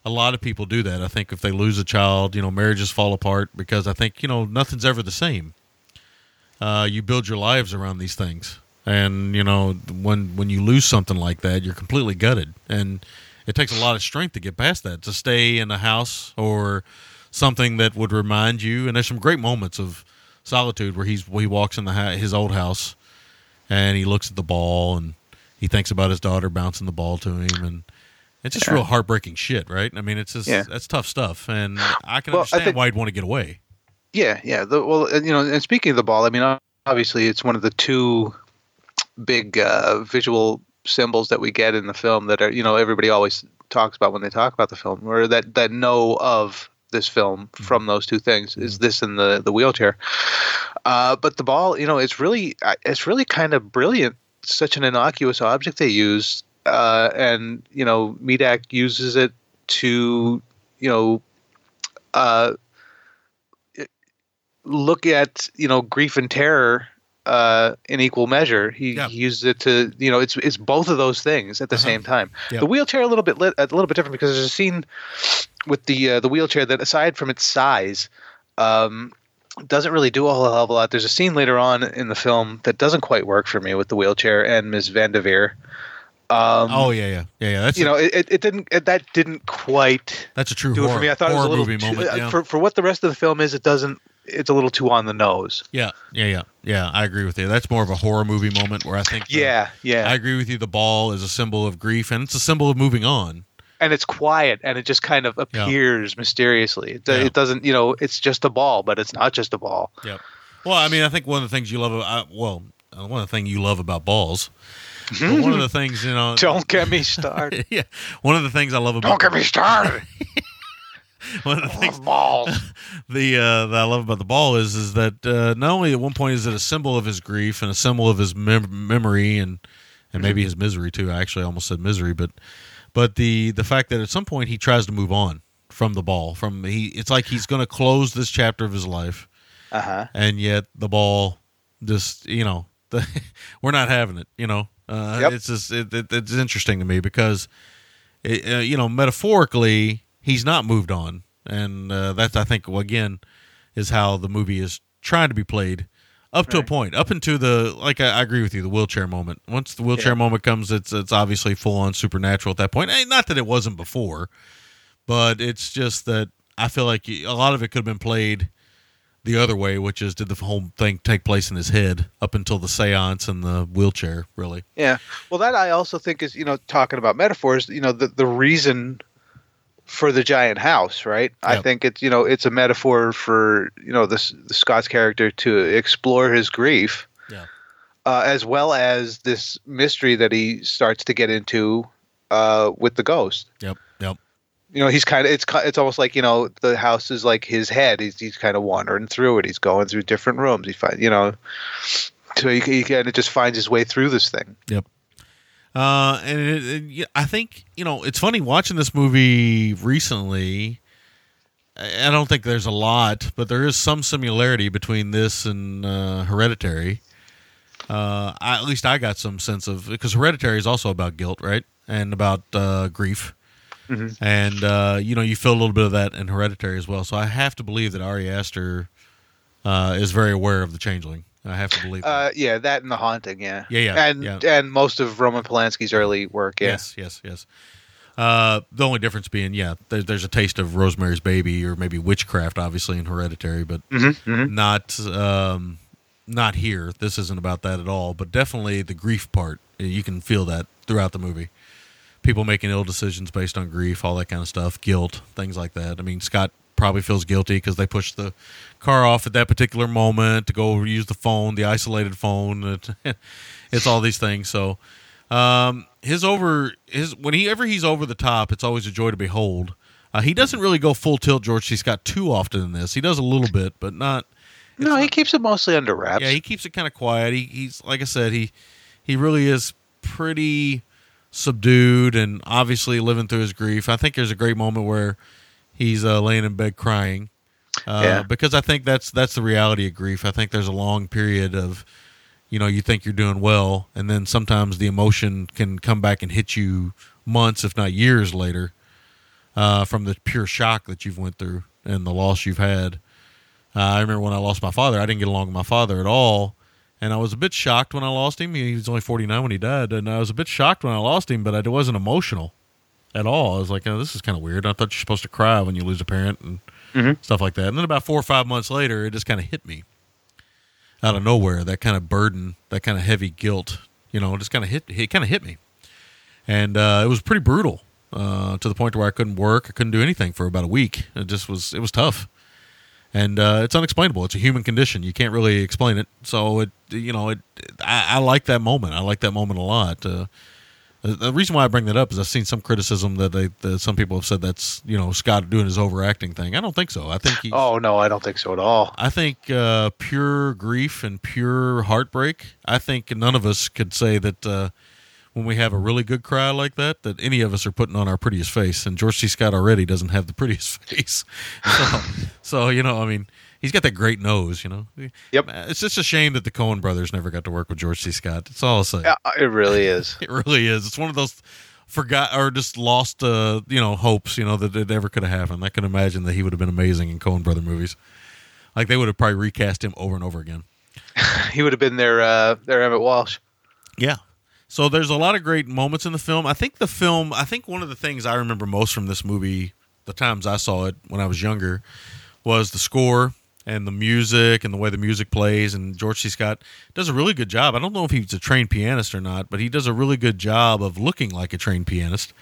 a lot of people do that. I think if they lose a child, you know, marriages fall apart because I think, you know, nothing's ever the same. Uh, you build your lives around these things. And, you know, when when you lose something like that, you're completely gutted. And it takes a lot of strength to get past that, to stay in a house or something that would remind you. And there's some great moments of solitude where he's he walks in the ha- his old house and he looks at the ball and he thinks about his daughter bouncing the ball to him and it's just Yeah. real heartbreaking shit, right? I mean, it's just Yeah. that's tough stuff, and I can Well, I understand think- why he'd want to get away. Yeah, yeah. The, well, you know, and speaking of the ball, I mean, obviously, it's one of the two big uh, visual symbols that we get in the film that are, you know, everybody always talks about when they talk about the film, or that that know of this film from those two things is this and the the wheelchair. Uh, but the ball, you know, it's really it's really kind of brilliant. Such an innocuous object they use, uh, and you know, Medak uses it to, you know, uh, look at you know grief and terror uh, in equal measure. He, Yeah. he uses it to you know it's it's both of those things at the Uh-huh. same time. Yeah. The wheelchair a little bit lit, a little bit different because there's a scene with the uh, the wheelchair that aside from its size. Um, doesn't really do a whole hell of a lot. There's a scene later on in the film that doesn't quite work for me with the wheelchair and Ms. Van Devere. Um, oh yeah, yeah, yeah, yeah. That's you a, know, it, it- didn't. It, that didn't quite that's a true do it for me. I thought it was a little movie too- moment. uh, Yeah. for for what the rest of the film is. It doesn't. It's a little too on the nose. yeah, yeah, yeah, yeah. I agree with you. That's more of a horror movie moment where I think. the- Yeah, yeah. I agree with you. The ball is a symbol of grief, and it's a symbol of moving on. and it's quiet and it just kind of appears mysteriously. It, Yeah. it doesn't, you know, it's just a ball, but it's not just a ball. Yeah. Well, I mean, I think one of the things you love about well, one of the things you love about balls. one of the things you know. Don't get me started. yeah, one of the things I love about Don't get me started. one of the things balls. the uh, that I love about the ball is is that uh, not only at one point is it a symbol of his grief and a symbol of his mem- memory and and maybe his misery too. I actually almost said misery, but but the the fact that at some point he tries to move on from the ball from he it's like he's going to close this chapter of his life Uh huh. and yet the ball just you know the, we're not having it you know uh, Yep. it's just it, it, it's interesting to me because it, uh, you know metaphorically he's not moved on and uh, that's i think again is how the movie is trying to be played up to a point up into the like I, I agree with you the wheelchair moment once the wheelchair Yeah. moment comes it's it's obviously full on supernatural at that point Eh, not that it wasn't before but it's just that i feel like a lot of it could have been played the other way, which is did the whole thing take place in his head up until the seance and the wheelchair, really? Yeah. Well, that I also think is, you know, talking about metaphors, you know, the, the reason for the giant house, right? I think it's, you know, it's a metaphor for, you know, this the Scott's character to explore his grief. Yeah. Uh, as well as this mystery that he starts to get into uh, with the ghost. Yep, yep. You know, he's kind of it's it's almost like you know the house is like his head. He's he's kind of wandering through it. He's going through different rooms. He find you know, so he, he kind of just finds his way through this thing. Yep. Uh, and it, it, I think you know it's funny watching this movie recently. I don't think there's a lot, but there is some similarity between this and uh, Hereditary. Uh, I, at least I got some sense of because Hereditary is also about guilt, right, and about uh, grief, and uh, you know you feel a little bit of that in Hereditary as well. So I have to believe that Ari Aster uh, is very aware of the Changeling. I have to believe. that. Uh, yeah, that and the haunting, yeah, Yeah, yeah, and yeah. and most of Roman Polanski's early work, yeah. Yes, yes, yes. Uh, the only difference being, yeah, there, there's a taste of Rosemary's Baby or maybe witchcraft, obviously in Hereditary, but Mm-hmm, not um, not here. This isn't about that at all. But definitely the grief part, you can feel that throughout the movie. People making ill decisions based on grief, all that kind of stuff, guilt, things like that. I mean, Scott probably feels guilty because they pushed the car off at that particular moment to go use the phone, the isolated phone. It's all these things. So um, his over his whenever he's over the top, it's always a joy to behold. Uh, he doesn't really go full tilt George C. Scott too often in this. He does a little bit, but not. No, he keeps it mostly under wraps. Yeah, he keeps it kind of quiet. He, he's like I said, he he really is pretty subdued and obviously living through his grief. I think there's a great moment where he's uh, laying in bed crying. Uh, Yeah. because I think that's that's the reality of grief. I think there's a long period of you know you think you're doing well, and then sometimes the emotion can come back and hit you months, if not years later, uh, from the pure shock that you've went through and the loss you've had. Uh, I remember when I lost my father, I didn't get along with my father at all. And I was a bit shocked when I lost him. He was only 49 when he died. And I was a bit shocked when I lost him, but I wasn't emotional at all. I was like, oh, this is kind of weird. I thought you're supposed to cry when you lose a parent and Mhm. stuff like that. And then about four or five months later, it just kind of hit me out of nowhere. That kind of burden, that kind of heavy guilt, you know, just kind of hit. It kind of hit me, and uh, it was pretty brutal uh, to the point where I couldn't work. I couldn't do anything for about a week. It just was. It was tough, and uh, it's unexplainable. It's a human condition. You can't really explain it. So it, you know, it. I, I like that moment. I like that moment a lot. The, the reason why I bring that up is I've seen some criticism that they that some people have said that's you know Scott doing his overacting thing. I don't think so. I think he. Oh no, I don't think so at all. I think uh, pure grief and pure heartbreak. I think none of us could say that uh, when we have a really good cry like that, that any of us are putting on our prettiest face. And George C. Scott already doesn't have the prettiest face. So, so you know, I mean, he's got that great nose. You know. Yep. It's just a shame that the Coen brothers never got to work with George C. Scott. That's all I'll say. Yeah, it really is. It really is. It's one of those forgot or just lost, uh, you know, hopes. You know that it ever could have happened. I can imagine that he would have been amazing in Coen brother movies. Like they would have probably recast him over and over again. he would have been their uh, their Emmet Walsh. Yeah. So there's a lot of great moments in the film. I think the film. I think one of the things I remember most from this movie, the times I saw it when I was younger, was the score and the music and the way the music plays. And George C. Scott does a really good job. I don't know if he's a trained pianist or not, but he does a really good job of looking like a trained pianist.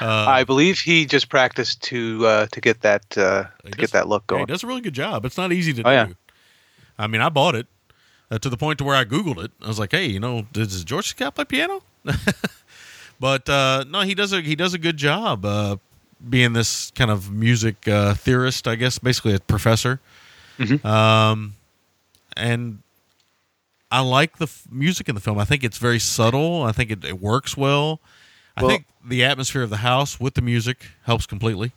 Uh, I believe he just practiced to uh, to get that uh, to get that look Yeah, he going. does a really good job. It's not easy to Oh, yeah. do. I mean, I bought it uh, to the point to where I Googled it. I was like, hey, you know, does George Scott play piano? but uh, no, he does a he does a good job uh, being this kind of music uh, theorist, I guess, basically a professor. Mm-hmm. Um, and I like the f- music in the film. I think it's very subtle. I think it, it works well. I Well- think the atmosphere of the house with the music helps completely.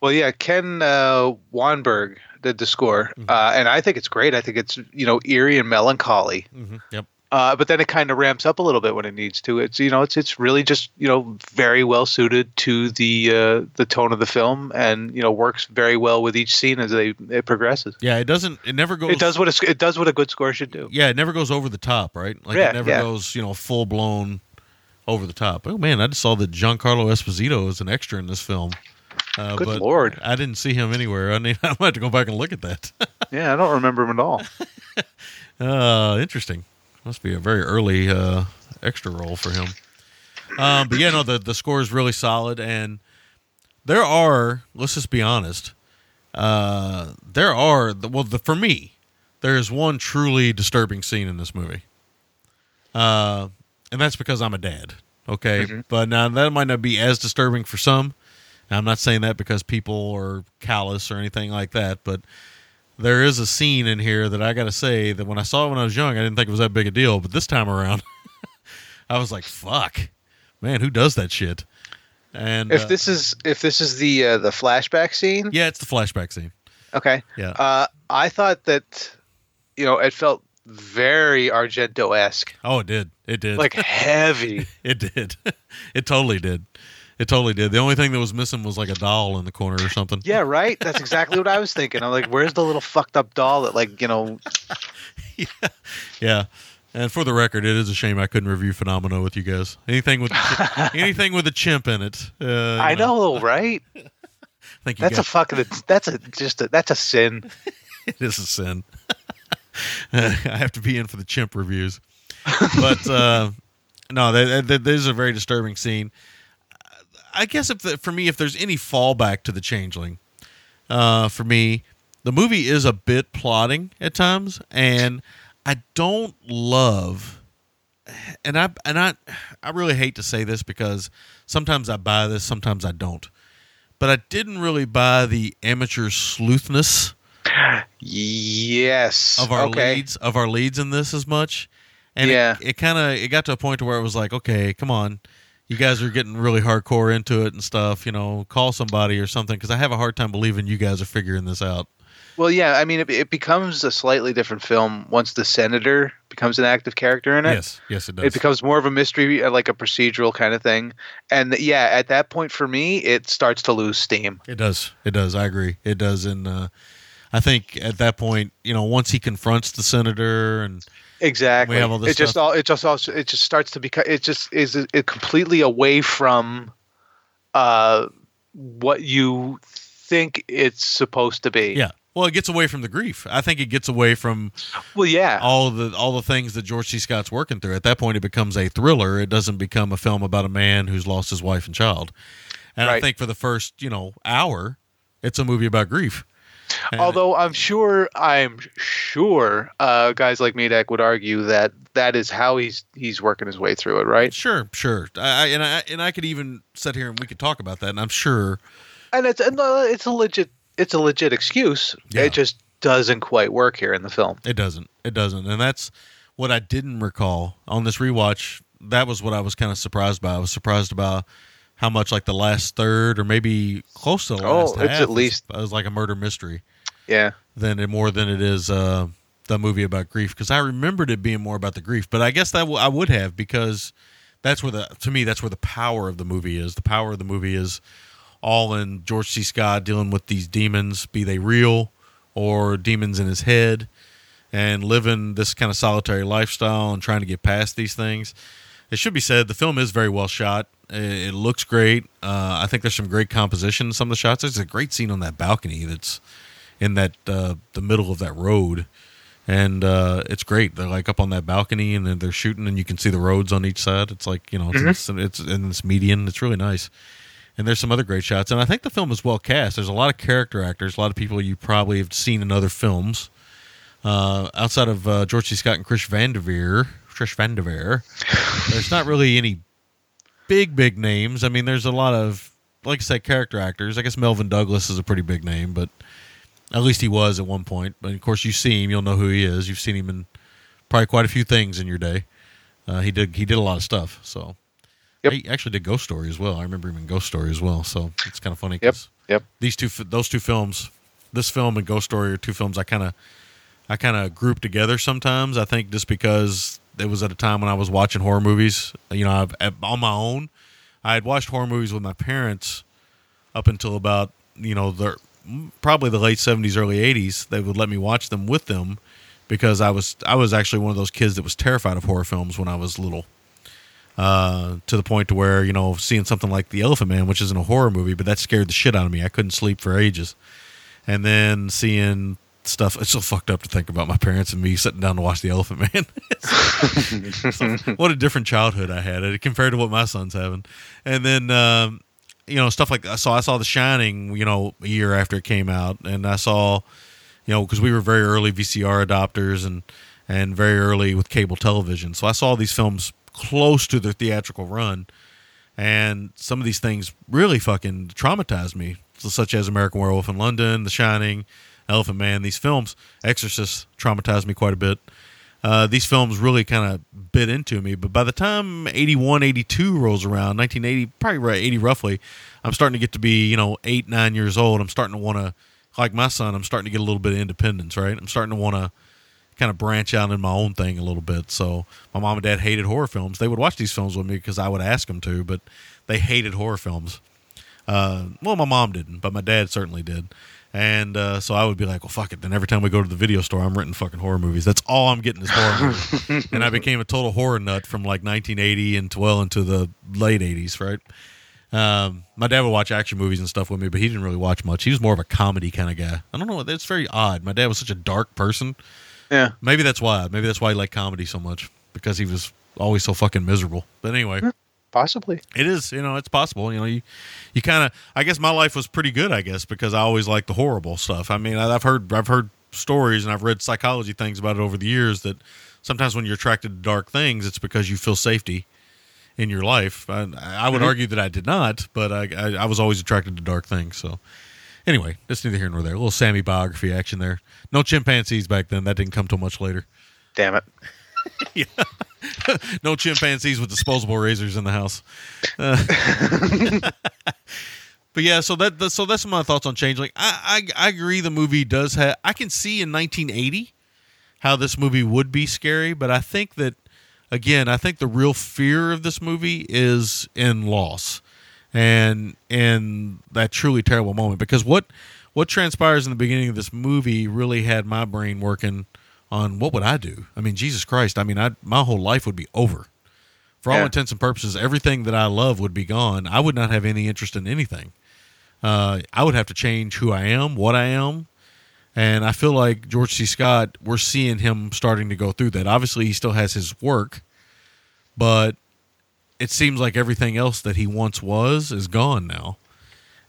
Well, yeah, Ken uh, Wannberg did the score, Mm-hmm. uh, and I think it's great. I think it's you know eerie and melancholy, Mm-hmm. Yep. Uh, but then it kind of ramps up a little bit when it needs to. It's you know it's it's really just you know very well suited to the uh, the tone of the film, and you know works very well with each scene as they it progresses. Yeah, it doesn't. It never goes. It does what a, it does what a good score should do. Yeah, it never goes over the top, right? Like Yeah, it never yeah. goes, you know, full blown over the top. Oh man, I just saw that Giancarlo Esposito is an extra in this film. Uh, Good but lord. I didn't see him anywhere. I need. I might have to go back and look at that. Yeah, I don't remember him at all. uh, interesting. Must be a very early uh, extra role for him. Um, but yeah, no, the the score is really solid, and there are. Let's just be honest. Uh, there are well, the, for me, there is one truly disturbing scene in this movie. Uh, and that's because I'm a dad. Okay, but now that might not be as disturbing for some. Now, I'm not saying that because people are callous or anything like that, but there is a scene in here that I got to say that when I saw it when I was young, I didn't think it was that big a deal, but this time around, I was like, "Fuck, man, who does that shit?" And If uh, this is if this is the uh, the flashback scene, yeah, it's the flashback scene. okay. Yeah. Uh, I thought that you know it felt very Argento esque, Oh, it did. It did. like heavy. it did. it totally did. It totally did. The only thing that was missing was like a doll in the corner or something. Yeah, right. That's exactly what I was thinking. I'm like, where's the little fucked up doll that like you know? Yeah. yeah. And for the record, it is a shame I couldn't review Phenomena with you guys. Anything with anything with a chimp in it. Uh, I know, right? I think you That's a got, fucking. That's a just a, that's a sin. it is a sin. I have to be in for the chimp reviews. But uh, no, that, that, that is a very disturbing scene. I guess if the, for me, if there's any fallback to the changeling, uh, for me, the movie is a bit plotting at times, and I don't love. And I and I I really hate to say this because sometimes I buy this, sometimes I don't. But I didn't really buy the amateur sleuthness Yes. of our okay. leads of our leads in this as much. And Yeah. it, it kind of it got to a point to where it was like, okay, come on, you guys are getting really hardcore into it and stuff, you know, call somebody or something because I have a hard time believing you guys are figuring this out. Well, yeah, I mean, it, it becomes a slightly different film once the senator becomes an active character in it. Yes, yes, it does. It becomes more of a mystery, uh, like a procedural kind of thing. And yeah, at that point for me, it starts to lose steam. It does. It does. I agree. It does. And uh, I think at that point, you know, once he confronts the senator and Exactly. We have all this it just all it just also it just starts to become it just is it completely away from uh what you think it's supposed to be. yeah, well, it gets away from the grief. I think it gets away from Well, yeah. all the all the things that George C. Scott's working through. At that point, it becomes a thriller. It doesn't become a film about a man who's lost his wife and child. And I think for the first you know hour, it's a movie about grief. And- Although I'm sure, I'm sure, uh, guys like Medak would argue that that is how he's he's working his way through it, right? Sure, sure. I, I, and I and I could even sit here and we could talk about that. And I'm sure And it's and, uh, it's a legit it's a legit excuse. Yeah. It just doesn't quite work here in the film. it doesn't. It doesn't. And that's what I didn't recall on this rewatch. That was what I was kind of surprised by. I was surprised about how much like the last third or maybe close to the Oh, last it's at least it was like a murder mystery. Yeah. than it more than it is uh, the movie about grief because I remembered it being more about the grief. But I guess that w- I would have because that's where the to me that's where the power of the movie is. The power of the movie is all in George C. Scott dealing with these demons, be they real or demons in his head, and living this kind of solitary lifestyle and trying to get past these things. It should be said the film is very well shot. It, it looks great. Uh, I think there's some great composition in some of the shots. There's a great scene on that balcony that's in that uh, the middle of that road, and uh, it's great. They're like up on that balcony, and then they're shooting, and you can see the roads on each side. It's like you know, it's, it's, it's in this median. It's really nice. And there's some other great shots, and I think the film is well cast. There's a lot of character actors, a lot of people you probably have seen in other films. Uh, outside of uh, George C. Scott and Chris Van Devere, Trish Van Devere, there's not really any big big names. I mean, there's a lot of like I said, character actors. I guess Melvyn Douglas is a pretty big name, but at least he was at one point. But of course, you see him, you'll know who he is. You've seen him in probably quite a few things in your day. Uh, he did he did a lot of stuff. So Yep. he actually did Ghost Story as well. I remember him in Ghost Story as well. So it's kind of funny. Yep. Yep. These two those two films, this film and Ghost Story are two films I kind of I kind of group together sometimes. I think just because it was at a time when I was watching horror movies, you know, I've, on my own. I had watched horror movies with my parents up until about you know the probably the late seventies, early eighties. They would let me watch them with them because I was I was actually one of those kids that was terrified of horror films when I was little. Uh, to the point to where you know seeing something like The Elephant Man, which isn't a horror movie, but that scared the shit out of me. I couldn't sleep for ages, and then seeing stuff. It's so fucked up to think about my parents and me sitting down to watch The Elephant Man. So, what a different childhood I had uh, compared to what my son's having. And then, um, you know, stuff like so I saw The Shining, you know, a year after it came out, and I saw, you know, because we were very early VCR adopters and and very early with cable television, so I saw these films close to their theatrical run, and some of these things really fucking traumatized me, so such as American Werewolf in London, The Shining, Elephant Man. These films, Exorcist, traumatized me quite a bit uh, these films really kind of bit into me. But by the time 81, 82 rolls around, 1980, probably right, 80 roughly, I'm starting to get to be, you know, eight, nine years old. I'm starting to want to, like my son, I'm starting to get a little bit of independence, right? I'm starting to want to kind of branch out in my own thing a little bit. So my mom and dad hated horror films. They would watch these films with me because I would ask them to, but they hated horror films. Uh, well, my mom didn't, but my dad certainly did. And uh, so I would be like, well, fuck it. Then every time we go to the video store, I'm renting fucking horror movies. That's all I'm getting is horror movies. and I became a total horror nut from like 1980 and well into the late 80s, right? Um, my dad would watch action movies and stuff with me, but he didn't really watch much. He was more of a comedy kind of guy. I don't know. That's very odd. My dad was such a dark person. Yeah. Maybe that's why. Maybe that's why he liked comedy so much because he was always so fucking miserable. But anyway, Possibly. it is. You know, it's possible. You know, you you kind of. I guess my life was pretty good. I guess because I always liked the horrible stuff. I mean, I've heard I've heard stories and I've read psychology things about it over the years that sometimes when you're attracted to dark things, it's because you feel safety in your life. I, I would mm-hmm. argue that I did not, but I, I I was always attracted to dark things. So. Anyway, that's neither here nor there. A little Sammy biography action there. No chimpanzees back then. That didn't come till much later. Damn it. no chimpanzees with disposable razors in the house. Uh, but yeah, so that, that so that's my thoughts on Changeling. I, I I agree. The movie does have. I can see in 1980 how this movie would be scary, but I think that again, I think the real fear of this movie is in loss and in that truly terrible moment because what what transpires in the beginning of this movie really had my brain working on what would I do? I mean, Jesus Christ! I mean, I my whole life would be over. For all Yeah. intents and purposes, everything that I love would be gone. I would not have any interest in anything. Uh, I would have to change who I am, what I am, and I feel like George C. Scott. We're seeing him starting to go through that. Obviously, he still has his work, but it seems like everything else that he once was is gone now.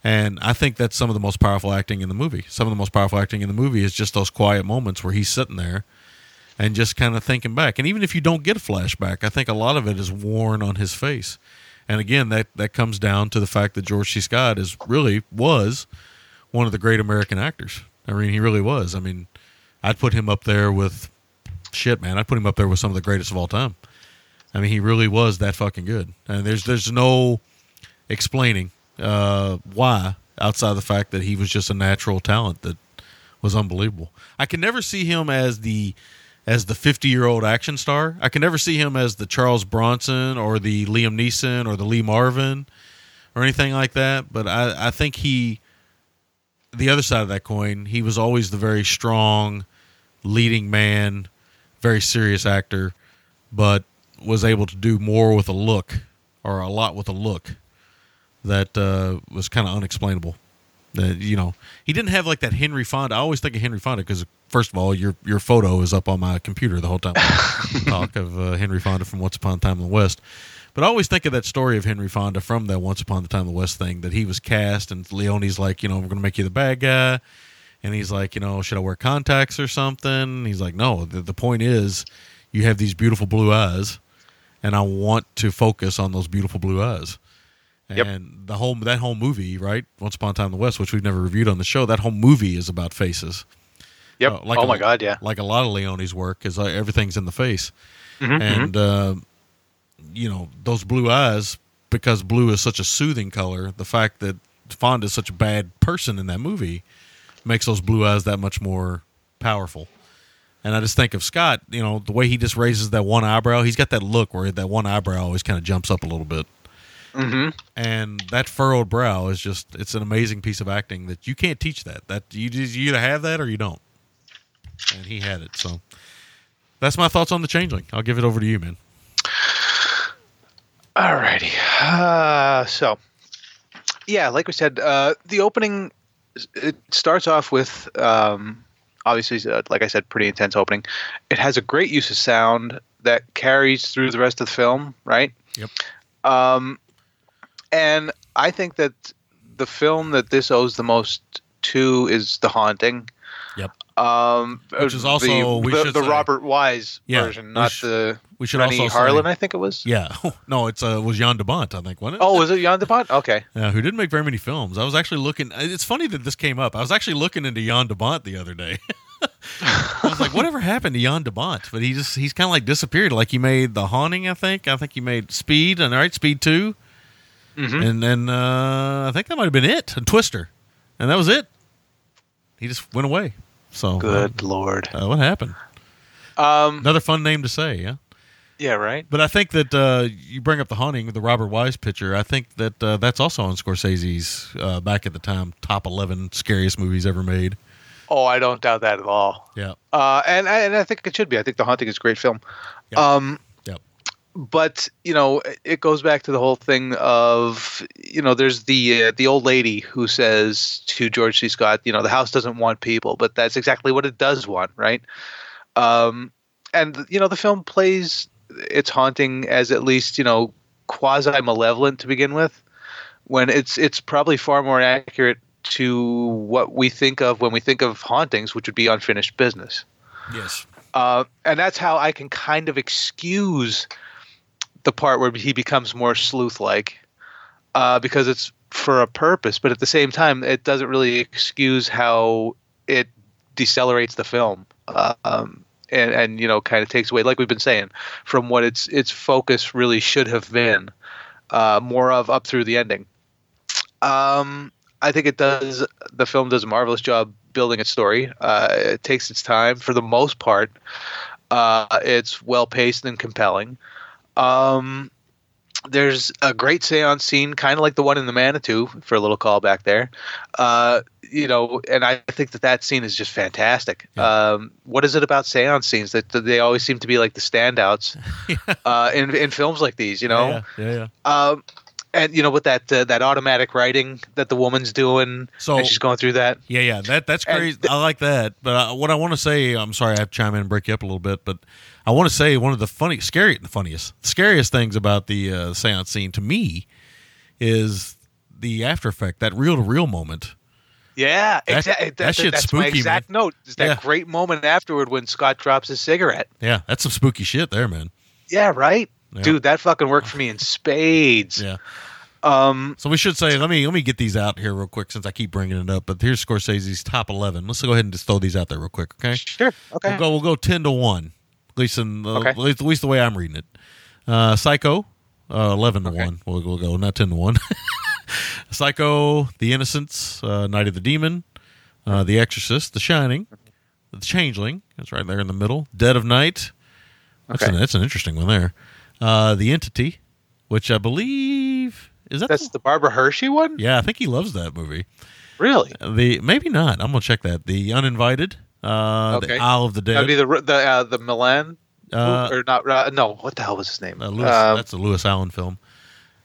And I think that's some of the most powerful acting in the movie. Some of the most powerful acting in the movie is just those quiet moments where he's sitting there and just kind of thinking back. And even if you don't get a flashback, I think a lot of it is worn on his face. And again, that, that comes down to the fact that George C. Scott is really was one of the great American actors. I mean, he really was. I mean, I'd put him up there with shit, man. I'd put him up there with some of the greatest of all time. I mean, he really was that fucking good. And there's there's no explaining uh, why outside the fact that he was just a natural talent that was unbelievable. I can never see him as the as the 50 year old action star. I can never see him as the Charles Bronson or the Liam Neeson or the Lee Marvin or anything like that. But I, I think he, the other side of that coin, he was always the very strong leading man, very serious actor, but was able to do more with a look or a lot with a look that uh, was kind of unexplainable. That you know, he didn't have like that Henry Fonda. I always think of Henry Fonda because first of all, your your photo is up on my computer the whole time. talk of uh, Henry Fonda from Once Upon a Time in the West. But I always think of that story of Henry Fonda from that Once Upon a Time in the West thing that he was cast and Leone's like, you know, we're going to make you the bad guy. And he's like, you know, should I wear contacts or something? And he's like, no, the, the point is you have these beautiful blue eyes and I want to focus on those beautiful blue eyes. And Yep. the whole that whole movie, right? Once Upon a Time in the West, which we've never reviewed on the show, that whole movie is about faces. Yep. Uh, like oh a- my god, yeah. Like a lot of Leone's work, is like everything's in the face, Mhm, and uh, you know those blue eyes because blue is such a soothing color. The fact that Fonda is such a bad person in that movie makes those blue eyes that much more powerful. And I just think of Scott, you know, the way he just raises that one eyebrow. He's got that look where that one eyebrow always kind of jumps up a little bit. Mm-hmm. And that furrowed brow is just, it's an amazing piece of acting that you can't teach that. That you, just- you either have that or you don't. And he had it. So that's my thoughts on the changeling. I'll give it over to you, man. Alrighty. Uh, so, yeah, like we said, uh, the opening it starts off with um, obviously, uh, like I said, pretty intense opening. It has a great use of sound that carries through the rest of the film, right? Yep. Um, and I think that the film that this owes the most to is The Haunting. Yep. Um, Which is uh, also- the, we the, should the say- Robert Wise Yeah, version, not sh- the we should Renny also say- Harlin. I think it was. Yeah. no, it's uh, it was Jan de Bont, I think, wasn't it? Oh, was it Jan de Bont? Okay. Yeah, who didn't make very many films. I was actually looking. It's funny that this came up. I was actually looking into Jan de Bont the other day. I was like, whatever happened to Jan de Bont? But he just he's kind of like disappeared. Like he made The Haunting, I think. I think he made Speed, and right, Speed 2 Mhm. and then uh, I think that might have been it, and Twister, and that was it. He just went away. So Good lord. uh, what happened? Um, Another fun name to say, yeah. yeah, right. But I think that uh, you bring up the haunting, the Robert Wise picture. I think that uh, that's also on Scorsese's uh, back at the time top eleven scariest movies ever made. Oh, I don't doubt that at all. Yeah, Uh, and I- and I think it should be. I think The Haunting is a great film. Yep. Um. But you know, it goes back to the whole thing of you know, there's the uh, the old lady who says to George C. Scott, you know, the house doesn't want people, but that's exactly what it does want, right? Um, and you know, the film plays its haunting as at least you know quasi malevolent to begin with, when it's it's probably far more accurate to what we think of when we think of hauntings, which would be unfinished business. yes, Uh, and that's how I can kind of excuse the part where he becomes more sleuth-like, uh, because it's for a purpose. But at the same time, it doesn't really excuse how it decelerates the film. Uh, um, and and you know kind of takes away, like we've been saying, from what its its focus really should have been, uh, more of up through the ending. Um, I think it does. The film does a marvelous job building its story. Uh, it takes its time for the most part. Uh, it's well paced and compelling. Um, there's a great seance scene, kind of like the one in the Manitou, for a little callback there. Uh, you know, and I think that that scene is just fantastic. Um, what is it about seance scenes that, that they always seem to be like the standouts uh, in in films like these? You know, yeah, yeah, yeah. um, and you know with that uh, that automatic writing that the woman's doing, So- and she's going through that. Yeah, yeah, that that's crazy. th- I like that. But uh, what I want to say, I'm sorry, I have to chime in and break you up a little bit, but I want to say one of the funny, scary, the funniest, scariest things about the uh, seance scene to me is the after effect, that reel to reel moment. Yeah, That- exactly. that shit's that's my spooky, exact man. note. Is that Yeah. great moment afterward when Scott drops his cigarette. Yeah, that's some spooky shit there, man. Yeah, right, Yeah. dude. That fucking worked for me in spades. Yeah. Um, So we should say, let me let me get these out here real quick since I keep bringing it up. But here's Scorsese's top eleven. Let's go ahead and just throw these out there real quick, okay? Sure. Okay. We'll go. We'll go ten to one. At least in uh, Okay. at, least, at least the way I'm reading it. Uh, Psycho, uh, eleven to one. We'll, we'll go not ten to one. Psycho, The Innocents, uh, Night of the Demon, uh, The Exorcist, The Shining, The Changeling. That's right there in the middle. Dead of Night. That's, Okay. an, that's an interesting one there. Uh, the Entity, which I believe is that. That's the, the Barbara Hershey one. yeah, I think he loves that movie. Really? The maybe not. I'm gonna check that. The Uninvited. Uh, Okay. The Isle of the Dead. That'd be the the uh, the Milan Uh, or not? Uh, no, what the hell was his name? Uh, Lewis, Um, that's a Lewis Allen film.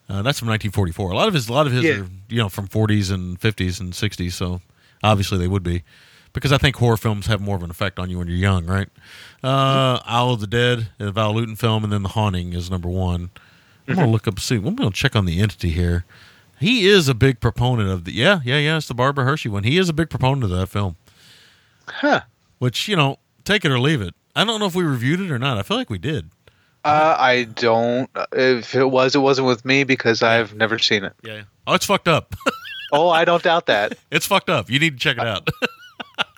Uh, that's from 1944. A lot of his, a lot of his Yeah. are you know from 40s and 50s and 60s. So obviously they would be, because I think horror films have more of an effect on you when you're young, right? Uh, Isle of the Dead, a Val Lewton film, and then The Haunting is number one. I'm gonna look up see. I'm gonna check on the entity here. He is a big proponent of the yeah yeah yeah. It's the Barbara Hershey one. He is a big proponent of that film. Huh. Which you know, take it or leave it. I don't know if we reviewed it or not. I feel like we did. Uh, I don't. If it was, it wasn't with me because I've never seen it. Yeah. Oh, it's fucked up. Oh, I don't doubt that. it's fucked up. You need to check it out.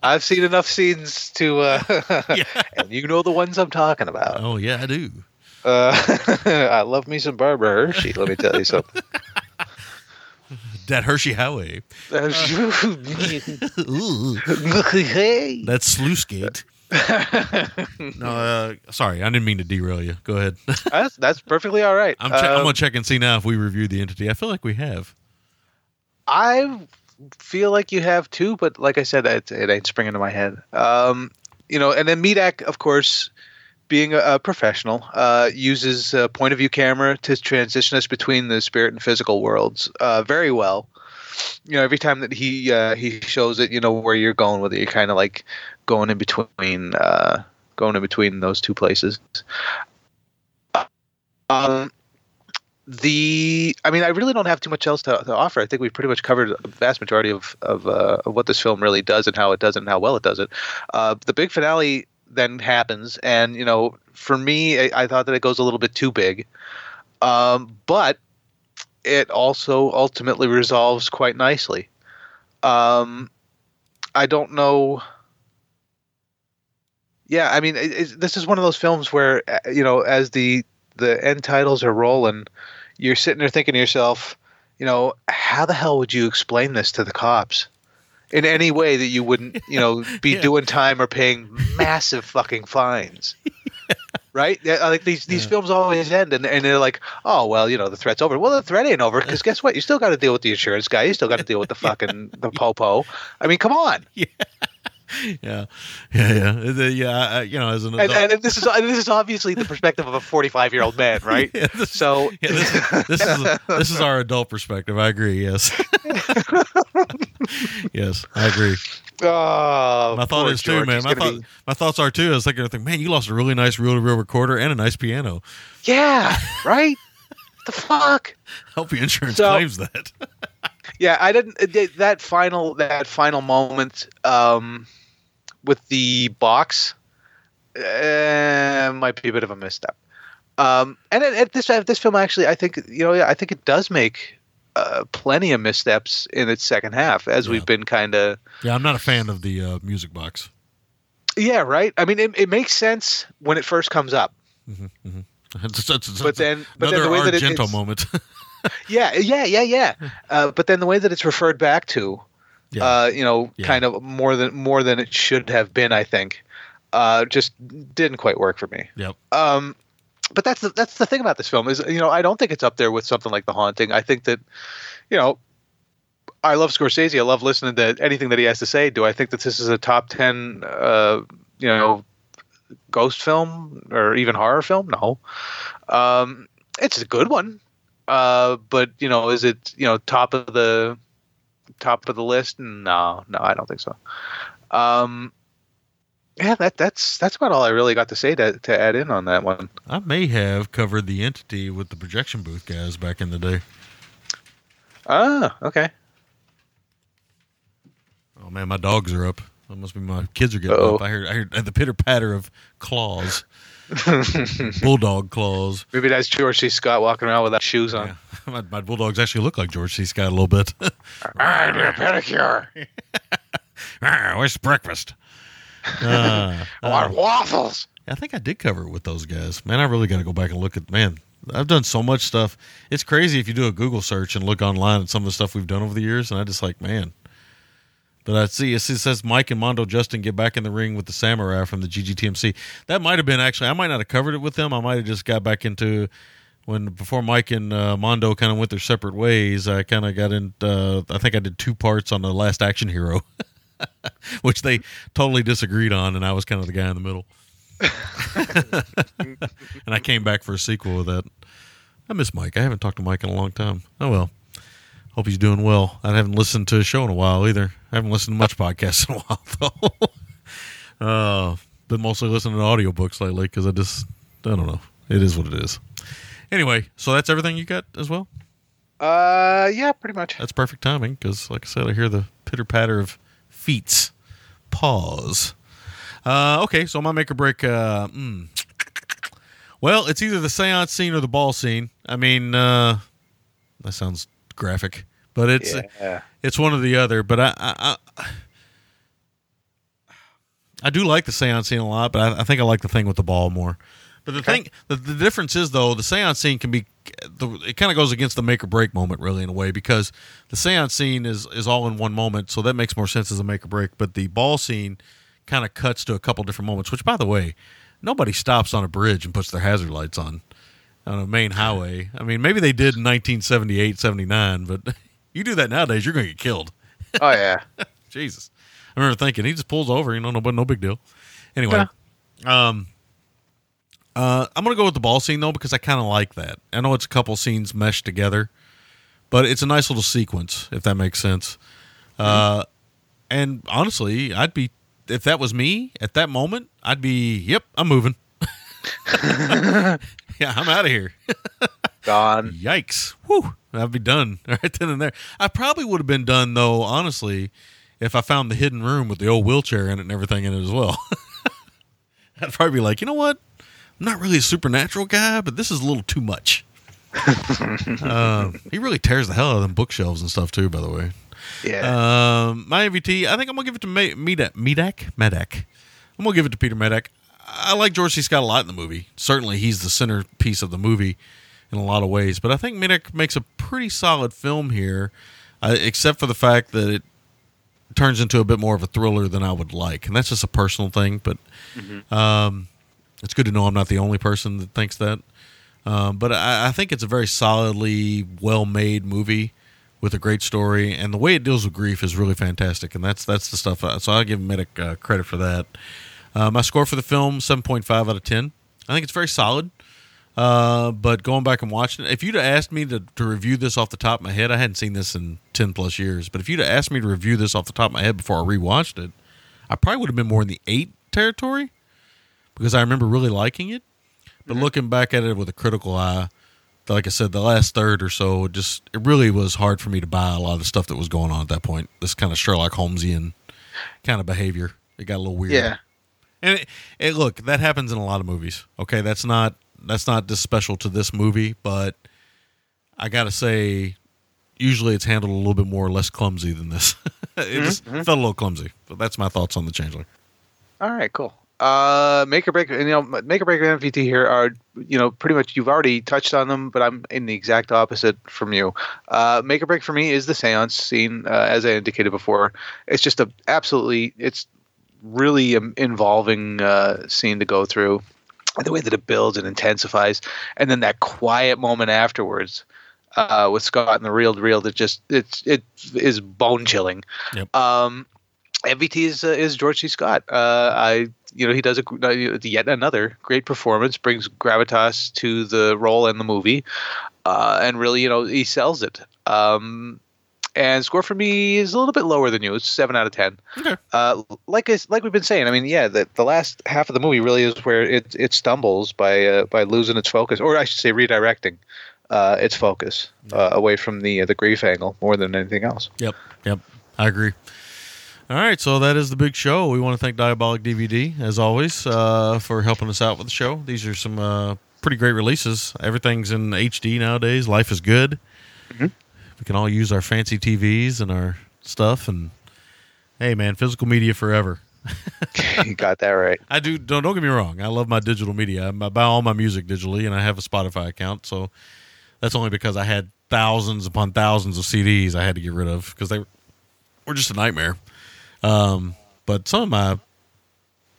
I've seen enough scenes to, uh, and you know the ones I'm talking about. oh yeah, I do. Uh, I love me some Barbara Hershey. Let me tell you something. That Hershey Highway. Hey. that's sluice gate. no, uh, sorry, I didn't mean to derail you. Go ahead. That's that's perfectly all right. I'm, che- I'm Um, gonna check and see now if we reviewed the entity. I feel like we have. I feel like you have too, but like I said, it, it ain't springing to my head. Um, you know, and then Medak, of course, being a, a professional, uh, uses a point of view camera to transition us between the spirit and physical worlds uh, very well. You know, every time that he uh, he shows it, you know where you're going with it. You're kind of like going in between, uh, going in between those two places. Um, the I mean, I really don't have too much else to, to offer. I think we've pretty much covered a vast majority of of, uh, of what this film really does and how it does it and how well it does it. Uh, the big finale then happens, and you know, for me, I, I thought that it goes a little bit too big, um, but it also ultimately resolves quite nicely. Um, I don't know. Yeah, I mean, it, it's this is one of those films where uh, you know, as the the end titles are rolling, you're sitting there thinking to yourself, you know, how the hell would you explain this to the cops? In any way that you wouldn't, you know, be Yeah. doing time or paying massive fucking fines. Right? Yeah, like these these films always end and, and they're like, oh well, you know, the threat's over. Well, the threat ain't over because guess what? You still got to deal with the insurance guy. You still got to deal with the fucking the popo. I mean, come on. Yeah, yeah, yeah. Yeah, I- you know, as an adult, and this is and this is obviously the perspective of a 45 year old man, right? Yeah, this- so yeah, this, this is this is our adult perspective. I agree. Yes, yes, I agree. Oh, My thought is too, man. My thought, be- my thoughts are too. I was thinking, I think, man, you lost a really nice reel-to-reel recorder and a nice piano. Yeah, right. the fuck. Hope your insurance So- claims that. Yeah, I didn't. That final that final moment um, with the box uh, might be a bit of a misstep. Um, and at, at this at this film, actually, I think you know, yeah, I think it does make uh, plenty of missteps in its second half, as we've been kind of. yeah, I'm not a fan of the uh, music box. Yeah, right. I mean, it, it makes sense when it first comes up. It's- it's- it's But then- but then the way that it- it's- moment. Yeah, yeah, yeah, yeah. Uh, but then the way that it's referred back to, Yeah. uh, you know, Yeah. kind of more than more than it should have been. I think, uh, just didn't quite work for me. yep. Um, but that's the that's the thing about this film is you know I don't think it's up there with something like The Haunting. I think that, you know, I love Scorsese. I love listening to anything that he has to say. Do I think that this is a top ten, uh, you know, ghost film or even horror film? No. Um, it's a good one, uh, but you know, is it you know top of the top of the list? No, no, I don't think so. Um, yeah, that that's that's about all I really got to say to to add in on that one. I may have covered the entity with the projection booth guys back in the day. Ah, okay. Oh man, my dogs are up. That must be my kids are getting Uh-oh. up. I heard I heard the pitter patter of claws, bulldog claws. Maybe that's George C. Scott walking around without shoes on. Yeah. My, my bulldogs actually look like George C. Scott a little bit. I need a pedicure. Ah, Where's breakfast? Uh, I want waffles. I think I did cover it with those guys. Man, I really got to go back and look at. Man, I've done so much stuff. It's crazy if you do a Google search and look online at some of the stuff we've done over the years, and I just like, man. But I see it says Mike and Mondo Justin get back in the ring with the Samurai from the GGTMC. That might have been actually. I might not have covered it with them. I might have just got back into when before Mike and uh, Mondo kind of went their separate ways. I kind of got in. Uh, I think I did two parts on the Last Action Hero, which they totally disagreed on, and I was kind of the guy in the middle. and I came back for a sequel of that. I miss Mike. I haven't talked to Mike in a long time. Oh well. Hope he's doing well. I haven't listened to a show in a while either. I haven't listened to much podcasts in a while though. uh, been mostly listening to audiobooks lately because I just I don't know. It is what it is. Anyway, so that's everything you got as well. Uh, yeah, pretty much. That's perfect timing because, like I said, I hear the pitter patter of feet. Pause. Uh, okay, so my make or break. Uh, mm. Well, it's either the seance scene or the ball scene. I mean, uh, that sounds graphic, but it's Yeah. it's one or the other. But I I, I, I do like the seance scene a lot, but I, I think I like the thing with the ball more. But the thing, the, the difference is though, the seance scene can be, the, it kind of goes against the make or break moment, really, in a way, because the seance scene is is all in one moment, so that makes more sense as a make or break. But the ball scene kind of cuts to a couple different moments. Which, by the way, nobody stops on a bridge and puts their hazard lights on on a main highway. I mean, maybe they did in 1978, 79, but you do that nowadays, you're going to get killed. Oh yeah. Jesus. I remember thinking he just pulls over, you know, no, but no big deal. Anyway, um, uh, I'm gonna go with the ball scene though because I kind of like that. I know it's a couple scenes meshed together, but it's a nice little sequence if that makes sense. Uh, and honestly, I'd be if that was me at that moment, I'd be, yep, I'm moving. yeah, I'm out of here. Gone. Yikes. Whew. I'd be done right then and there. I probably would have been done, though, honestly, if I found the hidden room with the old wheelchair in it and everything in it as well. I'd probably be like, you know what? I'm not really a supernatural guy, but this is a little too much. uh, he really tears the hell out of them bookshelves and stuff, too, by the way. Yeah. Um, my MVT, I think I'm gonna give it to Medak. Medak. Medak. I'm gonna give it to Peter Medak. I like George C. Scott a lot in the movie. Certainly, he's the centerpiece of the movie in a lot of ways. But I think Medak makes a pretty solid film here, uh, except for the fact that it turns into a bit more of a thriller than I would like, and that's just a personal thing. But um, it's good to know I'm not the only person that thinks that. Um, but I, I think it's a very solidly well-made movie with a great story, and the way it deals with grief is really fantastic. And that's that's the stuff. I, so I give Medak uh, credit for that. Uh, my score for the film seven point five out of ten. I think it's very solid. Uh, but going back and watching it, if you'd have asked me to, to review this off the top of my head, I hadn't seen this in ten plus years. But if you'd have asked me to review this off the top of my head before I rewatched it, I probably would have been more in the eight territory because I remember really liking it. But looking back at it with a critical eye, like I said, the last third or so, it just it really was hard for me to buy a lot of the stuff that was going on at that point. This kind of Sherlock Holmesian kind of behavior. It got a little weird. Yeah. And it, it, look, that happens in a lot of movies. Okay, that's not that's not just special to this movie, but I gotta say, usually it's handled a little bit more less clumsy than this. it just felt a little clumsy. But that's my thoughts on the Changeling. All right, cool. Uh, make or break, and you know, make or break and MVT here are, you know, pretty much you've already touched on them, but I'm in the exact opposite from you. Uh, make or break for me is the seance scene, uh, as I indicated before. It's just a absolutely, it's really um, involving uh, scene to go through. And the way that it builds and intensifies, and then that quiet moment afterwards uh, with Scott and the real real that just it's it is bone chilling. Yep. Um, MVT is uh, is George C. Scott. Uh, I you know he does a uh, yet another great performance, brings gravitas to the role and the movie, uh, and really you know he sells it. Um, and score for me is a little bit lower than you. It's seven out of ten. Okay. Uh, like I, like we've been saying, I mean, yeah, the, the last half of the movie really is where it it stumbles by uh, by losing its focus, or I should say, redirecting uh, its focus uh, away from the uh, the grief angle more than anything else. Yep. Yep. I agree. All right, so that is the big show. We want to thank Diabolik DVD as always uh, for helping us out with the show. These are some uh, pretty great releases. Everything's in HD nowadays. Life is good. Mm-hmm. We can all use our fancy TVs and our stuff. And hey, man, physical media forever. you got that right. I do. Don't don't get me wrong. I love my digital media. I buy all my music digitally, and I have a Spotify account. So that's only because I had thousands upon thousands of CDs I had to get rid of because they were just a nightmare. Um, but some of my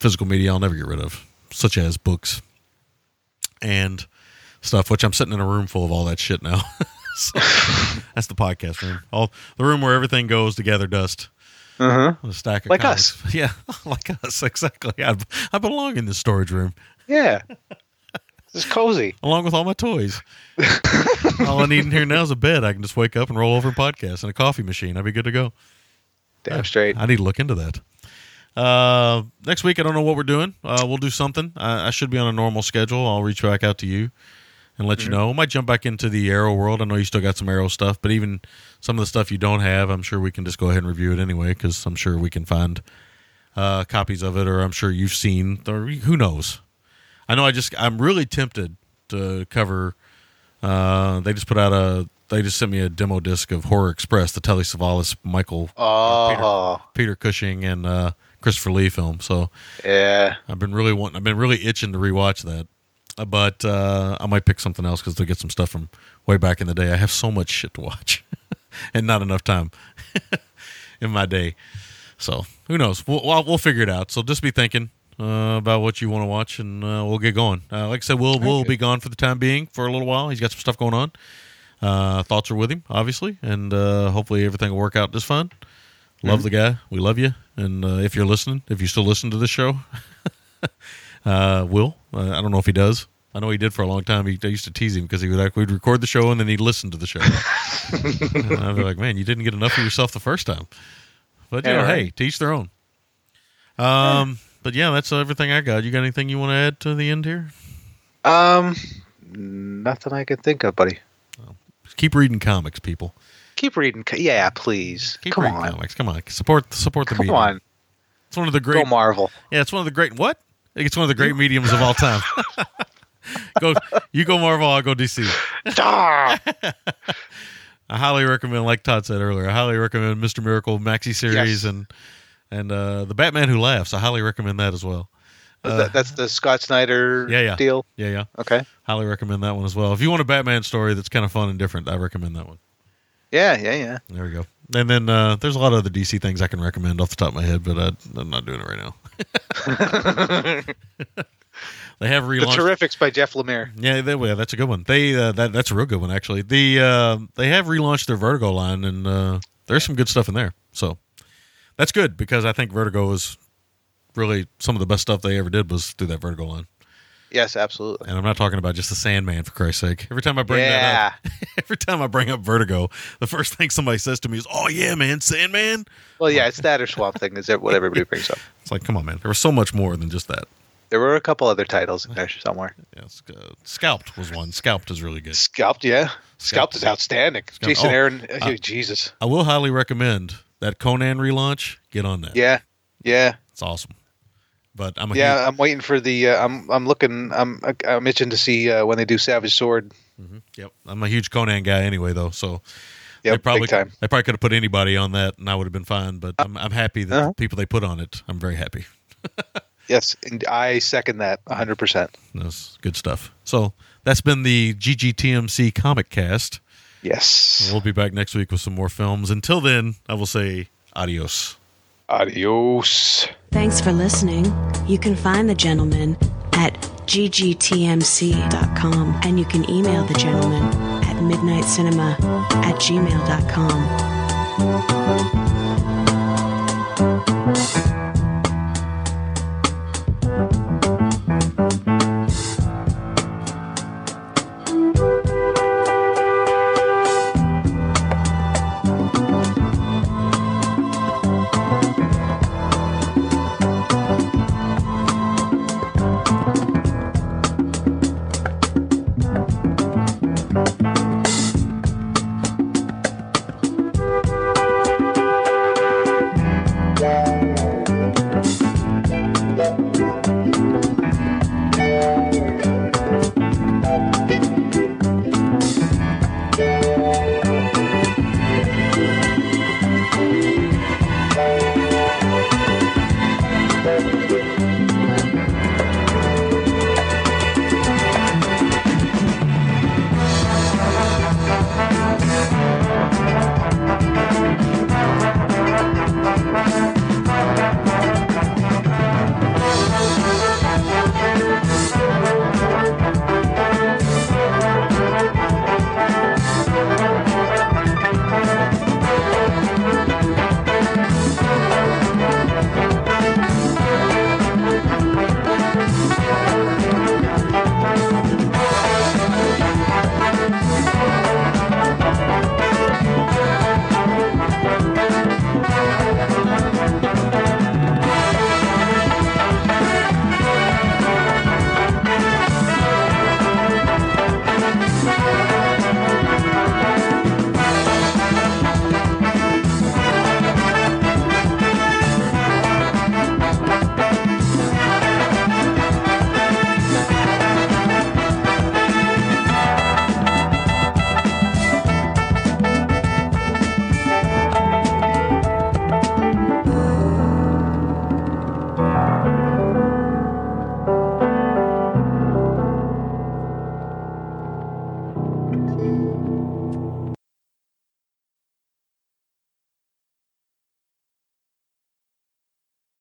physical media I'll never get rid of, such as books and stuff. Which I'm sitting in a room full of all that shit now. so, that's the podcast room. All the room where everything goes to gather dust. Uh huh. A stack of Like comics. Yeah, like us exactly. I, I belong in this storage room Yeah. It's cozy. along with all my toys. all I need in here now is a bed. I can just wake up and roll over and podcast and a coffee machine. I'd be good to go. Damn straight. I need to look into that. Uh, next week, I don't know what we're doing. Uh, we'll do something. I, I should be on a normal schedule. I'll reach back out to you and let you know. We might jump back into the Arrow world. I know you still got some Arrow stuff, but even some of the stuff you don't have, I'm sure we can just go ahead and review it anyway because I'm sure we can find uh, copies of it, or I'm sure you've seen, or who knows. I know I just, I'm really tempted to cover. Uh, they just put out a, they just sent me a demo disc of Horror Express, the Telly Savalas, Michael Oh, Peter Cushing and uh, Christopher Lee film. So yeah. I've been really wanting. I've been really itching to rewatch that. But uh, I might pick something else because they'll get some stuff from way back in the day. I have so much shit to watch, and not enough time in my day. So who knows? We'll we'll, we'll figure it out. So just be thinking uh, about what you want to watch, and uh, we'll get going. Uh, like I said, we'll we'll be gone for the time being for a little while. He's got some stuff going on. Uh, thoughts are with him, obviously, and uh, hopefully everything will work out just fine. Love the guy. We love you. And uh, if you're listening, if you still listen to this show, uh, Will, uh, I don't know if he does. I know he did for a long time. He I used to tease him because he would like, we'd record the show and then he'd listen to the show. and I'd be like, man, you didn't get enough of yourself the first time. But you Yeah, know, right. hey, teach their own. Um, but yeah, that's everything I got. You got anything you want to add to the end here? Um, nothing I can think of, buddy. Keep reading comics, people. Keep reading. co- Yeah, please. Keep Come reading on. comics. Come on, support the support the Come on. It's one of the Go great. Marvel. Yeah, it's one of the great. What? It's one of the great mediums of all time. go, you go Marvel. I'll go DC. Ah! I highly recommend, like Todd said earlier, I highly recommend Mister Miracle maxi series Yes. and and uh, the Batman Who Laughs. I highly recommend that as well. That- that's the Scott Snyder Yeah, yeah. deal. Yeah, yeah. Okay. Highly recommend that one as well. If you want a Batman story that's kind of fun and different, I recommend that one. Yeah, yeah, yeah. There we go. And then uh, there's a lot of other DC things I can recommend off the top of my head, but I, I'm not doing it right now. they have relaunched The relaunched. Terrifics by Jeff Lemire. Yeah, that, yeah, that's a good one. They uh, that that's a real good one actually. The uh, they have relaunched their Vertigo line, and uh, there's some good stuff in there. So that's good because I think Vertigo is really some of the best stuff they ever did was through that Vertigo line. Yes, absolutely. And I'm not talking about just the Sandman for Christ's sake. Every time I bring Yeah. that up, every time I bring up Vertigo, the first thing somebody says to me is, "Oh yeah, man, Sandman." Well, yeah, it's that or Swamp Thing is what everybody brings up. It's like, come on, man. There was so much more than just that. There were a couple other titles in there somewhere. Yeah, it's, uh, Scalped was one. Scalped is really good. Scalped, yeah. Scalped is outstanding. Jason Oh, Aaron, uh, Jesus. I will highly recommend that Conan relaunch. Get on that. Yeah, yeah, It's awesome. But I'm a yeah. huge- I'm waiting for the. Uh, I'm I'm looking. I'm I'm itching to see uh, when they do Savage Sword. yep. I'm a huge Conan guy anyway, though. So they probably time. they probably could have put anybody on that, and I would have been fine. But I'm I'm happy that Uh-huh. the people they put on it. I'm very happy. Yes, and I second that 100%. That's good stuff. So that's been the GGTMC Comic Cast. Yes. We'll be back next week with some more films. Until then, I will say adios. Adios. Thanks for listening. You can find the gentleman at ggtmc.com and you can email the gentleman at midnitecinema at gmail.com.